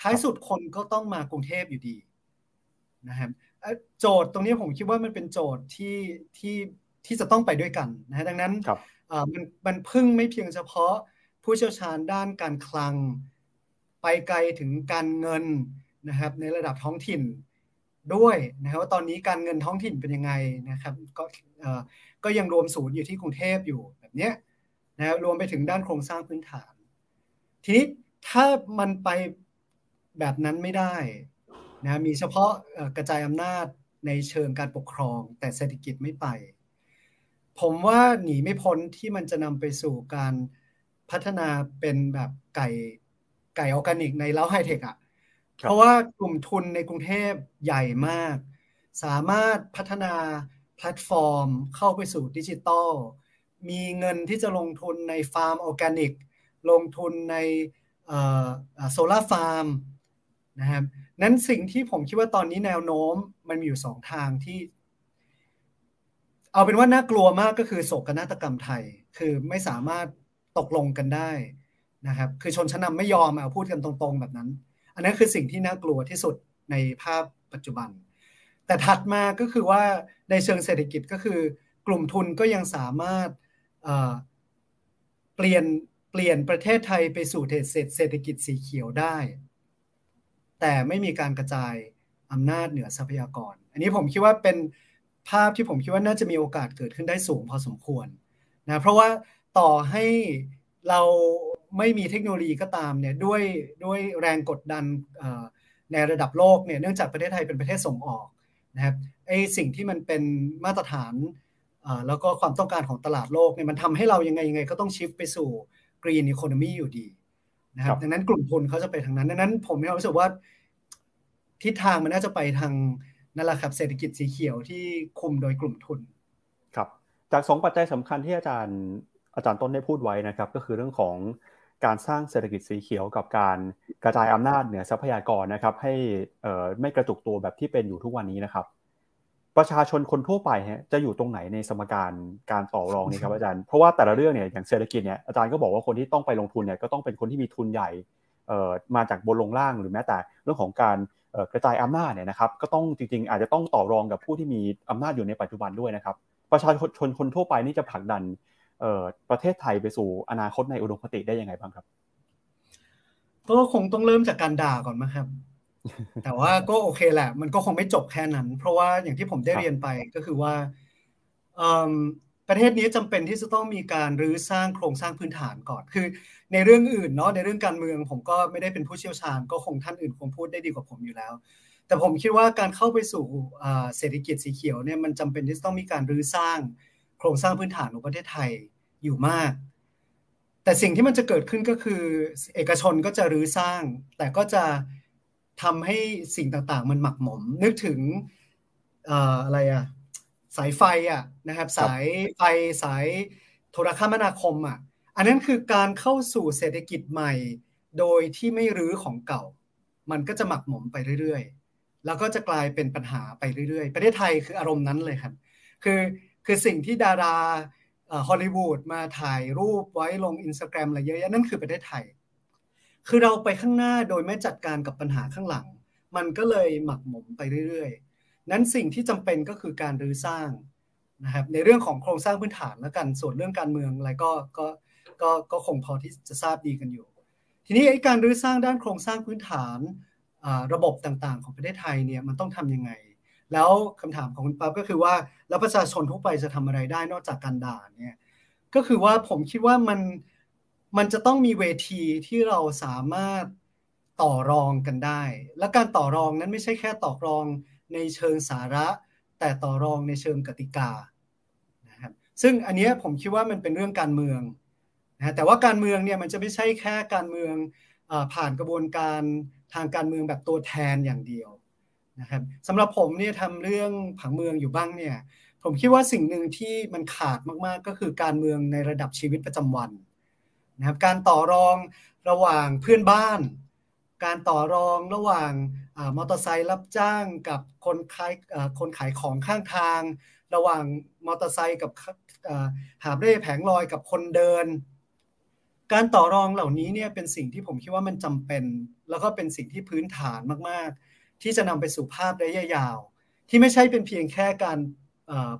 ท้ายสุดคนก็ต้องมากรุงเทพอยู่ดีนะครับโจทย์ตรงนี้ผมคิดว่ามันเป็นโจทย์ที่ที่ที่จะต้องไปด้วยกันนะดังนั้นมันมันพึ่งไม่เพียงเฉพาะผู้เชี่ยวชาญด้านการคลัง ไปไกลถึงการเงินนะครับในระดับท้องถิ่น ด้วยนะครับว่าตอนนี้การเงินท้องถิ่นเป็นยังไงนะครับก็ก็ยังรวมศูนย์อยู่ที่กรุงเทพอยู่แบบนี้นะรวมไปถึงด้านโครงสร้างพื้นฐาน ทีนี้ถ้ามันไปแบบนั้นไม่ได้นะมีเฉพาะกระจายอำนาจในเชิงการปกครอง แต่เศรษฐกิจไม่ไป ผมว่าหนีไม่พ้นที่มันจะนำไปสู่การพัฒนาเป็นแบบไก่ไก่ออร์แกนิกในเล้าไฮเทคอะ เพราะว่ากลุ่มทุนในกรุงเทพใหญ่มาก สามารถพัฒนาแพลตฟอร์มเข้าไปสู่ดิจิตอลมีเงินที่จะลงทุนในฟาร์มออร์แกนิก ลงทุนในโซลาร์ฟาร์มนะครับนั้นสิ่งที่ผมคิดว่าตอนนี้แนวโน้มมันมีอยู่สองทางที่ เอาเป็นว่าน่ากลัวมากก็คือโศกนาฏกรรมไทย คือไม่สามารถตกลงกันได้นะครับ คือชนชั้นนาไม่ยอมเอาพูดกันตรงๆแบบนั้น อันนั้นคือสิ่งที่น่ากลัวที่สุดในภาพปัจจุบัน แต่ถัดมาก็คือว่าในเชิงเศรษฐกิจก็คือกลุ่มทุนก็ยังสามารถเปลี่ยนเปลี่ยนประเทศไทยไปสู่เศรษฐกิจสีเขียวได้ แต่ไม่มีการกระจายอำนาจเหนือทรัพยากร อันนี้ผมคิดว่าเป็นภาพที่ผมคิดว่าน่าจะมีโอกาสเกิดขึ้นได้สูงพอสมควรนะเพราะว่าต่อให้เรา ไม่มีเทคโนโลยีก็ตามเนี่ยด้วยด้วยแรงกดดันในระดับโลกเนี่ยเนื่องจากประเทศไทยเป็นประเทศส่งออกนะครับไอสิ่งที่มันเป็นมาตรฐานแล้วก็ความต้องการของตลาดโลกเนี่ยมันทำให้เรายังไงยังไงก็ต้องชิฟไปสู่กรีนอีโคโนมีอยู่ดีนะครับดังนั้นกลุ่มทุนเขาจะไปทางนั้นดังนั้นผมมีความรู้สึกว่าทิศทางมันน่าจะไปทางนั่นแหละครับเศรษฐกิจสีเขียวที่คุมโดยกลุ่มทุน ครับ จากสองปัจจัยสำคัญที่อาจารย์อาจารย์ต้นได้พูดไว้นะครับ ก็คือเรื่องของ การสร้างเศรษฐกิจสีเขียวกับการกระจายอำนาจเหนือทรัพยากรนะครับ ให้ไม่กระจุกตัวแบบที่เป็นอยู่ทุกวันนี้นะครับ ประชาชนคนทั่วไปฮะจะอยู่ตรงไหนในสมการการต่อรองนี้ครับอาจารย์เพราะว่าแต่ละเรื่องเนี่ยอย่างเศรษฐกิจเนี่ยอาจารย์ก็บอกว่าคนที่ต้องไปลงทุนเนี่ยก็ต้องเป็นคนที่มีทุนใหญ่มาจากบนลงล่างหรือแม้แต่เรื่องของการกระจายอำนาจเนี่ยนะครับ ก็ต้องจริงๆ อาจจะต้องต่อรองกับผู้ที่มีอำนาจอยู่ในปัจจุบันด้วยนะครับ ประชาชนคนทั่วไปนี่จะผลักดัน ประเทศไทยไปสู่อนาคตในอุดมคติได้ยังไงบ้างครับก็คงต้องเริ่มจากการด่าก่อนนะครับ แต่ว่าก็โอเคแหละ มันก็คงไม่จบแค่นั้น เพราะว่าอย่างที่ผมได้เรียนไปก็คือว่าประเทศนี้จำเป็นที่จะต้องมีการรื้อสร้างโครงสร้างพื้นฐานก่อน คือ ในเรื่องอื่นเนาะในเรื่องการเมืองผมก็ไม่ได้เป็นผู้เชี่ยวชาญ ก็คงท่านอื่นคงพูดได้ดีกว่าผมอยู่แล้ว แต่ผมคิดว่าการเข้าไปสู่เศรษฐกิจสีเขียวเนี่ยมันจำเป็นที่จะต้องมีการรื้อสร้าง โครงสร้างพื้นฐานของประเทศไทยอยู่มาก แต่สิ่งที่มันจะเกิดขึ้นก็คือ เอกชนก็จะรื้อสร้าง แต่ก็จะทำให้สิ่งต่างๆ มันหมักหมม นึกถึงอะไรอะสายไฟอะนะครับสายไฟสายโทรคมนาคมอะอันนั้นคือการเข้าสู่เศรษฐกิจใหม่ โดยที่ไม่รื้อของเก่า มันก็จะหมักหมมไปเรื่อยๆ แล้วก็จะกลายเป็นปัญหาไปเรื่อยๆ ประเทศไทยคืออารมณ์นั้นเลยครับ คือ คือสิ่งที่ดาราฮอลลีวูดมาถ่ายรูปไว้ลงอินสตาแกรมอะไรเยอะๆนั่นคือประเทศไทย คือเราไปข้างหน้าโดยไม่จัดการกับปัญหาข้างหลัง มันก็เลยหมักหมมไปเรื่อยๆ นั้นสิ่งที่จำเป็นก็คือการรื้อสร้างนะครับในเรื่องของโครงสร้างพื้นฐานแล้วกันส่วนเรื่องการเมืองอะไรก็ก็ก็ก็คงพอที่จะทราบดีกันอยู่ ทีนี้ไอ้การรื้อสร้างด้านโครงสร้างพื้นฐานระบบต่างๆ ของประเทศไทยเนี่ยมันต้องทํำยังไง แล้วคำถามของคุณปั๊บก็คือว่าแล้วประชาชนทั่วไปจะทำอะไรได้นอกจากการด่าเนี่ยก็คือว่าผมคิดว่ามันมันจะต้องมีเวทีที่เราสามารถต่อรองกันได้ และการต่อรองนั้นไม่ใช่แค่ต่อรองในเชิงสาระ แต่ต่อรองในเชิงกติกานะครับซึ่งอันนี้ผมคิดว่ามันเป็นเรื่องการเมืองนะแต่ว่าการเมืองเนี่ยมันจะไม่ใช่แค่การเมืองผ่านกระบวนการทางการเมืองแบบตัวแทนอย่างเดียว นะครับสำหรับผมเนี่ยทำเรื่องผังเมืองอยู่บ้างเนี่ย ผมคิดว่าสิ่งหนึ่งที่มันขาดมากๆ ก็คือการเมืองในระดับชีวิตประจำวันนะครับการต่อรองระหว่างเพื่อนบ้าน การต่อรองระหว่างมอเตอร์ไซค์รับจ้างกับคนขายคนขายของข้างทาง ระหว่างมอเตอร์ไซค์กับหาบเร่แผงลอยกับคนเดิน การต่อรองเหล่านี้เนี่ยเป็นสิ่งที่ผมคิดว่ามันจำเป็น แล้วก็เป็นสิ่งที่พื้นฐานมากๆ ที่จะนำไปสู่ภาพระยะยาว ที่ไม่ใช่เป็นเพียงแค่การ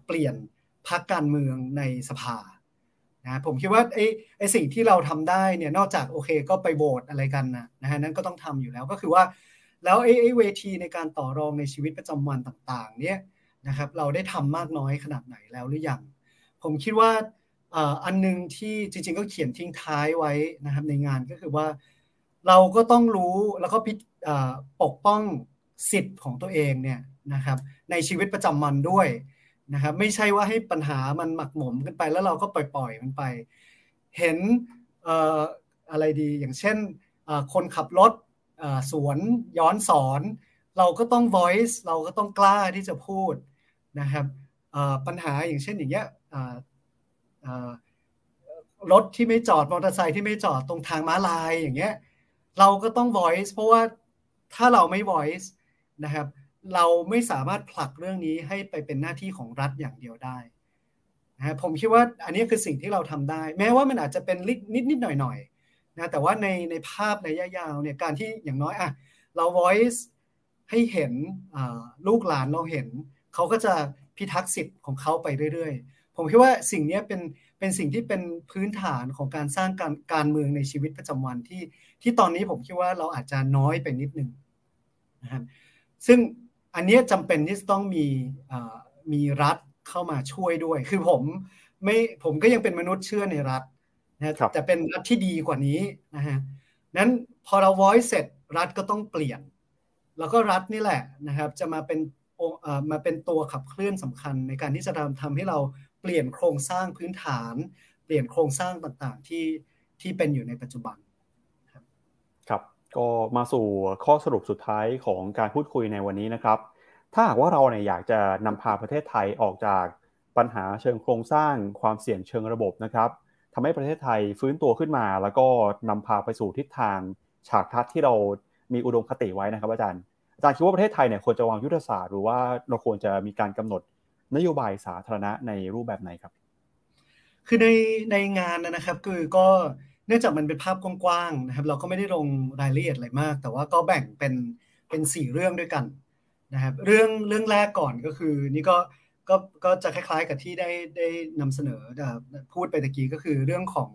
เปลี่ยนพักการเมืองในสภานะผมคิดว่าไอ้ไอ้สิ่งที่เราทำได้เนี่ยนอกจากโอเคก็ไปโหวตอะไรกันนะนะฮะนั้นก็ต้องทำอยู่แล้วก็คือว่า แล้วไอ้ไอ้เวทีในการต่อรองในชีวิตประจำวันต่างๆ เนี่ยนะครับเราได้ทำมากน้อยขนาดไหนแล้วหรือยัง ผมคิดว่าอันนึงที่จริงๆก็เขียนทิ้งท้ายไว้นะครับในงานก็คือว่าเราก็ต้องรู้แล้วก็ปกป้อง สิทธิ์ของตัวเองเนี่ยนะครับในชีวิตประจำวันด้วยนะครับไม่ใช่ว่าให้ปัญหามันหมักหมมกันไปแล้วเราก็ปล่อยๆมันไป เห็นอะไรดีอย่างเช่นคนขับรถสวนย้อนสอน เราก็ต้อง voice เราก็ต้องกล้าที่จะพูดนะครับปัญหาอย่างเช่นอย่างเงี้ยรถที่ไม่จอดมอเตอร์ไซค์ที่ไม่จอดตรงทางม้าลายอย่างเงี้ยเราก็ต้อง voice เพราะว่าถ้าเราไม่ voice นะครับ เราไม่สามารถผลักเรื่องนี้ให้ไปเป็นหน้าที่ของรัฐอย่างเดียวได้นะผมคิดว่าอันนี้คือสิ่งที่เราทำได้ แม้ว่ามันอาจจะเป็นนิดนิดหน่อยหน่อยนะแต่ว่าในในภาพในระยะยาวเนี่ยการที่อย่างน้อยอะเรา voice ให้เห็นลูกหลานเราเห็น เขาก็จะพิทักษ์สิทธิ์ของเขาไปเรื่อยๆ ผมคิดว่าสิ่งนี้เป็นเป็นสิ่งที่เป็นพื้นฐานของการสร้างการการเมืองในชีวิตประจำวันที่ที่ตอนนี้ผมคิดว่าเราอาจจะน้อยไปนิดนึงนะครับ ซึ่งอันนี้จำเป็นที่จะต้องมีมีรัฐเข้ามาช่วยด้วย คือผมไม่ผมก็ยังเป็นมนุษย์เชื่อในรัฐนะแต่เป็นรัฐที่ดีกว่านี้นะฮะนั้นพอเรา voice เสร็จรัฐก็ต้องเปลี่ยน แล้วก็รัฐนี่แหละนะครับ จะมาเป็นมาเป็นตัวขับเคลื่อนสำคัญในการที่จะทำทำให้เราเปลี่ยนโครงสร้างพื้นฐาน เปลี่ยนโครงสร้างต่างๆที่ที่เป็นอยู่ในปัจจุบันครับ ก็มาสู่ข้อสรุปสุดท้ายของการพูดคุยในวันนี้นะครับ ถ้าหากว่าเราเนี่ยอยากจะนำพาประเทศไทยออกจากปัญหาเชิงโครงสร้างความเสี่ยงเชิงระบบนะครับทำให้ประเทศไทยฟื้นตัวขึ้นมา แล้วก็นำพาไปสู่ทิศทางฉากทัศน์ที่เรามีอุดมคติไว้นะครับอาจารย์อาจารย์คิดว่าประเทศไทยเนี่ยควรจะวางยุทธศาสตร์หรือว่าเราควรจะมีการกำหนดนโยบายสาธารณะในรูปแบบไหนครับ คือในในงานนะครับคือก็ เนื่องจากมันเป็นภาพกว้างๆนะครับ เราก็ไม่ได้ลงรายละเอียดอะไรมาก แต่ว่าก็แบ่งเป็นเป็นสี่เรื่องด้วยกันนะครับ เรื่องเรื่องแรกก่อนก็คือ นี่ก็ก็ก็จะคล้ายๆกับที่ได้ได้นำเสนอพูดไปตะกี้ก็คือเรื่องของ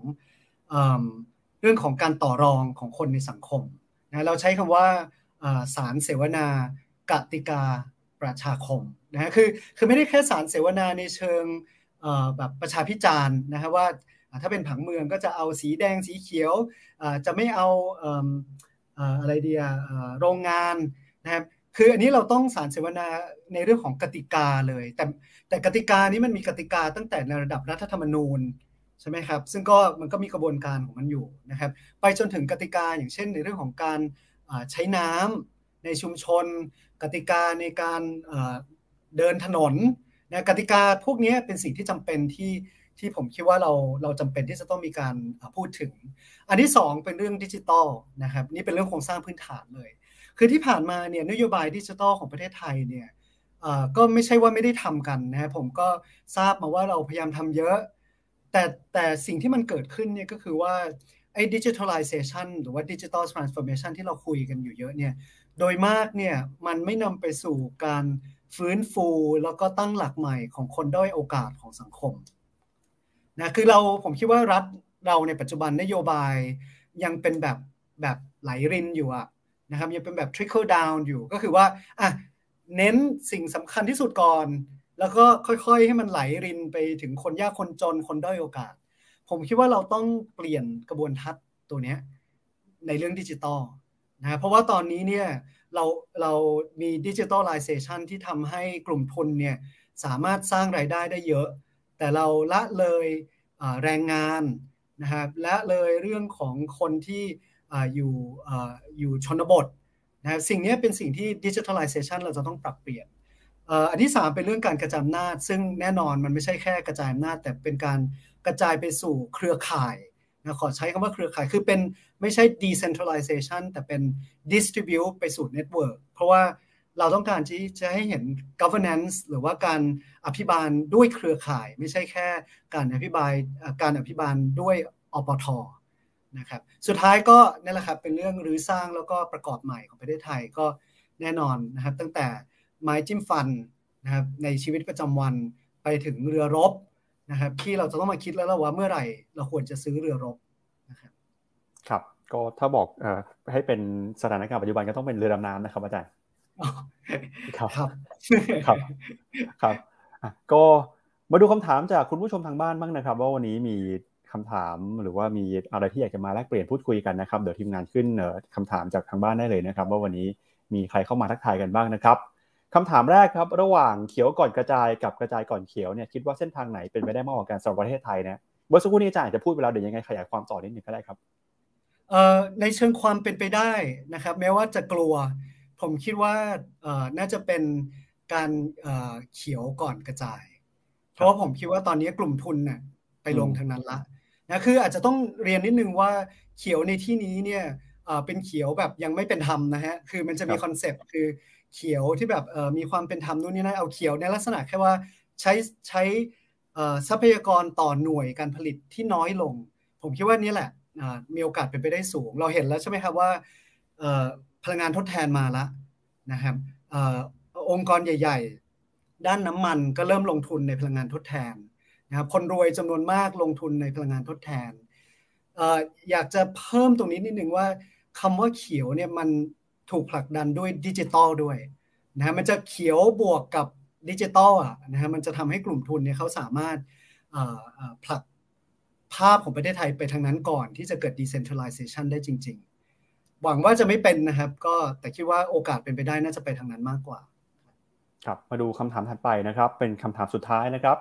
เรื่องของการต่อรองของคนในสังคมนะเราใช้คำว่าสารเสวนากติกาประชาคมนะคือคือไม่ได้แค่สารเสวนาในเชิงแบบประชาพิจารณ์นะครับว่า ถ้าเป็นผังเมืองก็จะเอาสีแดงสีเขียวจะไม่เอาอะไรเดียโรงงานนะครับคืออันนี้เราต้องสารเสวนาในเรื่องของกติกาเลย แต่แต่กติกานี้มันมีกติกาตั้งแต่ในระดับรัฐธรรมนูญใช่ไหมครับ ซึ่งก็มันก็มีกระบวนการของมันอยู่นะครับ ไปจนถึงกติกาอย่างเช่นในเรื่องของการใช้น้ำในชุมชน กติกาในการเดินถนนนะกติกาพวกนี้เป็นสิ่งที่จำเป็นที่ ที่ผมคิดว่าเราเราจำเป็นที่จะต้องมีการพูดถึง อันที่ 2 เป็นเรื่องดิจิตอลนะครับนี่เป็นเรื่องโครงสร้างพื้นฐานเลย คือที่ผ่านมาเนี่ยนโยบายดิจิตอลของประเทศไทยเนี่ยก็ไม่ใช่ว่าไม่ได้ทำกันนะผมก็ทราบมาว่าเราพยายามทำเยอะ แต่แต่สิ่งที่มันเกิดขึ้นเนี่ยก็คือว่าไอ้ digitalization หรือว่า digital transformation ที่เราคุยกันอยู่เยอะเนี่ยโดยมากเนี่ยมันไม่นำไปสู่การฟื้นฟูแล้วก็ตั้งหลักใหม่ของคนด้อยโอกาสของสังคม นะคือเราผมคิดว่ารัฐเราในปัจจุบันนโยบายยังเป็นแบบแบบไหลรินอยู่อะนะครับยังเป็นแบบ trickle down อยู่ก็คือว่าอะเน้นสิ่งสำคัญที่สุดก่อน แล้วก็ค่อยๆให้มันไหลรินไปถึงคนยากคนจนคนด้อยโอกาส ผมคิดว่าเราต้องเปลี่ยนกระบวนทัศน์ตัวเนี้ยในเรื่องดิจิตอลนะเพราะว่าตอนนี้เนี่ยเราเรามีดิจิทัลไลเซชันที่ทำให้กลุ่มทุนเนี่ยสามารถสร้างรายได้ได้เยอะ แต่เราละเลยแรงงานนะครับละเลยเรื่องของคนที่อยู่อยู่ชนบทนะครับสิ่งนี้เป็นสิ่งที่ดิจิทัลไลเซชันเราจะต้องปรับเปลี่ยนอันที่ 3 เป็นเรื่องการกระจายอำนาจ ซึ่งแน่นอนมันไม่ใช่แค่กระจายอำนาจ แต่เป็นการกระจายไปสู่เครือข่ายนะขอใช้คำว่าเครือข่ายคือเป็นไม่ใช่ decentralization แต่เป็น distribute ไปสู่ network เพราะว่าเราต้องการที่จะให้เห็น governance หรือว่าการ อภิบาลด้วยเครือข่าย ไม่ใช่แค่การอภิบาลการอภิบาลด้วยอปทนะครับสุดท้ายก็นี่แหละครับเป็นเรื่องรื้อสร้างแล้วก็ประกอบใหม่ของประเทศไทยก็แน่นอนนะครับ ตั้งแต่ไม้จิ้มฟันนะครับในชีวิตประจำวันไปถึงเรือรบนะครับที่เราจะต้องมาคิดแล้วว่าเมื่อไหร่เราควรจะซื้อเรือรบนะครับครับก็ถ้าบอกอให้เป็นสถานการณ์ปัจจุบันก็ต้องเป็นเรือดำน้ำนะครับอาจารย์ครับครับครับครับ ก็มาดูคำถามจากคุณผู้ชมทางบ้านบ้างนะครับ ว่าวันนี้มีคำถามหรือว่ามีอะไรที่อยากจะมาแลกเปลี่ยนพูดคุยกันนะครับ เดี๋ยวทีมงานขึ้นคำถามจากทางบ้านได้เลยนะครับ ว่าวันนี้มีใครเข้ามาทักทายกันบ้างนะครับคำถามแรกครับ ระหว่างเขียวก่อนกระจายกับกระจายก่อนเขียวเนี่ยคิดว่าเส้นทางไหนเป็นไปได้มากกว่ากันสำหรับประเทศไทยนะเมื่อสักครู่นี้อาจารย์จะพูดไปแล้วเดี๋ยวยังไงขยายความต่อนิดนึงก็ได้ครับในเชิงความเป็นไปได้นะครับ แม้ว่าจะกลัว ผมคิดว่าน่าจะเป็น การเขียวก่อนกระจาย เพราะว่าผมคิดว่าตอนนี้กลุ่มทุนเนี่ยไปลงทางนั้นละนะคืออาจจะต้องเรียนนิดนึงว่าเขียวในที่นี้เนี่ยเป็นเขียวแบบยังไม่เป็นธรรมนะฮะคือมันจะมีคอนเซปต์คือเขียวที่แบบมีความเป็นธรรมนู่นนี่นั่นเอาเขียวในลักษณะแค่ว่าใช้ใช้ทรัพยากรต่อหน่วยการผลิตที่น้อยลง ผมคิดว่านี่แหละมีโอกาสเป็นไปได้สูง เราเห็นแล้วใช่ไหมครับว่าพลังงานทดแทนมาแล้วนะครับ องค์กรใหญ่ ๆ ด้านน้ำมันก็เริ่มลงทุนในพลังงานทดแทนนะครับคนรวยจำนวนมากลงทุนในพลังงานทดแทนอยากจะเพิ่มตรงนี้นิดนึงว่าคำว่าเขียวเนี่ยมันถูกผลักดันด้วยดิจิตอลด้วยนะมันจะเขียวบวกกับดิจิตอลอะนะฮะมันจะทำให้กลุ่มทุนเนี่ยเขาสามารถผลักภาพของประเทศไทยไปทางนั้นก่อนที่จะเกิด decentralization ได้จริง ๆ หวังว่าจะไม่เป็นนะครับ ก็แต่คิดว่าโอกาสเป็นไปได้น่าจะไปทางนั้นมากกว่า ครับมาดูคำถามถัดไปนะครับ เป็นคำถามสุดท้ายนะครับ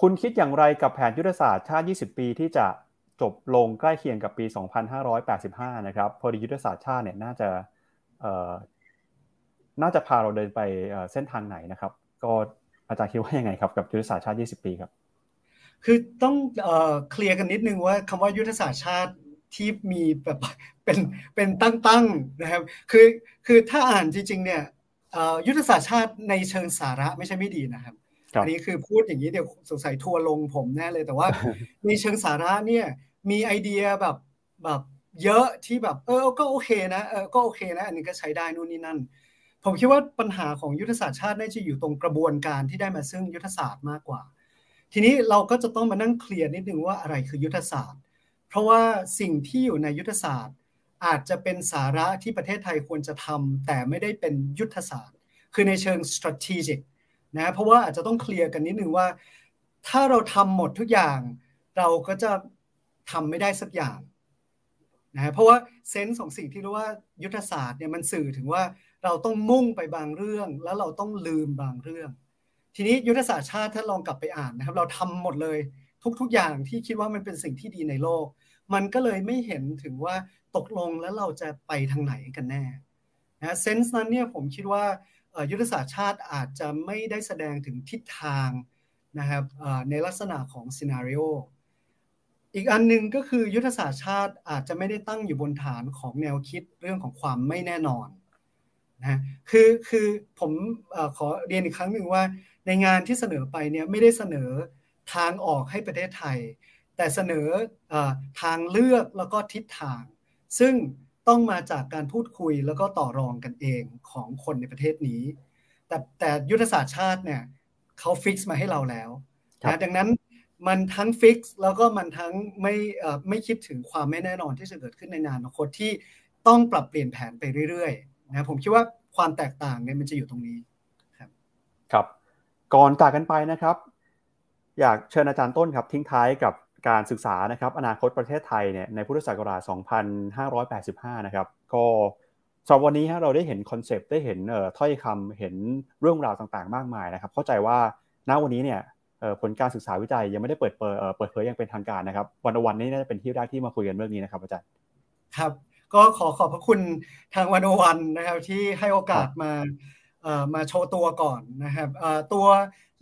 คุณคิดอย่างไรกับแผนยุทธศาสตร์ชาติ 20 ปีที่จะจบลงใกล้เคียงกับปี 2585 นะครับ พอดียุทธศาสตร์ชาติเนี่ยน่าจะน่าจะพาเราเดินไปเส้นทางไหนนะครับ ก็อาจารย์คิดว่ายังไงครับกับยุทธศาสตร์ชาติ 20 ปีครับ คือต้องเคลียร์กันนิดนึงว่าคำว่ายุทธศาสตร์ชาติ ที่มีแบบเป็นเป็นตั้งๆนะครับ คือคือถ้าอ่านจริง ๆ เนี่ยยุทธศาสตร์ชาติในเชิงสาระไม่ใช่ไม่ดีนะครับอันนี้คือพูดอย่างนี้เดี๋ยวสงสัยทัวลงผมแน่เลยแต่ว่าในเชิงสาระเนี่ยมีไอเดียแบบแบบเยอะที่แบบเออก็โอเคนะเออก็โอเคนะ อันนี้ก็ใช้ได้นู่นนี่นั่น ผมคิดว่าปัญหาของยุทธศาสตร์ชาติน่าจะอยู่ตรงกระบวนการที่ได้มาซึ่งยุทธศาสตร์มากกว่า ทีนี้เราก็จะต้องมานั่งเคลียร์นิดนึงว่าอะไรคือยุทธศาสตร์เพ ราะว่าสิ่งที่อยู่ในยุทธศาสตร์ อาจจะเป็นสาระที่ประเทศไทยควรจะทำแต่ไม่ได้เป็นยุทธศาสตร์ คือในเชิง strategic นะเพราะว่าอาจจะต้องเคลียร์กันนิดนึงว่า ถ้าเราทำหมดทุกอย่าง เราก็จะทำไม่ได้สักอย่างนะเพราะว่าเซนส์ของสิ่งที่เรียกว่ายุทธศาสตร์เนี่ยมันสื่อถึงว่าเราต้องมุ่งไปบางเรื่อง แล้วเราต้องลืมบางเรื่อง ทีนี้ยุทธศาสตร์ชาติถ้าลองกลับไปอ่านนะครับ เราทำหมดเลยทุกๆอย่างที่คิดว่ามันเป็นสิ่งที่ดีในโลก มันก็เลยไม่เห็นถึงว่าตกลงแล้วเราจะไปทางไหนกันแน่นะเซนส์นั้นเนี่ยผมคิดว่ายุทธศาสตร์ชาติอาจจะไม่ได้แสดงถึงทิศทางนะครับในลักษณะของซีนารีโออีกอันหนึ่งก็คือยุทธศาสตร์ชาติอาจจะไม่ได้ตั้งอยู่บนฐานของแนวคิดเรื่องของความไม่แน่นอนนะคือคือผมอขอเรียนอีกครั้งหนึ่งว่าในงานที่เสนอไปเนี่ยไม่ได้เสนอทางออกให้ประเทศไทย แต่เสนออทางเลือกแล้วก็ทิศทาง ซึ่งต้องมาจากการพูดคุยแล้วก็ต่อรองกันเองของคนในประเทศนี้ แต่แต่ยุทธศาสตร์ชาติเนี่ยเขา fix มาให้เราแล้วนะดังนั้นมันทั้ง fix แล้วก็มันทั้งไม่ไม่คิดถึงความไม่แน่นอนที่จะเกิดขึ้นในอนาคตที่ต้องปรับเปลี่ยนแผนไปเรื่อยๆนะผมคิดว่าความแตกต่างเนี่ยมันจะอยู่ตรงนี้ครับครับ ก่อนจากกันไปนะครับ อยากเชิญอาจารย์ต้นครับทิ้งท้ายกับ การศึกษานะครับอนาคตประเทศไทยเนี่ยในพุทธศักราช 2585 นะครับก็สำหรับวันนี้เราได้เห็นคอนเซปต์ได้เห็นถ้อยคำเห็นเรื่องราวต่างๆ มากมายนะครับเข้าใจว่าณวันนี้เนี่ยผลการศึกษาวิจัยยังไม่ได้เปิดเปิดเปิดเผยอย่างเป็นทางการนะครับวันวันนี้น่าจะเป็นที่แรกที่มาคุยกันเรื่องนี้นะครับอาจารย์ครับ ก็ขอขอบพระคุณทางวันวันนะครับที่ให้โอกาสมามาโชว์ตัวก่อนนะครับตัว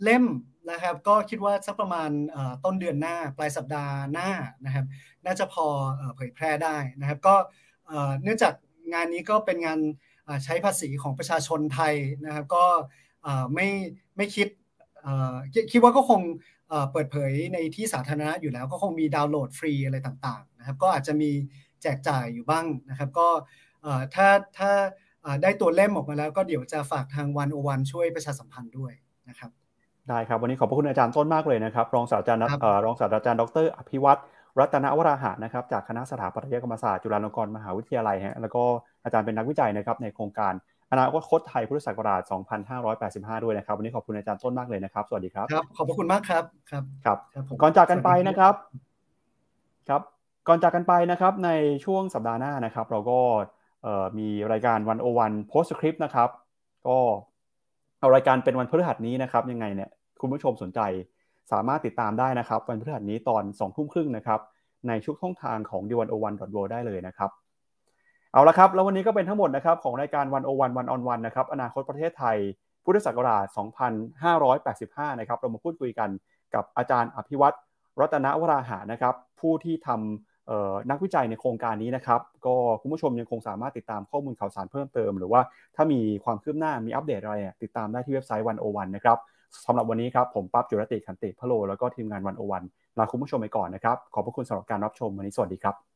เล่ม นะครับ ก็คิดว่าสักประมาณต้นเดือนหน้าปลายสัปดาห์หน้านะครับ น่าจะพอเผยแพร่ได้นะครับ ก็เนื่องจากงานนี้ก็เป็นงานใช้ภาษีของประชาชนไทยนะครับ ก็ไม่ไม่คิดคิดว่าก็คงเปิดเผยในที่สาธารณะอยู่แล้วก็คงมีดาวน์โหลดฟรีอะไรต่างๆนะครับ ก็อาจจะมีแจกจ่ายอยู่บ้างนะครับ ก็ถ้าถ้าได้ตัวเล่มออกมาแล้วก็เดี๋ยวจะฝากทางวันโอวันช่วยประชาสัมพันธ์ด้วยนะครับ ได้ครับ วันนี้ขอบพระคุณอาจารย์ต้นมากเลยนะครับรองศาสตราจารย์รองศาสตราจารย์ดร อภิวัตรรัตนวราหะนะครับจากคณะสถาปัตยกรรมศาสตร์จุฬาลงกรณ์มหาวิทยาลัยฮะแล้วก็อาจารย์เป็นนักวิจัยนะครับในโครงการอนาคตไทยพุทธศักราช 2585 ด้วยนะครับ วันนี้ขอบคุณอาจารย์ต้นมากเลยนะครับ สวัสดีครับครับขอบพระคุณมากครับครับครับก่อนจากกันไปนะครับครับ ก่อนจากกันไปนะครับในช่วงสัปดาห์หน้านะครับ เราก็มีรายการวันโอวันโพสต์คลิปนะครับ ก็เอารายการเป็นวันพฤหัสนี้นะครับ ยังไงเนี่ย คุณผู้ชมสนใจ สามารถติดตามได้นะครับ วันพฤหัสนี้ตอน2ทุ่มครึ่งนะครับ ในชุกช่องทางของ d 1 o 1 w o r l d ได้เลยนะครับ เอาละครับ แล้ววันนี้ก็เป็นทั้งหมดนะครับของรายการวันโอวันวันออนวันนะครับอนาคตประเทศไทยพุทธศักราช 2585 นะครับ เรามาพูดคุยกันกับอาจารย์อภิวัตรรัตนวราหานะครับ ผู้ที่ทำนักวิจัยในโครงการนี้นะครับ ก็คุณผู้ชมยังคงสามารถติดตามข้อมูลข่าวสารเพิ่มเติม หรือว่าถ้ามีความคืบหน้ามีอัปเดตอะไรติดตามได้ที่เว็บไซต์วันโอวันนะครับ สำหรับวันนี้ครับผมปั๊บจุรติขันติพโลแล้วก็ทีมงานวันโอวันลาคุณผู้ชมไปก่อนนะครับ ขอบพระคุณสำหรับการรับชมวันนี้สวัสดีครับ